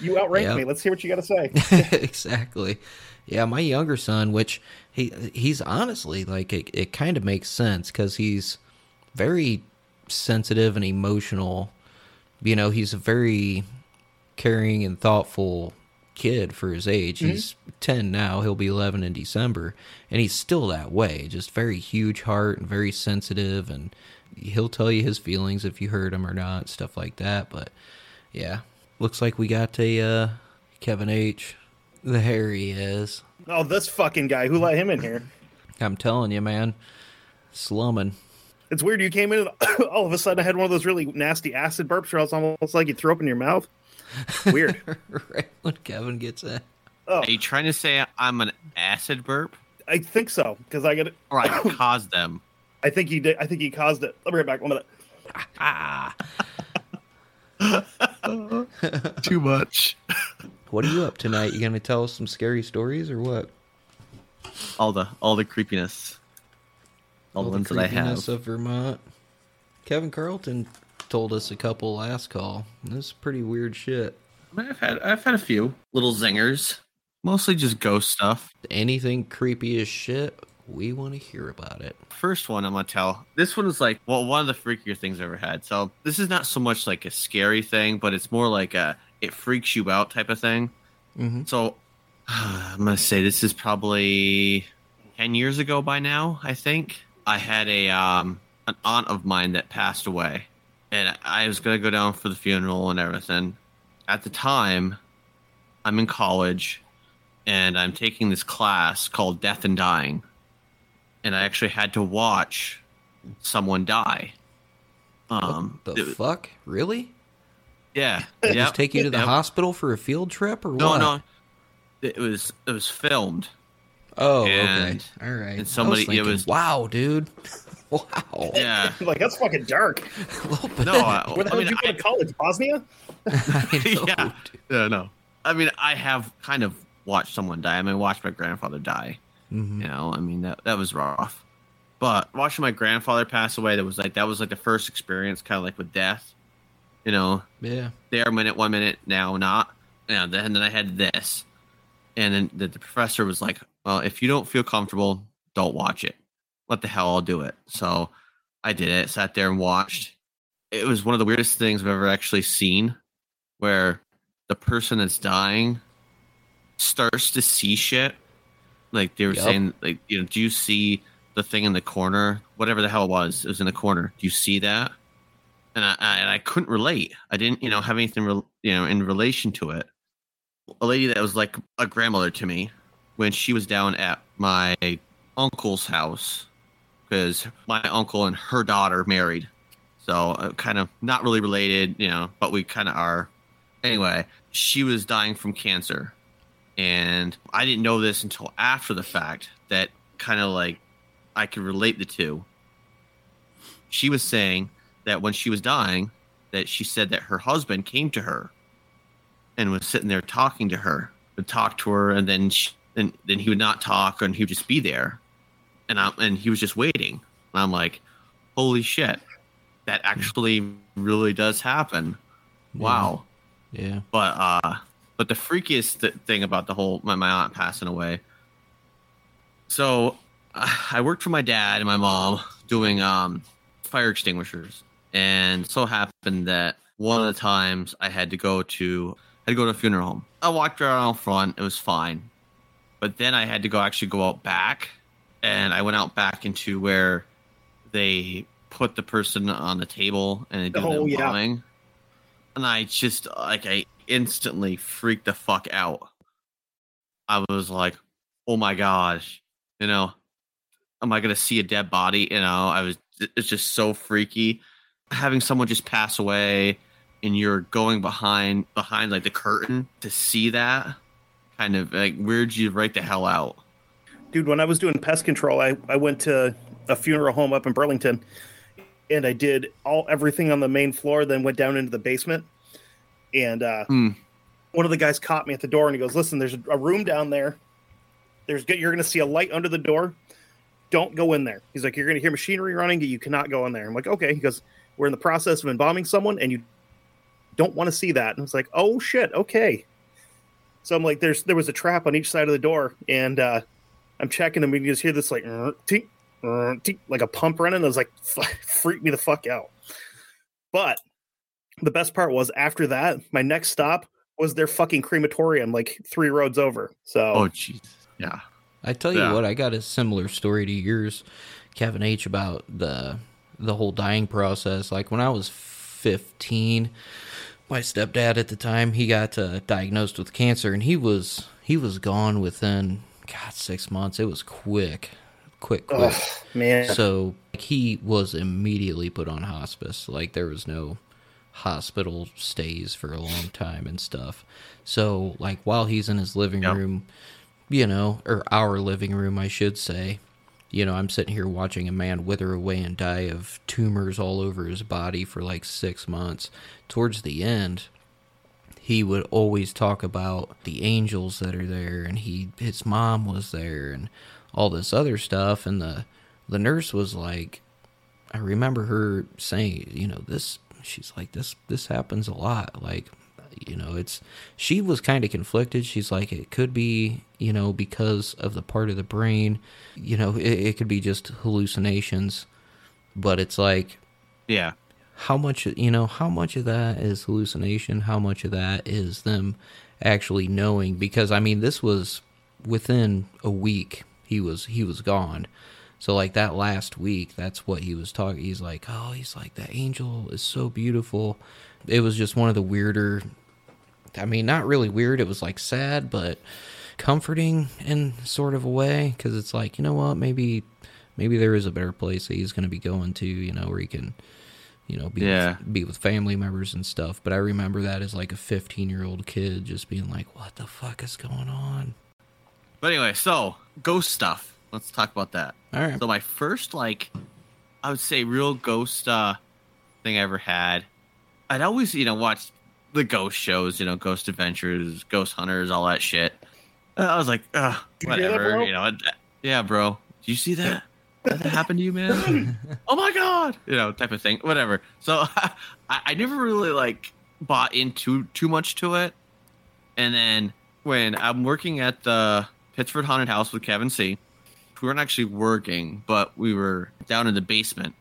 You outrank Yep. me. Let's hear what you got to say. exactly. Yeah, my younger son, which he he's honestly like it, it kind of makes sense because he's very sensitive and emotional. You know, he's a very caring and thoughtful kid for his age. He's 10 now, he'll be 11 in December, and he's still that way. Just very huge heart and very sensitive and he'll tell you his feelings if you hurt him or not, stuff like that, but yeah. Looks like we got a uh Kevin H. The hair he is. Oh, this fucking guy. Who let him in here? I'm telling you, man. Slumming. It's weird. You came in and all of a sudden I had one of those really nasty acid burps where it's almost like you threw up in your mouth. Weird. right when Kevin gets in. Oh, Are you trying to say I'm an acid burp, I think so because I got it. or I caused them? I think he did. I think he caused it. Let me get back. One minute. Ah. Too much. What are you up tonight? You gonna tell us some scary stories or what? All the all the creepiness. all the ones the that I have. creepiness of Vermont. Kevin Carlton told us a couple last call. This is pretty weird shit. I mean, I've had I've had a few little zingers, mostly just ghost stuff. Anything creepy as shit, we want to hear about it. First one I'm gonna tell. This one is like well one of the freakier things I've ever had. So this is not so much like a scary thing, but it's more like a it freaks you out type of thing. Mm-hmm. So I'm gonna say this is probably ten years ago by now. I think I had a um an aunt of mine that passed away, and I was gonna go down for the funeral and everything. At the time, I'm in college, and I'm taking this class called Death and Dying, and I actually had to watch someone die. Um, The it- fuck? Really? yeah, They yeah. Just take you to the Yep. hospital for a field trip or No, what? no, it was it was filmed. Oh, okay. All right. and somebody- was it was- wow, dude. wow. Yeah. like that's fucking dark. A little bit. No, I, Where the I hell mean, did you go to college? Bosnia? Know, yeah, dude. yeah, no. I mean, I have kind of watched someone die. I mean, I watched my grandfather die. Mhm. You know, I mean that that was rough. But watching my grandfather pass away, that was like that was like the first experience, kind of like with death. You know, Yeah. there a minute, one minute, now not. And then, then I had this, and then the, the professor was like, "Well, if you don't feel comfortable, don't watch it. What the hell? I'll do it." So I did it. Sat there and watched. It was one of the weirdest things I've ever actually seen, where the person that's dying starts to see shit. Like they were Yup. saying, like you know, do you see the thing in the corner? Whatever the hell it was, it was in the corner. Do you see that? and I, I and I couldn't relate. I didn't, you know, have anything, rel- you know, in relation to it. A lady that was like a grandmother to me when she was down at my uncle's house because my uncle and her daughter married, so uh, kind of not really related, you know, but we kind of are. Anyway, she was dying from cancer, and I didn't know this until after the fact that kind of like I could relate the two. She was saying that when she was dying, that she said that her husband came to her and was sitting there talking to her, would talk to her, and then she, and then he would not talk, and he would just be there, and I and he was just waiting. And I'm like, holy shit, that actually really does happen. Wow. Yeah. But uh, but the freakiest th- thing about the whole my, my aunt passing away. So uh, I worked for my dad and my mom doing um fire extinguishers, and so happened that one of the times I had to go to I had to go to a funeral home. I walked around out front; it was fine, but then I had to go actually go out back, and I went out back into where they put the person on the table and they do Oh, the yeah. and I just like I instantly freaked the fuck out. I was like, "Oh my gosh, you know, am I gonna see a dead body?" You know, I was. It's just so freaky having someone just pass away, and you're going behind behind like the curtain to see that. Kind of like weird you right the hell out. Dude, when I was doing pest control, I, I went to a funeral home up in Burlington and I did all everything on the main floor, then went down into the basement. And uh, Hmm. one of the guys caught me at the door and he goes, Listen, there's a room down there. There's you're gonna see a light under the door. Don't go in there. He's like, You're gonna hear machinery running, you cannot go in there. I'm like, Okay. He goes, We're in the process of embalming someone and you don't want to see that. And I was like, Oh shit, okay. So I'm like, there's there was a trap on each side of the door, and uh I'm checking them, and you just hear this like "Uh, tink, tink," like a pump running. I was like, freak me the fuck out. But the best part was after that, my next stop was their fucking crematorium, like three roads over. So Oh jeez, yeah. I tell you Yeah. what, I got a similar story to yours, Kevin H, about the the whole dying process. Like when I was fifteen, my stepdad at the time he got uh, diagnosed with cancer, and he was he was gone within God six months. It was quick, quick, quick. Ugh, man. So like, he was immediately put on hospice. Like there was no hospital stays for a long time and stuff. So like while he's in his living Yep. room, you know, or our living room, I should say, you know, I'm sitting here watching a man wither away and die of tumors all over his body for like six months. Towards the end, he would always talk about the angels that are there and he his mom was there and all this other stuff and the the nurse was like, I remember her saying, you know, this. She's like, this. This happens a lot. Like, you know, it's. She was kind of conflicted. She's like, it could be, you know, because of the part of the brain. You know, it, it could be just hallucinations, but it's like, Yeah. How much you know how much of that is hallucination? How much of that is them actually knowing? Because i mean this was within a week he was he was gone. So like that last week that's what he was talking he's like oh he's like that angel is so beautiful. It was just one of the weirder i mean not really weird it was like sad but comforting in sort of a way because it's like you know what? Maybe maybe there is a better place that he's going to be going to you know where he can you know, be Yeah. with, be with family members and stuff. But I remember that as like a 15 year old kid just being like, what the fuck is going on? But anyway, so ghost stuff. Let's talk about that. All right. So my first like I would say real ghost uh thing I ever had. I'd always, you know, watch the ghost shows, you know, Ghost Adventures, Ghost Hunters, all that shit. I was like, Ugh, You that, whatever, you know. it- Yeah, bro. Do you see that? Did that happen to you, man? oh my god, you know, type of thing. Whatever. So I, I never really like bought into too much to it. And then when I'm working at the Pittsford Haunted House with Kevin C, we weren't actually working, but we were down in the basement.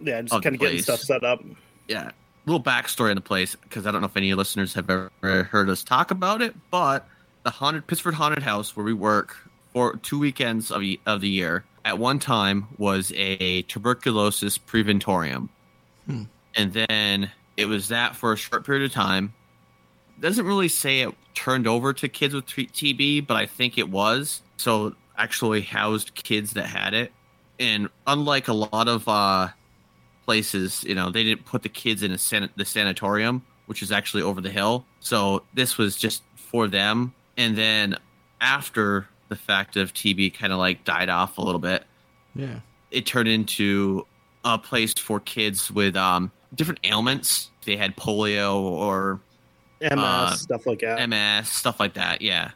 Yeah, just kind of getting stuff set up. Yeah, little backstory on the place because I don't know if any of your listeners have ever heard us talk about it, but the haunted Pittsford Haunted House where we work for two weekends of, of the year at one time was a tuberculosis preventorium, Hmm. and then it was that for a short period of time. Doesn't really say it turned over to kids with TB, but I think it was. So actually housed kids that had it, and unlike a lot of uh, places, you know, they didn't put the kids in a san- the sanatorium, which is actually over the hill. So this was just for them. And then after the fact of TB kind of like died off a little bit, Yeah. it turned into a place for kids with um, different ailments. They had polio or MS Uh, stuff like that. MS, stuff like that. Yeah.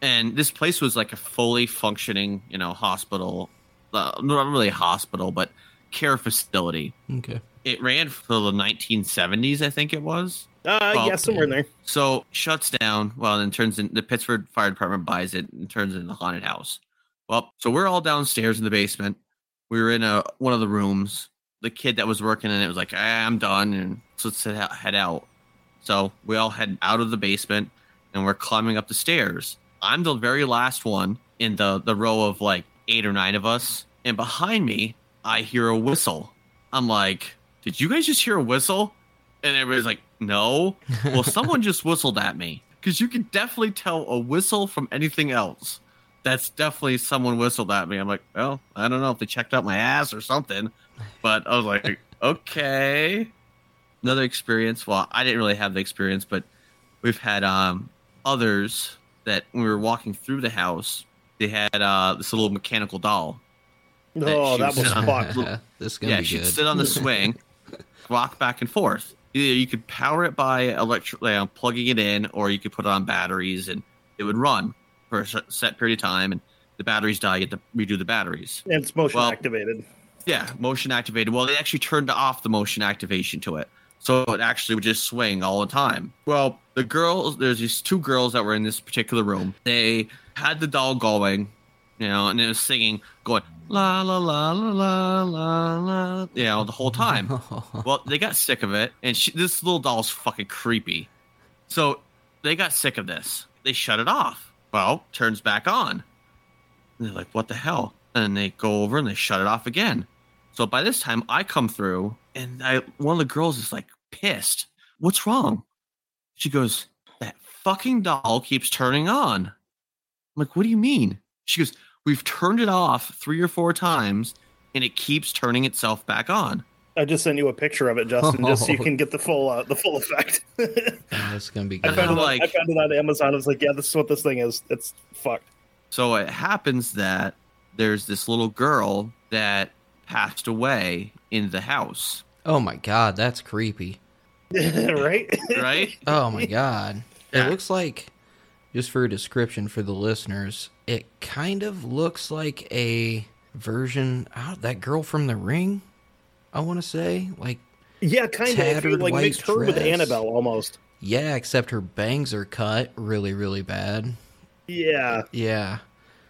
And this place was like a fully functioning, you know, hospital. Uh, not really a hospital, but care facility. Okay. It ran for the 1970s, I think it was. uh, well, yeah, somewhere in there. So shuts down. Well, then turns in the Pittsford Fire Department buys it and turns it into a haunted house. Well, so we're all downstairs in the basement. We were in a one of the rooms. The kid that was working in it was like, ah, "I'm done," and so let's head out- head out. So we all head out of the basement, and we're climbing up the stairs. I'm the very last one in the the row of like eight or nine of us, and behind me, I hear a whistle. I'm like, "Did you guys just hear a whistle?" And everybody's like, "No." Well, someone just whistled at me because you can definitely tell a whistle from anything else. That's definitely someone whistled at me. I'm like, well, I don't know if they checked out my ass or something, but I was like, okay. Another experience. Well, I didn't really have the experience, but we've had um others that when we were walking through the house, they had uh this little mechanical doll. Oh, she that was was on- fucked. this yeah, be she'd good. sit on the swing, walk back and forth. Either you could power it by electric, you know, plugging it in, or you could put it on batteries, and it would run for a set- set period of time. And the batteries die, you have to redo the batteries. And it's motion Well- activated. Yeah, motion activated. Well, they actually turned off the motion activation to it. So it actually would just swing all the time. Well, the girls, there's these two girls that were in this particular room. They had the doll going, you know, and it was singing, going, la, la, la, la, la, la, la, you know, the whole time. well, they got sick of it, and she, this little doll's fucking creepy. So they got sick of this. They shut it off. Well, turns back on. And they're like, what the hell? And they go over and they shut it off again. So by this time, I come through, and I one of the girls is like pissed. What's wrong? She goes, that fucking doll keeps turning on. I'm like, what do you mean? She goes, we've turned it off three or four times, and it keeps turning itself back on. I just sent you a picture of it, Justin, just so you can get the full uh, the full effect. That's gonna be I good. found, I'm it, on- I found it on Amazon. I was like, yeah, this is what this thing is. It's fucked. So it happens that there's this little girl that passed away in the house, Oh my god, that's creepy. right? right? Oh my god. Yeah. It looks like just for a description for the listeners, it kind of looks like a version. Oh, that girl from The Ring. I want to say like Yeah, kind of. Like white mixed her with. Annabelle almost. yeah, except her bangs are cut really really bad. Yeah. Yeah.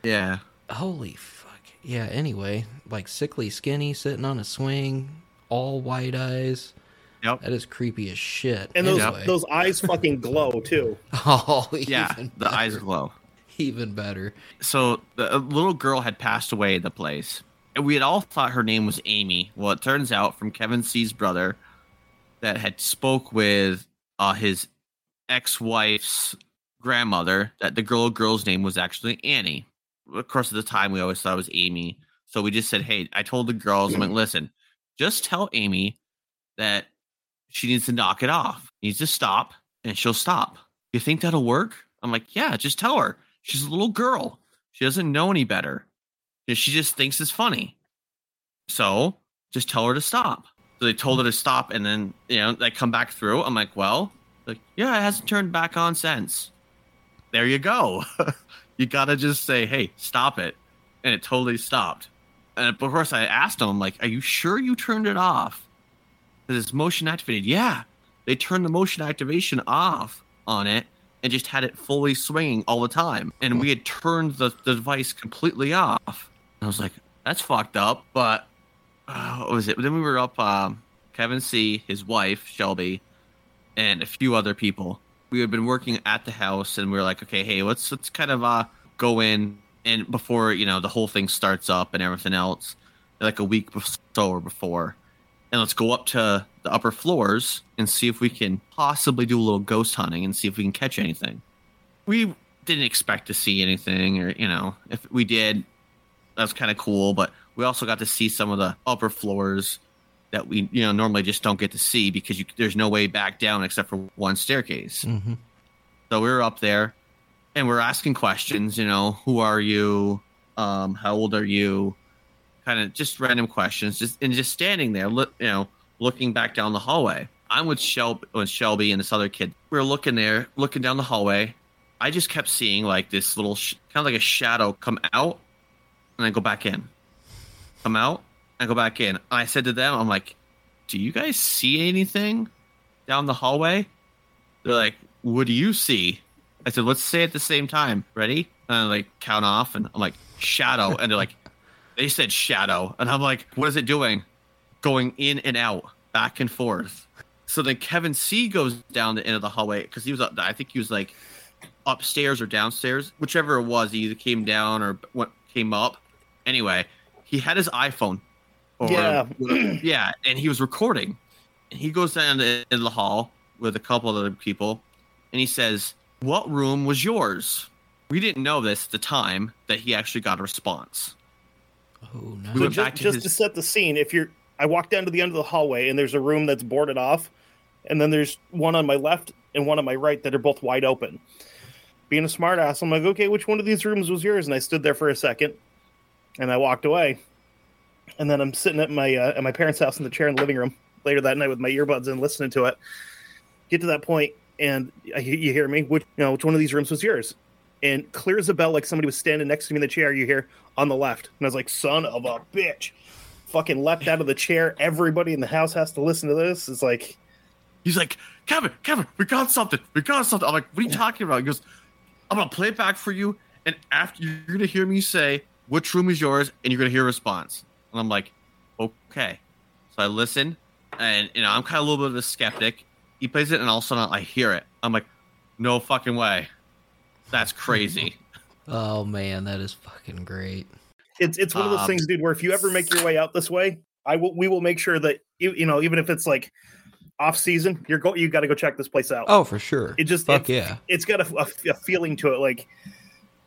Yeah. Holy fuck. Yeah. Anyway, like sickly skinny, sitting on a swing, all white eyes. Yep. That is creepy as shit. And those anyway. those eyes fucking glow too. oh Yeah. even The eyes glow. even better. so the a little girl had passed away at the place. And we had all thought her name was amy. Well it turns out from kevin c's brother that had spoke with uh, his ex-wife's grandmother that the girl girl's name was actually annie. Of course at the time we always thought it was amy. So we just said hey i told the girls i'm like listen just tell amy that she needs to knock it off. Needs to stop and she'll stop. You think that'll work? I'm like yeah just tell her she's a little girl she doesn't know any better. She just thinks it's funny. So just tell her to stop. So they told her to stop, and then you know they come back through. I'm like, well, like yeah, it hasn't turned back on since. There you go. you gotta just say, hey, stop it, and it totally stopped. And of course, I asked them, like, are you sure you turned it off? Because it's motion activated. Yeah, they turned the motion activation off on it and just had it fully swinging all the time. And we had turned the, the device completely off. I was like, that's fucked up. But uh, what was it? Then we were up, um, Kevin C, his wife, Shelby, and a few other people. We had been working at the house and we were like, okay, hey, let's let's kind of uh go in and before, you know, the whole thing starts up and everything else, like a week bef- so or before. And let's go up to the upper floors and see if we can possibly do a little ghost hunting and see if we can catch anything. We didn't expect to see anything, or you know, if we did, that's kind of cool. But we also got to see some of the upper floors that we, you know, normally just don't get to see because you, there's no way back down except for one staircase. hmm So we were up there and we're asking questions, you know, who are you? Um, how old are you? Kind of just random questions, just and just standing there, look, you know, looking back down the hallway. I'm with Shelby, with Shelby and this other kid. We're looking there, looking down the hallway. I just kept seeing like this little, sh- kind of like a shadow come out and then go back in, come out and go back in. I said to them, I'm like, "Do you guys see anything down the hallway?" They're like, "What do you see?" I said, "Let's say at the same time. Ready?" And I like count off, and I'm like, "Shadow," and they're like, "They said shadow," and I'm like, "What is it doing?" Going in and out, back and forth. So then Kevin C goes down the end of the hallway because he was, up, I think he was like upstairs or downstairs, whichever it was. He either came down or went, came up. Anyway, he had his iPhone. Or, Yeah. yeah, and he was recording. And he goes down to, in the hall with a couple of other people, and he says, "What room was yours?" We didn't know this at the time that he actually got a response. Oh no. We So just, back to just his- to set the scene, if you're, I walk down to the end of the hallway and there's a room that's boarded off, and then there's one on my left and one on my right that are both wide open. Being a smartass, I'm like, okay, which one of these rooms was yours? And I stood there for a second, and I walked away. And then I'm sitting at my uh, at my parents' house in the chair in the living room later that night with my earbuds in, listening to it. Get to that point, and I, you hear me. Which you know, which one of these rooms was yours? And clear as a bell, like somebody was standing next to me in the chair. You hear on the left, and I was like, "Son of a bitch!" Fucking leapt out of the chair. Everybody in the house has to listen to this. It's like, He's like, Kevin, Kevin, we got something. We got something. I'm like, what are you talking about? He goes, I'm gonna play it back for you, and after you're gonna hear me say which room is yours, and you're gonna hear a response. And I'm like, okay. So I listen, and you know, I'm kind of a little bit of a skeptic. He plays it, and all of a sudden I hear it. I'm like, no fucking way. That's crazy. Oh man, that is fucking great. It's it's one of those Um, things, dude. Where if you ever make your way out this way, I will. We will make sure that you, you know, even if it's like off season, you're go. You got to go check this place out. Oh, for sure. It just fuck it- yeah. it's got a, a- a feeling to it. Like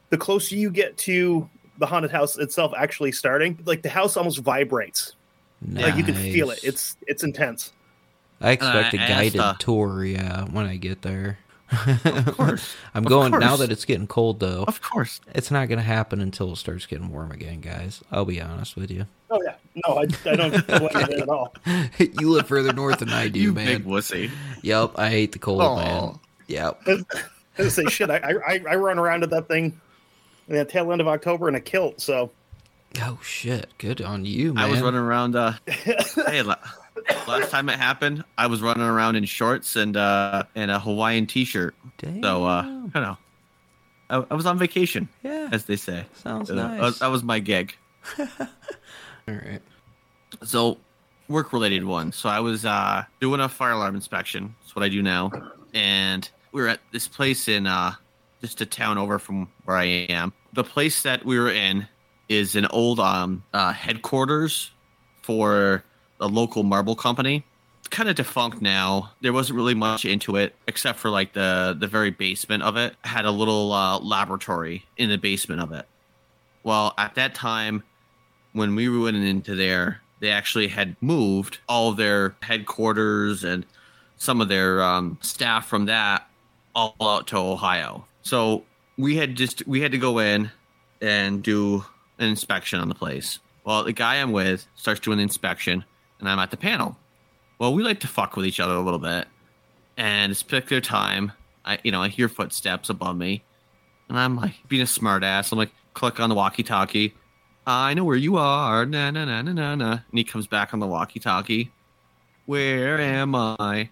the closer you get to the haunted house itself actually starting, like the house almost vibrates. Like you can feel it. It's it's intense. I expect a I asked, guided uh, tour, yeah, when I get there. Of course. I'm Of going now that it's getting cold though. Of course. It's not going to happen until it starts getting warm again, guys. I'll be honest with you. Oh yeah, no, I, I don't blame it at all. you live further north than I do, you man. big wussy. Yep, I hate the cold, Aw. man. Yep. I was say shit. I, I I run around at that thing in the tail end of October in a kilt. So Oh shit! Good on you, man. I was running around. Uh, hey, la- last time it happened, I was running around in shorts and uh, and a Hawaiian T-shirt. Damn. So uh, you know, I, I was on vacation, yeah, as they say. sounds Uh, nice. that was my gig. All right. So, work related one. So I was uh, doing a fire alarm inspection. That's what I do now. And we were at this place in uh, just a town over from where I am. The place that we were in is an old um, uh, headquarters for a local marble company. Kind of defunct now. There wasn't really much into it except for like the the very basement of it had a little uh, laboratory in the basement of it. Well, at that time, when we went into there, they actually had moved all their headquarters and some of their um, staff from that all out to Ohio. So we had just we had to go in and do an inspection on the place. Well, the guy I'm with starts doing the inspection, and I'm at the panel. Well, we like to fuck with each other a little bit, and it's particular time. I you know I hear footsteps above me, and I'm like being a smartass. I'm like click on the walkie-talkie. I know where you are. Na na na na na na. And he comes back on the walkie-talkie. Where am I?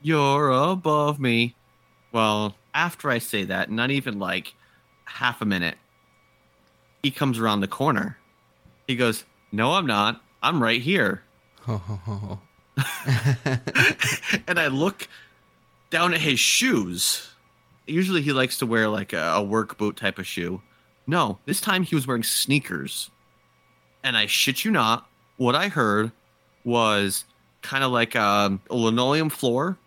You're above me. Well, after I say that, not even like half a minute, he comes around the corner. He goes, No, I'm not. I'm right here. and I look down at his shoes. Usually he likes to wear like a, a work boot type of shoe. No, this time he was wearing sneakers. And I shit you not, what I heard was kind of like um, a linoleum floor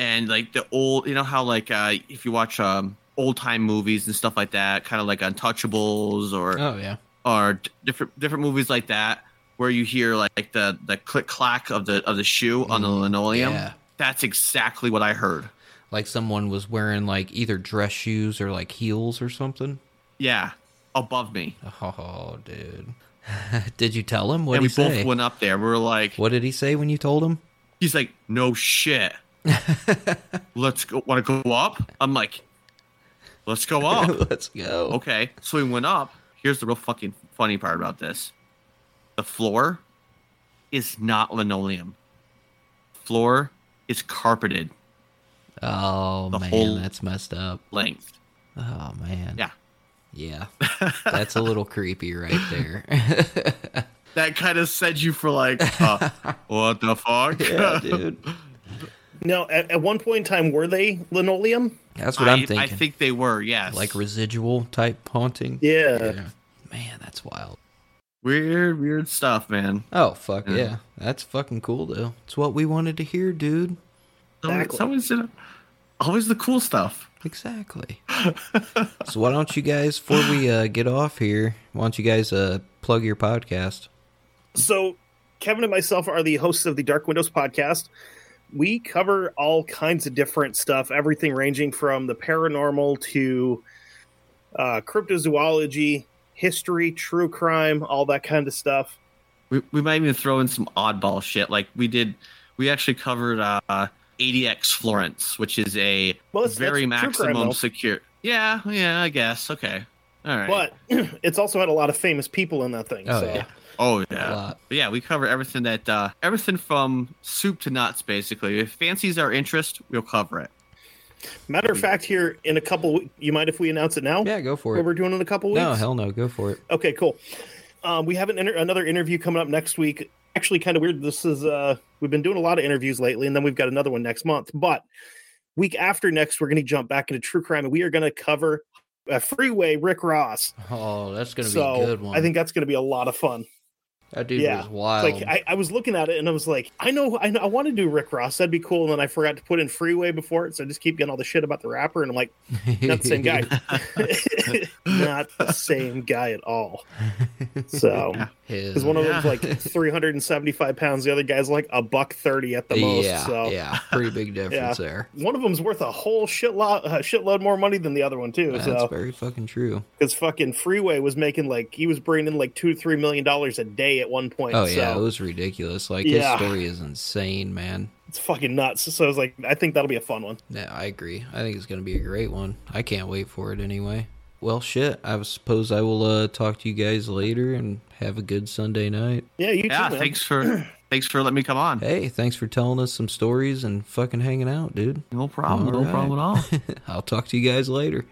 and like the old you know how like uh if you watch um old time movies and stuff like that kind of like untouchables or oh yeah. or d- different different movies like that where you hear like the the click clack of the of the shoe on the mm, linoleum yeah. that's exactly what i heard Like someone was wearing like either dress shoes or like heels or something. yeah above me Oh, dude. did you tell him? What and we he both went up there we were like What did he say when you told him? he's like no shit let's go want to go up i'm like let's go up Let's go. Okay, so we went up. Here's the real fucking funny part about this: the floor is not linoleum. Floor is carpeted Oh The man, whole- that's messed up. length. Oh man. Yeah. Yeah. That's a little creepy right there. That kind of said you for like, uh, what the fuck? yeah, dude. Now, at, at one point in time, were they linoleum? That's what I, am thinking. I think they were. Yes, like residual type haunting. Yeah. Man, that's wild. Weird, weird stuff, man. Oh fuck Yeah. yeah. That's fucking cool though. It's what we wanted to hear, dude. It's always, always the cool stuff. Exactly. so why don't you guys, before we uh, get off here, why don't you guys uh, plug your podcast? So, Kevin and myself are the hosts of the Dark Windows podcast. We cover all kinds of different stuff, everything ranging from the paranormal to uh, cryptozoology, history, true crime, all that kind of stuff. We, we might even throw in some oddball shit. Like we did, we actually covered uh, ADX Florence, which is a Well, that's- very that's true crime, maximum secure. Yeah, yeah, I guess. Okay, all right. But it's also had a lot of famous people in that thing. Oh, so. yeah. Oh yeah, but yeah. We cover everything that uh, everything from soup to nuts, basically. If fancies our interest, we'll cover it. Matter of fact, here in a couple, you mind if we announce it now? Yeah, go for What it. we're doing in a couple weeks? No, hell no, go for it. Okay, cool. Um, we have an inter- another interview coming up next week. Actually, kind of weird. This is uh, we've been doing a lot of interviews lately, and then we've got another one next month. But week after next, we're going to jump back into true crime, and we are going to cover a Freeway Rick Ross. Oh, that's gonna so be a good one. I think that's going to be a lot of fun. That dude yeah, was wild. Like I, I was looking at it, and I was like, I know, I know, I want to do Rick Ross. That'd be cool. And then I forgot to put in Freeway before it, so I just keep getting all the shit about the rapper, and I'm like, not the same guy. not the same guy at all. So. His, Because one of them's like 375 pounds, the other guy's like a buck 30 at the most. yeah, so yeah, pretty big difference Yeah. there. one of them's worth a whole shitload, uh, shitload more money than the other one too. That's so very fucking true. because fucking Freeway was making like he was bringing in like two to three million dollars a day at one point. Oh yeah, it was ridiculous. Like Yeah. his story is insane, man. it's fucking nuts. So I was like, I think that'll be a fun one. Yeah, I agree. I think it's gonna be a great one. I can't wait for it anyway. Well, shit. I suppose I will uh, talk to you guys later and have a good Sunday night. Yeah, you yeah, too, man. thanks for thanks for letting me come on. Hey, thanks for telling us some stories and fucking hanging out, dude. No problem. All no problem at all. I'll talk to you guys later.